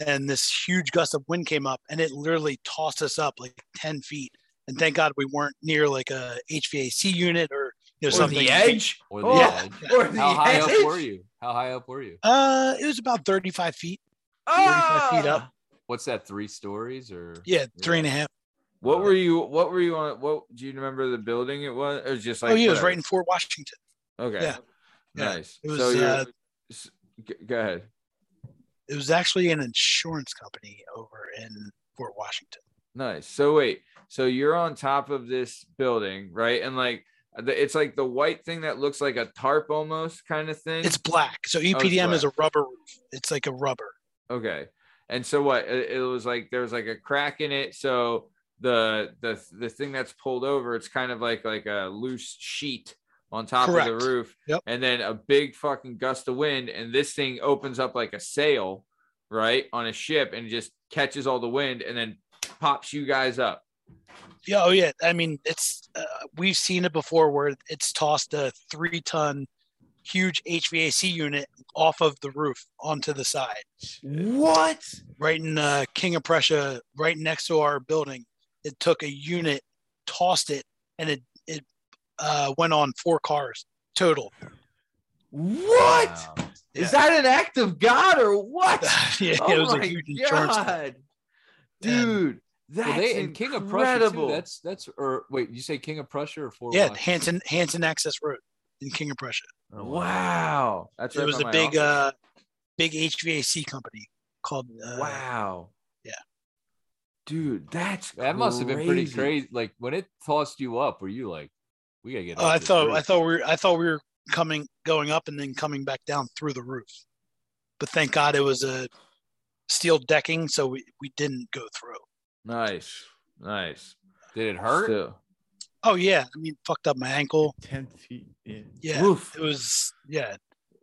and this huge gust of wind came up and it literally tossed us up like 10 feet and thank god we weren't near like a hvac unit or you know Or something the edge? Or the Oh, edge. or the How high up were you? How high up were you? uh it was about 35 feet 35 feet up What's that? Three stories or? yeah three and a half What were you? What were you on? What do you remember the building it was? It was just like oh yeah it was right in fort washington Okay. yeah. Yeah. Nice. It was, so you're, uh, go ahead. it was actually an insurance company over in fort washington Nice. So wait, so you're on top of this building, right? And like, the, it's like the white thing that looks like a tarp almost kind of thing. It's black. So oh, EPDM is a rubber roof. It's like a rubber. okay. And so what? It, it was like there was like a crack in it. So the the the thing that's pulled over, it's kind of like like a loose sheet on top of the roof. Yep. And then a big fucking gust of wind, and this thing opens up like a sail, right, on a ship, and just catches all the wind, and then pops you guys up. Yeah. Oh yeah. I mean, it's uh, we've seen it before where it's tossed a three ton huge HVAC unit off of the roof onto the side, What? right in uh, King of Prussia, right next to our building. It took a unit, tossed it, and it it uh, went on four cars total. What? Wow. Is Yeah. that an act of God or what? yeah, oh it was a huge insurance. God. Dude, that's Well, they and King of Prussia incredible. too. That's that's or wait, you say King of Prussia or Fort Yeah, Washington? Hanson Hanson Access Road in King of Prussia. Oh, wow. That's It right was a big office. uh big HVAC company called uh, wow. yeah. Dude, that's That must have been pretty crazy. crazy. Like when it tossed you up, were you like, we gotta get? Oh, I thought roof. I thought we were I thought we were coming going up and then coming back down through the roof. But thank God it was a steel decking, so we, we didn't go through. Nice. Nice. Did it hurt? Still. Oh yeah, I mean fucked up my ankle. 10 feet in. Yeah, Oof. it was yeah.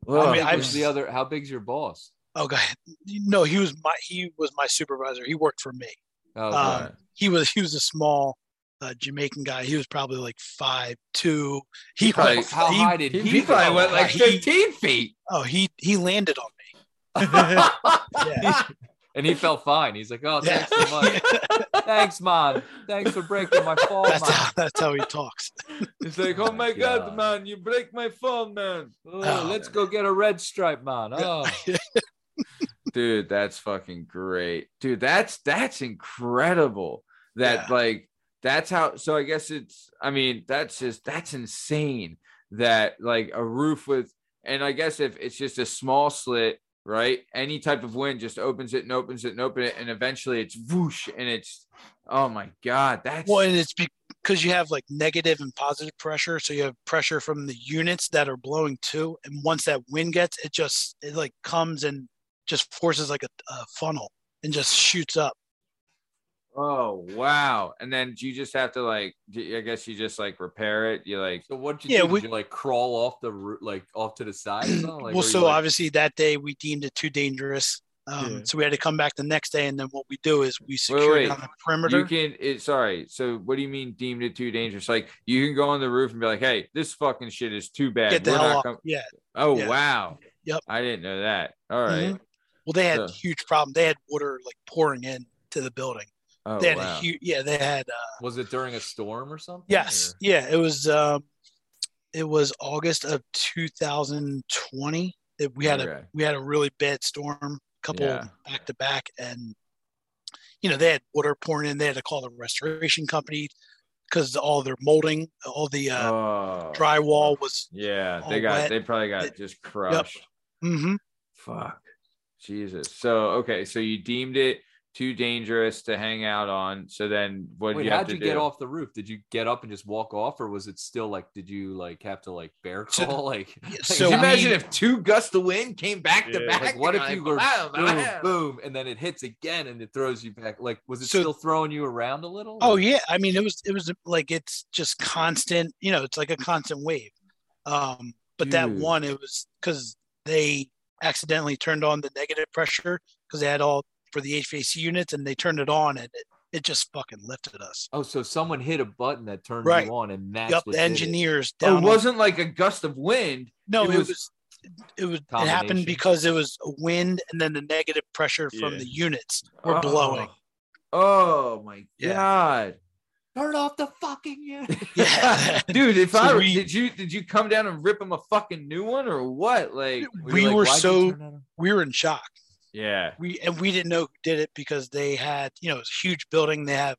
Ugh. How I mean, I've- was the other? How big's your boss? Oh god, no, he was my he was my supervisor. He worked for me. Oh, Um, okay. He was he was a small uh, Jamaican guy. He was probably like five two. He Probably- was- how he- high did he, he, he probably went like he- 15 feet. Oh, he he landed on me. Yeah. And he felt fine. He's like, oh, Yeah. thanks so much. thanks, man. Thanks for breaking my phone." that's man. how that's how he talks. He's like, oh my God. god, man, you break my phone, man. Oh, Oh, let's go get a red stripe, man. Oh, Dude, that's fucking great. Dude, that's that's incredible. That Yeah. like that's how so I guess it's I mean, that's just that's insane that like a roof with and I guess if it's just a small slit, right? Any type of wind just opens it and opens it and opens it, and eventually it's whoosh and it's oh my god, that's Well, and it's because you have like negative and positive pressure. So you have pressure from the units that are blowing too, and once that wind gets, it just it like comes and just forces like a, a funnel and just shoots up. Oh wow. And then you just have to like, I guess you just like repair it. You like so what did you Yeah, do? Did we- you like crawl off the roof, like off to the side? Like, well, so like- obviously that day we deemed it too dangerous. Um, Yeah. So we had to come back the next day, and then what we do is we secure wait. down the perimeter. You can it sorry. So what do you mean deemed it too dangerous? Like you can go on the roof and be like, hey, this fucking shit is too bad. get the We're hell not off. com-" Yeah. oh Yeah. wow. Yep. I didn't know that. All right. Mhm. Well, they had So- huge problem. They had water like pouring in to the building. Oh they had wow. a huge. Yeah, they had. Uh, was it during a storm or something? Yes. or- Yeah, it was um it was August of 2020. It, we had a we had a really bad storm, couple Yeah. back to back and you know, they had water pouring in. They had to call the restoration company because all their molding, all the uh, oh drywall was Yeah, they got wet. they probably got It- just crushed. mhm. Fuck. Jesus. So okay, so you deemed it too dangerous to hang out on. So then what did Wait, you have how'd to you do? get off the roof? Did you get up and just walk off, or was it still like? Did you like have to like bear So- crawl? Like, like, so you imagine we- if two gusts of wind came back to back? like what if you you're were like, boom, "Wow, wow." boom, and then it hits again and it throws you back? Like, was it So- still throwing you around a little? Oh or- yeah, I mean it was it was like it's just constant, you know, it's like a constant wave. Um, but that one it was because they accidentally turned on the negative pressure because they had all for the HVAC units and they turned it on and it, it just fucking lifted us. Oh, so someone hit a button that turned Right. you on, and that's yep, what the did it. engineers Oh, it wasn't like a gust of wind. no, it it was- was it was it happened because it was a wind and then the negative pressure from Yeah. the units were Oh. blowing. Oh my Yeah. god. Turn off the fucking unit. Yeah. Dude, if So I we- did you did you come down and rip him a fucking new one or what? Like we like, were so turn that on?" we were in shock. Yeah. we and we didn't know who did it because they had you know it's a huge building they have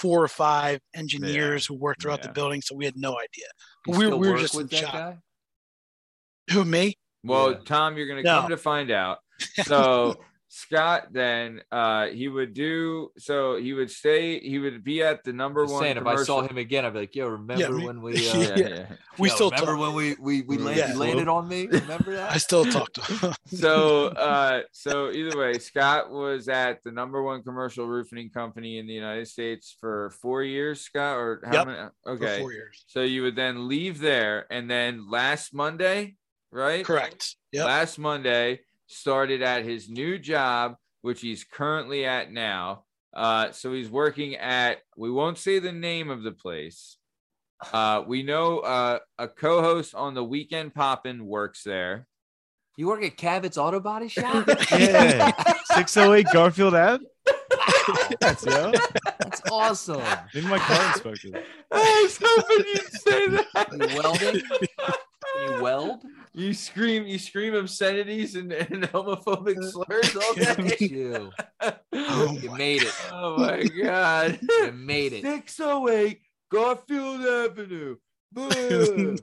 four or five engineers who work throughout Yeah. the building so we had no idea You we, were- we were work just in with that shock guy? who me Well, Yeah. Tom, you're gonna No. come to find out. So Scott then uh he would do so he would stay he would be at the number Just one saying, if I saw him again, I'd be like, "Yo, remember me- when we? Uh, yeah, Yeah. yeah. we yo, still remember talk, when we we we landed, Yeah. you landed on me? Remember that? i still talk to him so uh so either way scott was at the number one commercial roofing company in the united states for four years scott or how Yep. many for okay four years so you would then leave there and then last monday right correct yep last monday started at his new job which he's currently at now uh so he's working at we won't say the name of the place uh we know uh a co-host on the weekend poppin works there You work at Cabot's Auto Body Shop? Yeah. 608 Garfield Ave. That's yo. That's awesome. Maybe my car inspector. I was hoping you'd say that. You welding? You weld? You scream, you scream obscenities and, and homophobic slurs all day. You, Oh you made it. Oh my god. You made it. 608 Garfield Avenue. Boo.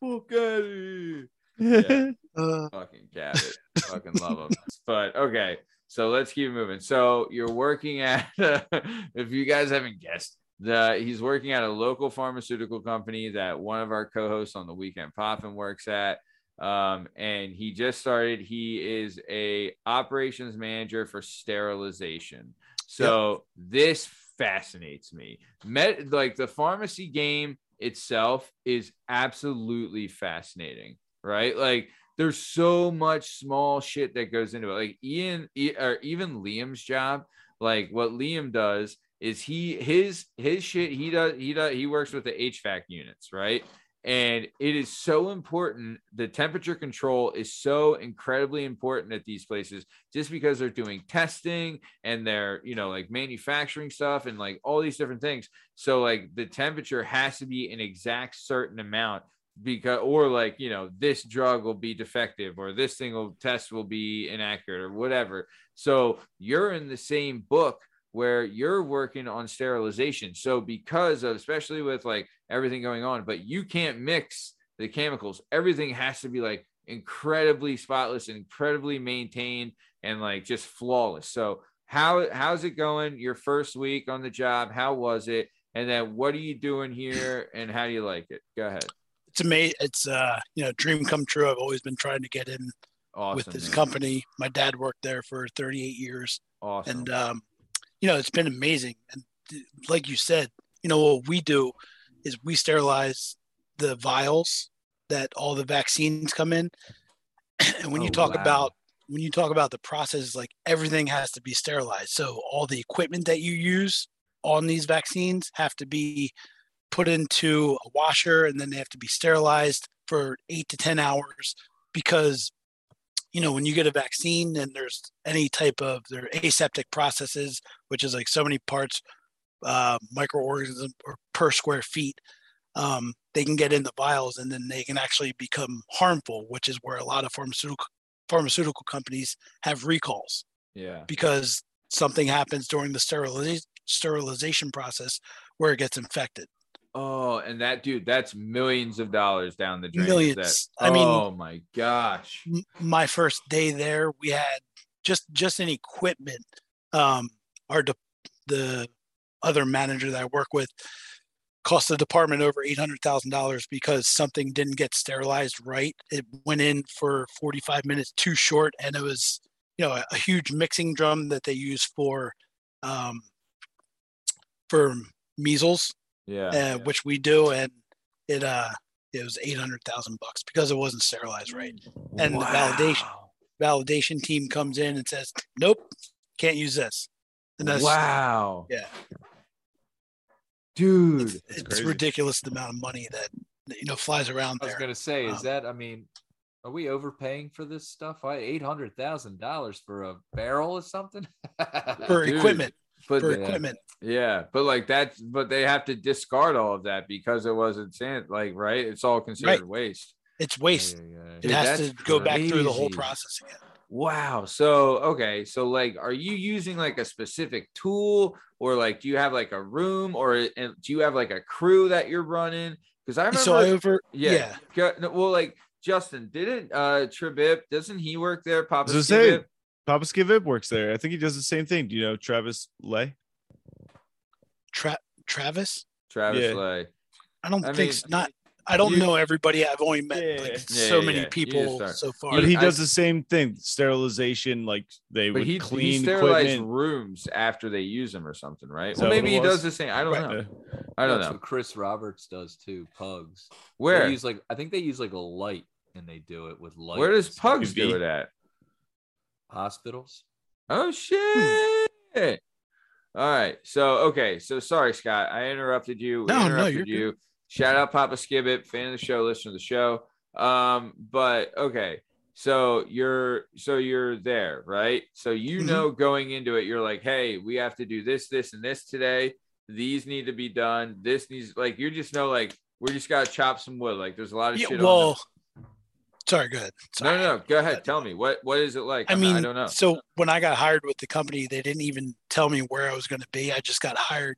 Fuck out. Yeah. Uh, Fucking Cabot. Fucking love him. But okay, so let's keep moving. So you're working at, if you guys haven't guessed, the he's working at a local pharmaceutical company that one of our co-hosts on the weekend Poppin works at. Um, and he just started. He is a operations manager for sterilization. So this fascinates me. Met like the pharmacy game itself is absolutely fascinating, right? Like there's so much small shit that goes into it. Like Ian or even Liam's job, like what Liam does is he his his shit he does he does he works with the HVAC units, right? And it is so important. The temperature control is so incredibly important at these places just because they're doing testing and they're, you know, like manufacturing stuff and like all these different things. So, like, the temperature has to be an exact certain amount because, or like, you know, this drug will be defective or this thing will test will be inaccurate or whatever. So, you're in the same book where you're working on sterilization. So because of especially with like everything going on, but you can't mix the chemicals. Everything has to be like incredibly spotless, incredibly maintained, and like just flawless. So how how's it going? Your first week on the job, how was it? And then what are you doing here and how do you like it? Go ahead. it's amazing. It's uh, you know, dream come true. I've always been trying to get in Awesome. with this man. company. My dad worked there for 38 years, Awesome. and um, you know, it's been amazing. And uh, like you said, you know, what we do is we sterilize the vials that all the vaccines come in. and when you Oh, talk wow. about when you talk about the process, like everything has to be sterilized. So all the equipment that you use on these vaccines have to be put into a washer and then they have to be sterilized for eight to 10 hours because, you know, when you get a vaccine and there's any type of their aseptic processes, which is like so many parts, uh, microorganism or per square feet, um, they can get in the vials and then they can actually become harmful, which is where a lot of pharmaceutical pharmaceutical companies have recalls yeah. because something happens during the steriliza- sterilization process where it gets infected. Oh, and that dude, that's millions of dollars down the drain. Millions. That, I mean- oh my gosh. My first day there, we had just just in equipment. Um, our de- the other manager that I work with cost the department over eight hundred thousand dollars because something didn't get sterilized right. It went in for forty five minutes too short, and it was you know a, a huge mixing drum that they use for um, for measles. Yeah. uh, which we do, and it uh it was eight hundred thousand bucks because it wasn't sterilized right. And the validation validation team comes in and says, "Nope, can't use this." And that's wow. yeah, Dude. it's, it's crazy. ridiculous the amount of money that that, you know flies around I was there. gonna say, is Um, that? I mean, are we overpaying for this stuff? I eight hundred thousand dollars for a barrel or something for Dude, equipment, But for yeah, equipment. yeah, but like that's but they have to discard all of that because it wasn't san like right. It's all considered waste. It's waste. Yeah, yeah, It Dude, has to that's go back through the whole process again. Wow. So okay. So like, are you using like a specific tool, or like, do you have like a room, or and do you have like a crew that you're running? Because I remember. So I over yeah. yeah. Well, like Justin didn't uh Tribip doesn't he work there? Papa I was gonna say, Skibip? Papa Skivip works there. I think he does the same thing. Do you know Travis Lay? Tra- Travis. Travis Yeah. Lay. I don't I think mean, s- not. I don't you- know everybody. I've only met Yeah. like Yeah, so yeah, many yeah. People so far. But he I- does the same thing. Sterilization, like they would he, he clean sterilized equipment. rooms after they use them or something, right? Is Well, maybe he does the same. I don't Right. know. I don't That's know what Chris Roberts does too. Pugs. where. They use like I think they use like a light and they do it with light. Where does. Pugs do it at? Hospitals. Oh shit! All right. So okay. So sorry, Scott. I interrupted you. No, no, you're good. Shout out Papa Skibbit, fan of the show, listener to the show. Um, but okay. So you're so you're there, right? So you Mhm. know going into it, you're like, hey, we have to do this, this, and this today. These need to be done. This needs like you just know like we just gotta chop some wood. Like there's a lot of Yeah, shit. on well, sorry, go ahead. No, Sorry. no, no. Go ahead. Tell me what what is it like? I mean, I don't know. So when I got hired with the company, they didn't even tell me where I was going to be. I just got hired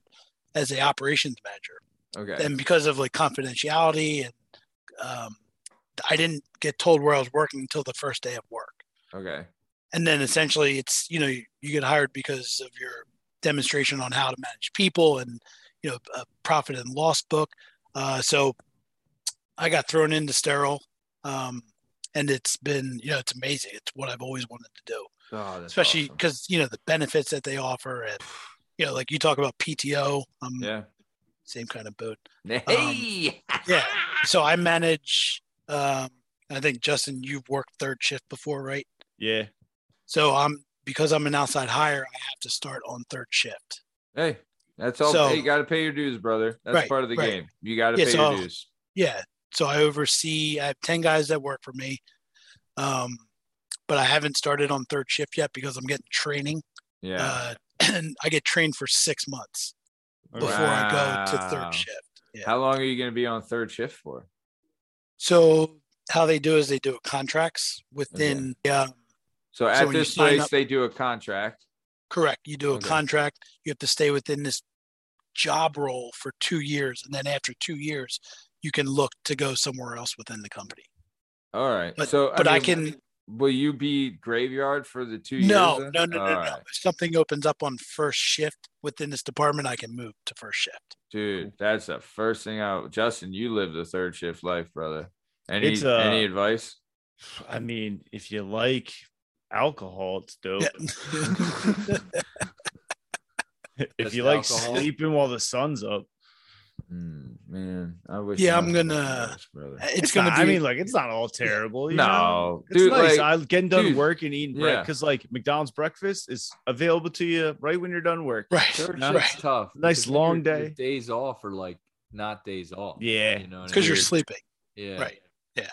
as a operations manager, Okay. and because of like confidentiality and um, I didn't get told where I was working until the first day of work. Okay. And then essentially, it's you know you, you get hired because of your demonstration on how to manage people and you know a profit and loss book. Uh, so I got thrown into sterile, um, and it's been you know it's amazing. It's what I've always wanted to do. Oh, especially awesome. because you know the benefits that they offer and you know like you talk about pto um Yeah. same kind of boat Hey. yeah so i manage um i think justin you've worked third shift before right Yeah. so i'm because i'm an outside hire i have to start on third shift Hey, that's all. So- hey, you got to pay your dues, brother. That's Right, part of the right. game. You got to Yeah, pay so- your dues. yeah so i oversee i have 10 guys that work for me um but i haven't started on third shift yet because i'm getting training Yeah. uh and i get trained for six months Okay. before i go to third shift yeah. How long are you going to be on third shift for? So how they do is they do contracts within. Yeah, So at you this place, up- they do a contract. correct. You do a Okay. contract. You have to stay within this job role for two years, and then after two years, you can look to go somewhere else within the company. All right. But so but I, mean, can Will you be graveyard for the two no years? no then? no no All no. right. If something opens up on first shift within this department, I can move to first shift. Dude, that's the first thing out. Justin, you live the third shift life, brother. Any It's, uh, any advice? I mean, if you like alcohol, it's dope. Yeah. if Just you like alcohol? sleeping while the sun's up, Hmm, man, I wish. Yeah, I'm gonna- this, brother. it's gonna not- be. I mean, like it's not all terrible. You know? No, It's dude, nice. like, I getting done dude, work and eating yeah. bread because like McDonald's breakfast is available to you right when you're done work. right, Third No. right. shift's tough. Nice long your- your day. days off or like not days off. Yeah, you know, what I Because you're sleeping. Yeah, Right. Yeah,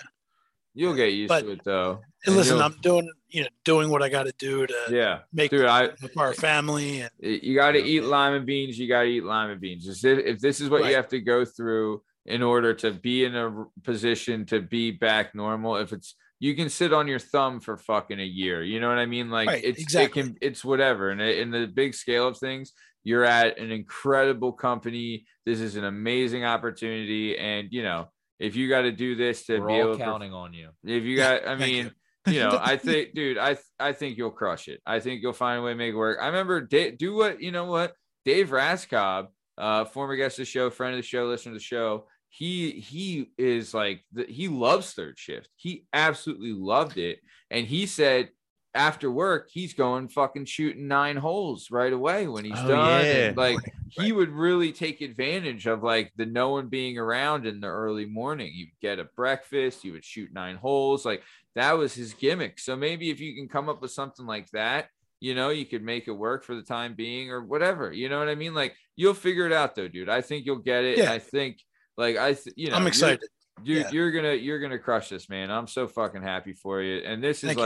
you'll get used But- to it though. And listen, you'll- I'm doing you know doing what I got to do to Yeah, make dude, I help our family and you got to eat lima beans. You got to eat lima beans. If, if this is what Right. you have to go through in order to be in a position to be back normal, if it's you can sit on your thumb for fucking a year. You know what I mean? Like Right, it's exactly. it can it's whatever. And in the big scale of things, you're at an incredible company. This is an amazing opportunity, and you know if you got to do this to we're be all able to counting on you. if you got, I Thank mean, you know, I think, dude, I I think you'll crush it. I think you'll find a way to make it work. I remember do what you know what Dave Raskob, uh, former guest of the show, friend of the show, listener to the show. He he is like the, he loves third shift. He absolutely loved it, and he said after work he's going fucking shooting nine holes right away when he's Oh, done. yeah. And like he would really take advantage of like the no one being around in the early morning. You'd get a breakfast, you would shoot nine holes. Like that was his gimmick. So maybe if you can come up with something like that, you know, you could make it work for the time being or whatever. You know what I mean? Like you'll figure it out though, dude. I think you'll get it. Yeah. I think like I, th- you know, I'm you're- excited. Dude, Yeah. you're gonna you're gonna crush this, man. I'm so fucking happy for you. And this is Thank you.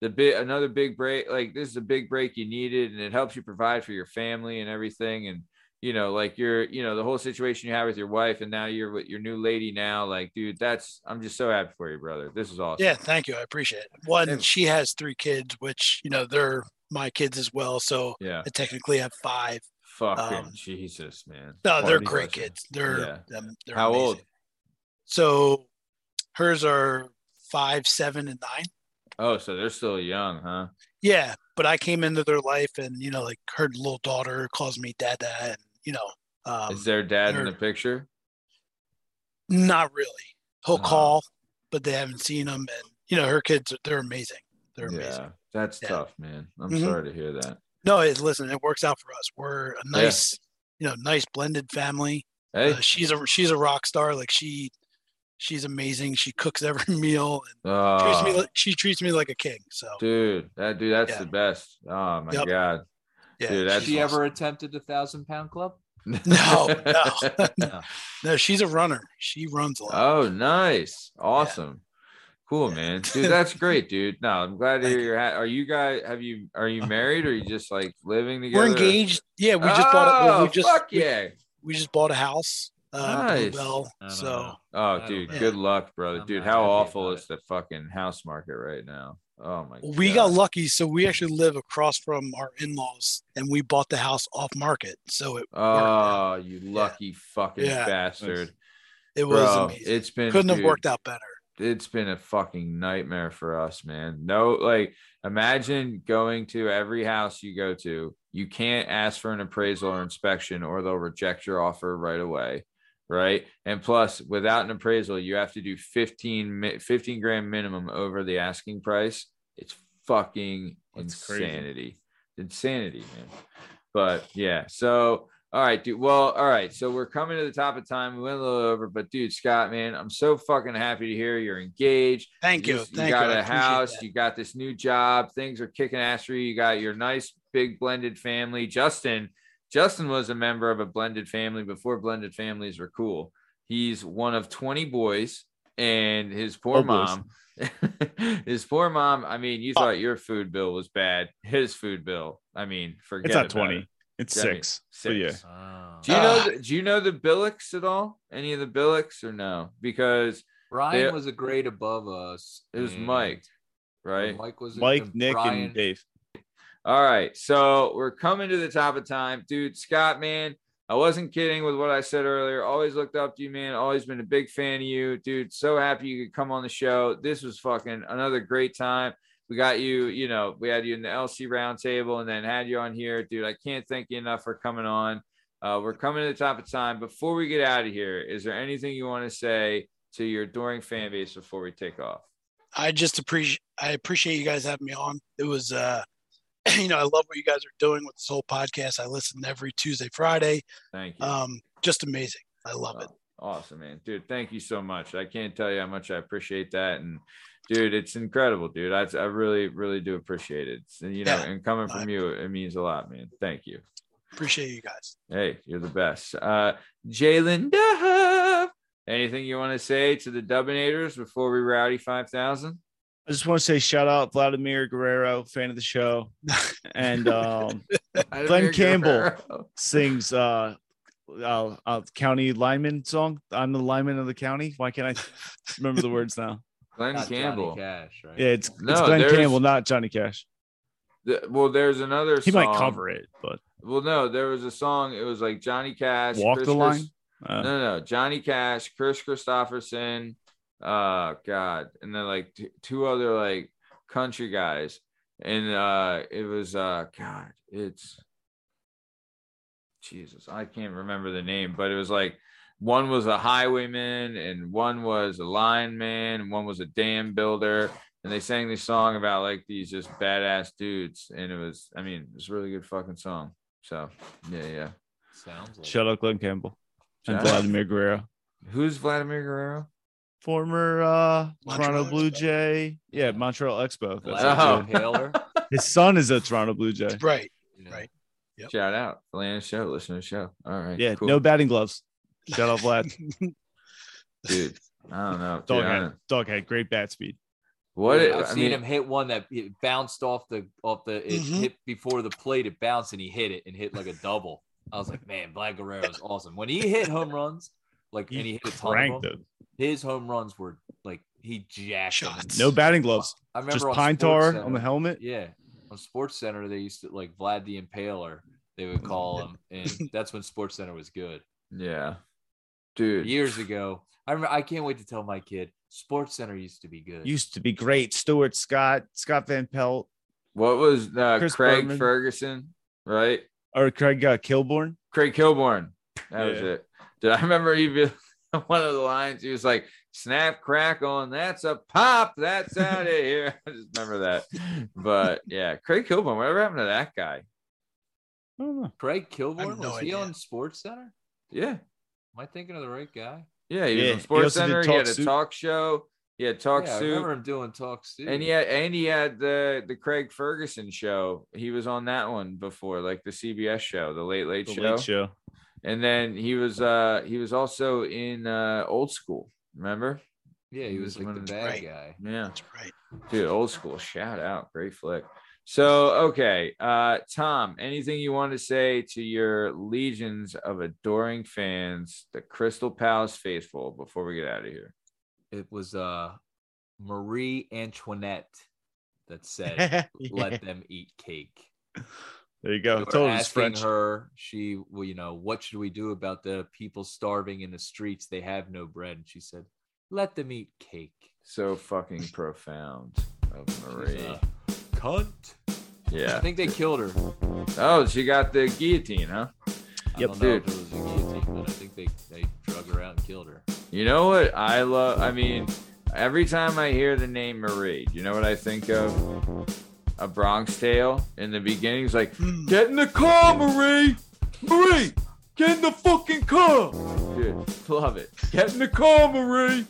Like the bit another big break. Like this is a big break you needed, and it helps you provide for your family and everything. And you know, like you're, you know, the whole situation you have with your wife, and now you're with your new lady now. Like, dude, that's I'm just so happy for you, brother. This is awesome. Yeah, thank you. I appreciate it. One, Yeah. she has three kids, which you know they're my kids as well. So Yeah. I technically have five. Fucking Um, Jesus, man. No, they're Party great crusher. kids. They're Yeah. um, they're How old? So hers are five, seven, and nine. Oh, so they're still young, huh? Yeah, but I came into their life, and you know, like her little daughter calls me dada, and you know, um, is their dad in the picture? not really. He'll Oh. call, but they haven't seen him, and you know, her kids, they're amazing. They're amazing. Yeah, that's Yeah. tough, man. I'm Mhm. sorry to hear that. No, it, listen, it works out for us. We're a nice, you know, nice blended family. Hey, Uh, she's a she's a rock star. Like she, she's amazing. She cooks every meal and treats me oh, she treats me like a king. So dude, that dude, that's Yeah. the best. Oh my Yep. god. yeah, Dude, Has that's she she's ever attempted the thousand pound club? No, no, No. no. She's a runner. She runs a lot. oh, nice, awesome, cool, man. Dude, that's great, dude. No, I'm glad to hear you. you're. Ha- are you guys? Have you? Are you married? or you just like living together? We're engaged. Yeah, we just bought. A, Oh, we just fuck we- yeah. we just bought a house. Uh, Nice. Blue Bell. So know. Oh, dude, know. good luck, brother. I'm Dude, how awful is it. the fucking house market right now? Oh my we god. got lucky. So we actually live across from our in-laws, and we bought the house off market. So it worked out. Oh, you lucky fucking Yeah. bastard. it was Bro, amazing. it's been Couldn't have worked out better. it's been a fucking nightmare for us, man. No, like imagine going to every house you go to. You can't ask for an appraisal or inspection or they'll reject your offer right away. Right. And plus, without an appraisal, you have to do 15, 15 grand minimum over the asking price. It's fucking That's crazy. insanity. Insanity, man. But yeah. So all right, dude. Well, all right. So we're coming to the top of time. We went a little over, but dude, Scott, man, I'm so fucking happy to hear you're engaged. Thank you. You, Thank got you. A house. that. You got this new job. Things are kicking ass for you. You got your nice big blended family. Justin, Justin was a member of a blended family before blended families were cool. He's one of 20 boys, and his poor Oh, mom. his poor mom. I mean, you thought your food bill was bad. His food bill. I mean, forget It's not about 20. it. It's I mean, six. But yeah. Oh. Do you know? Ah. The, do you know the Billicks at all? Any of the Billicks or no? Because Brian They- was a grade above us. it was Mike, right? Mike was Mike, Nick, Brian, and Dave. All right. So we're coming to the top of time. Dude, Scott, man, I wasn't kidding with what I said earlier. Always looked up to you, man. Always been a big fan of you. Dude, so happy you could come on the show. This was fucking another great time. We got you, you know, we had you in the LC roundtable and then had you on here. Dude, I can't thank you enough for coming on. Uh, we're coming to the top of time. Before we get out of here, is there anything you want to say to your adoring fan base before we take off? I just appreciate I appreciate you guys having me on. It was uh you know, I love what you guys are doing with this whole podcast. I listen every Tuesday, Friday. Thank you. Um, just amazing. I love it. Oh, Awesome, man. Dude, thank you so much. I can't tell you how much I appreciate that. And dude, it's incredible, dude. I, I really, really do appreciate it. It's- you know, Yeah. and coming I- from you, it means a lot, man. Thank you. Appreciate you guys. Hey, you're the best. Uh Jalen Dove. Anything you want to say to the Dubinators before we rowdy 5000? I just want to say shout out Vladimir Guerrero, fan of the show, and um, Glen Campbell. sings uh, uh, uh county lineman song. I'm the lineman of the county. Why can't I remember the words now? Glen not Johnny Campbell. Cash, right? Yeah, it's, it's No, Glen Campbell, not Johnny Cash. The- well, there's another He song. might cover it, but Well, no, there was a song. It was like Johnny Cash. Walk Chris the Chris- Line? Uh, no, no, Johnny Cash, Kris Kristofferson, uh, God, and then like t- two other like country guys, and uh, it was uh, God, it's Jesus, I can't remember the name, but it was like one was a highwayman, and one was a lineman, and one was a dam builder, and they sang this song about like these just badass dudes, and it was, I mean, it's a really good fucking song. So yeah, yeah. Sounds like shout out Glen Campbell and Vladimir Guerrero, Who's Vladimir Guerrero? Former uh, Montreal Toronto Blue Expo. Jay. Yeah, Montreal Expo. That's Oh. it, Vlad His son is a Toronto Blue Jay. Right. Yeah. Right. Yep. Shout out, Atlanta show, listen to the show. All right, Yeah, cool. no batting gloves. Shout out Vlad. dude. I don't know. Dude, Dog I don't- dog had great bat speed. what? Dude, it- I've I seen mean, him hit one that it bounced off the off the it Mhm. hit before the plate. It bounced and he hit it and hit like a double. I was like, man, Vlad Guerrero is awesome. When he hit home runs, like and he hit a ton of Cranked them, them. his home runs were like he jacked them. No batting gloves. I remember Just on pine tar Center- on the helmet. Yeah, on SportsCenter they used to like Vlad the Impaler. They would call him, and that's when SportsCenter was good. yeah, dude. Years ago, I remember. I can't wait to tell my kid SportsCenter used to be good. Used to be great. Stuart Scott, Scott Van Pelt, What was uh, Chris Craig Berman. Ferguson? Right, or Craig uh, Kilborn. Craig Kilborn. That was it. Did I remember even one of the lines? He was like, "Snap, crackle, and that's a pop. That's out of here." I just remember that. But yeah, Craig Kilborn. Whatever happened to that guy? I don't know. Craig I Kilborn no was he on SportsCenter? Yeah, Am I thinking of the right guy? yeah. He was on Sports also did Center. He had a Soup. talk show. He had talk yeah, I soup. remember him doing talk soup. And yeah, and he had the the Craig Ferguson show. He was on that one before, like the CBS show, the Late Late, The show. late show. And then he was uh he was also in uh Old School. Remember? yeah, he he was was like the one of the- bad Right. guy. Yeah, That's right. dude, Old School. Shout out, great flick. So okay, uh, Tom, anything you want to say to your legions of adoring fans, the Crystal Palace faithful, before we get out of here? It was uh Marie Antoinette that said, Yeah. "Let them eat cake." There you go. were Told his asking French. her, she, well, you know, what should we do about the people starving in the streets? They have no bread. And she said, "Let them eat cake." So fucking profound of She's Marie. a cunt. I think they killed her. Oh, she got the guillotine, huh? I Yep, don't know dude. if it was a guillotine, but I think they they drug her out and killed her. You know what I love? I mean, every time I hear the name Marie, do you know what I think of? A Bronx Tale. In the beginning, it's like, Hmm. get in the car, Marie! Marie! Get in the fucking car! Dude, love it. Get in the car, Marie!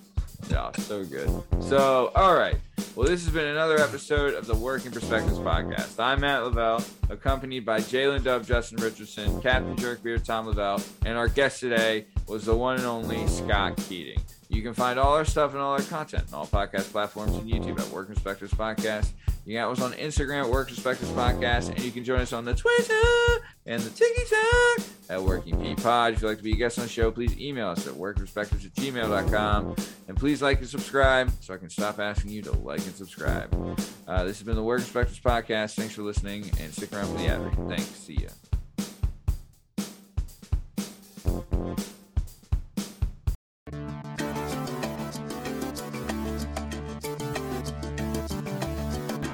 Yeah, so good. So, all right. Well, this has been another episode of the Working Perspectives podcast. I'm Matt Lavelle, accompanied by Jalen Dove, Justin Richardson, Captain Jerkbeard, Tom Lavelle, and our guest today was the one and only Scott Keating. You can find all our stuff and all our content on all podcast platforms and YouTube at Work Perspectives Podcast. You got us on Instagram at Work Perspectives Podcast, and you can join us on the Twitter and the TikTok at Working P Pod. If you'd like to be a guest on the show, please email us at workingperspectives at gmail.com. And please like and subscribe so I can stop asking you to like and subscribe. Uh, this has been the Work Perspectives Podcast. Thanks for listening and stick around for the ad. Thanks. See ya.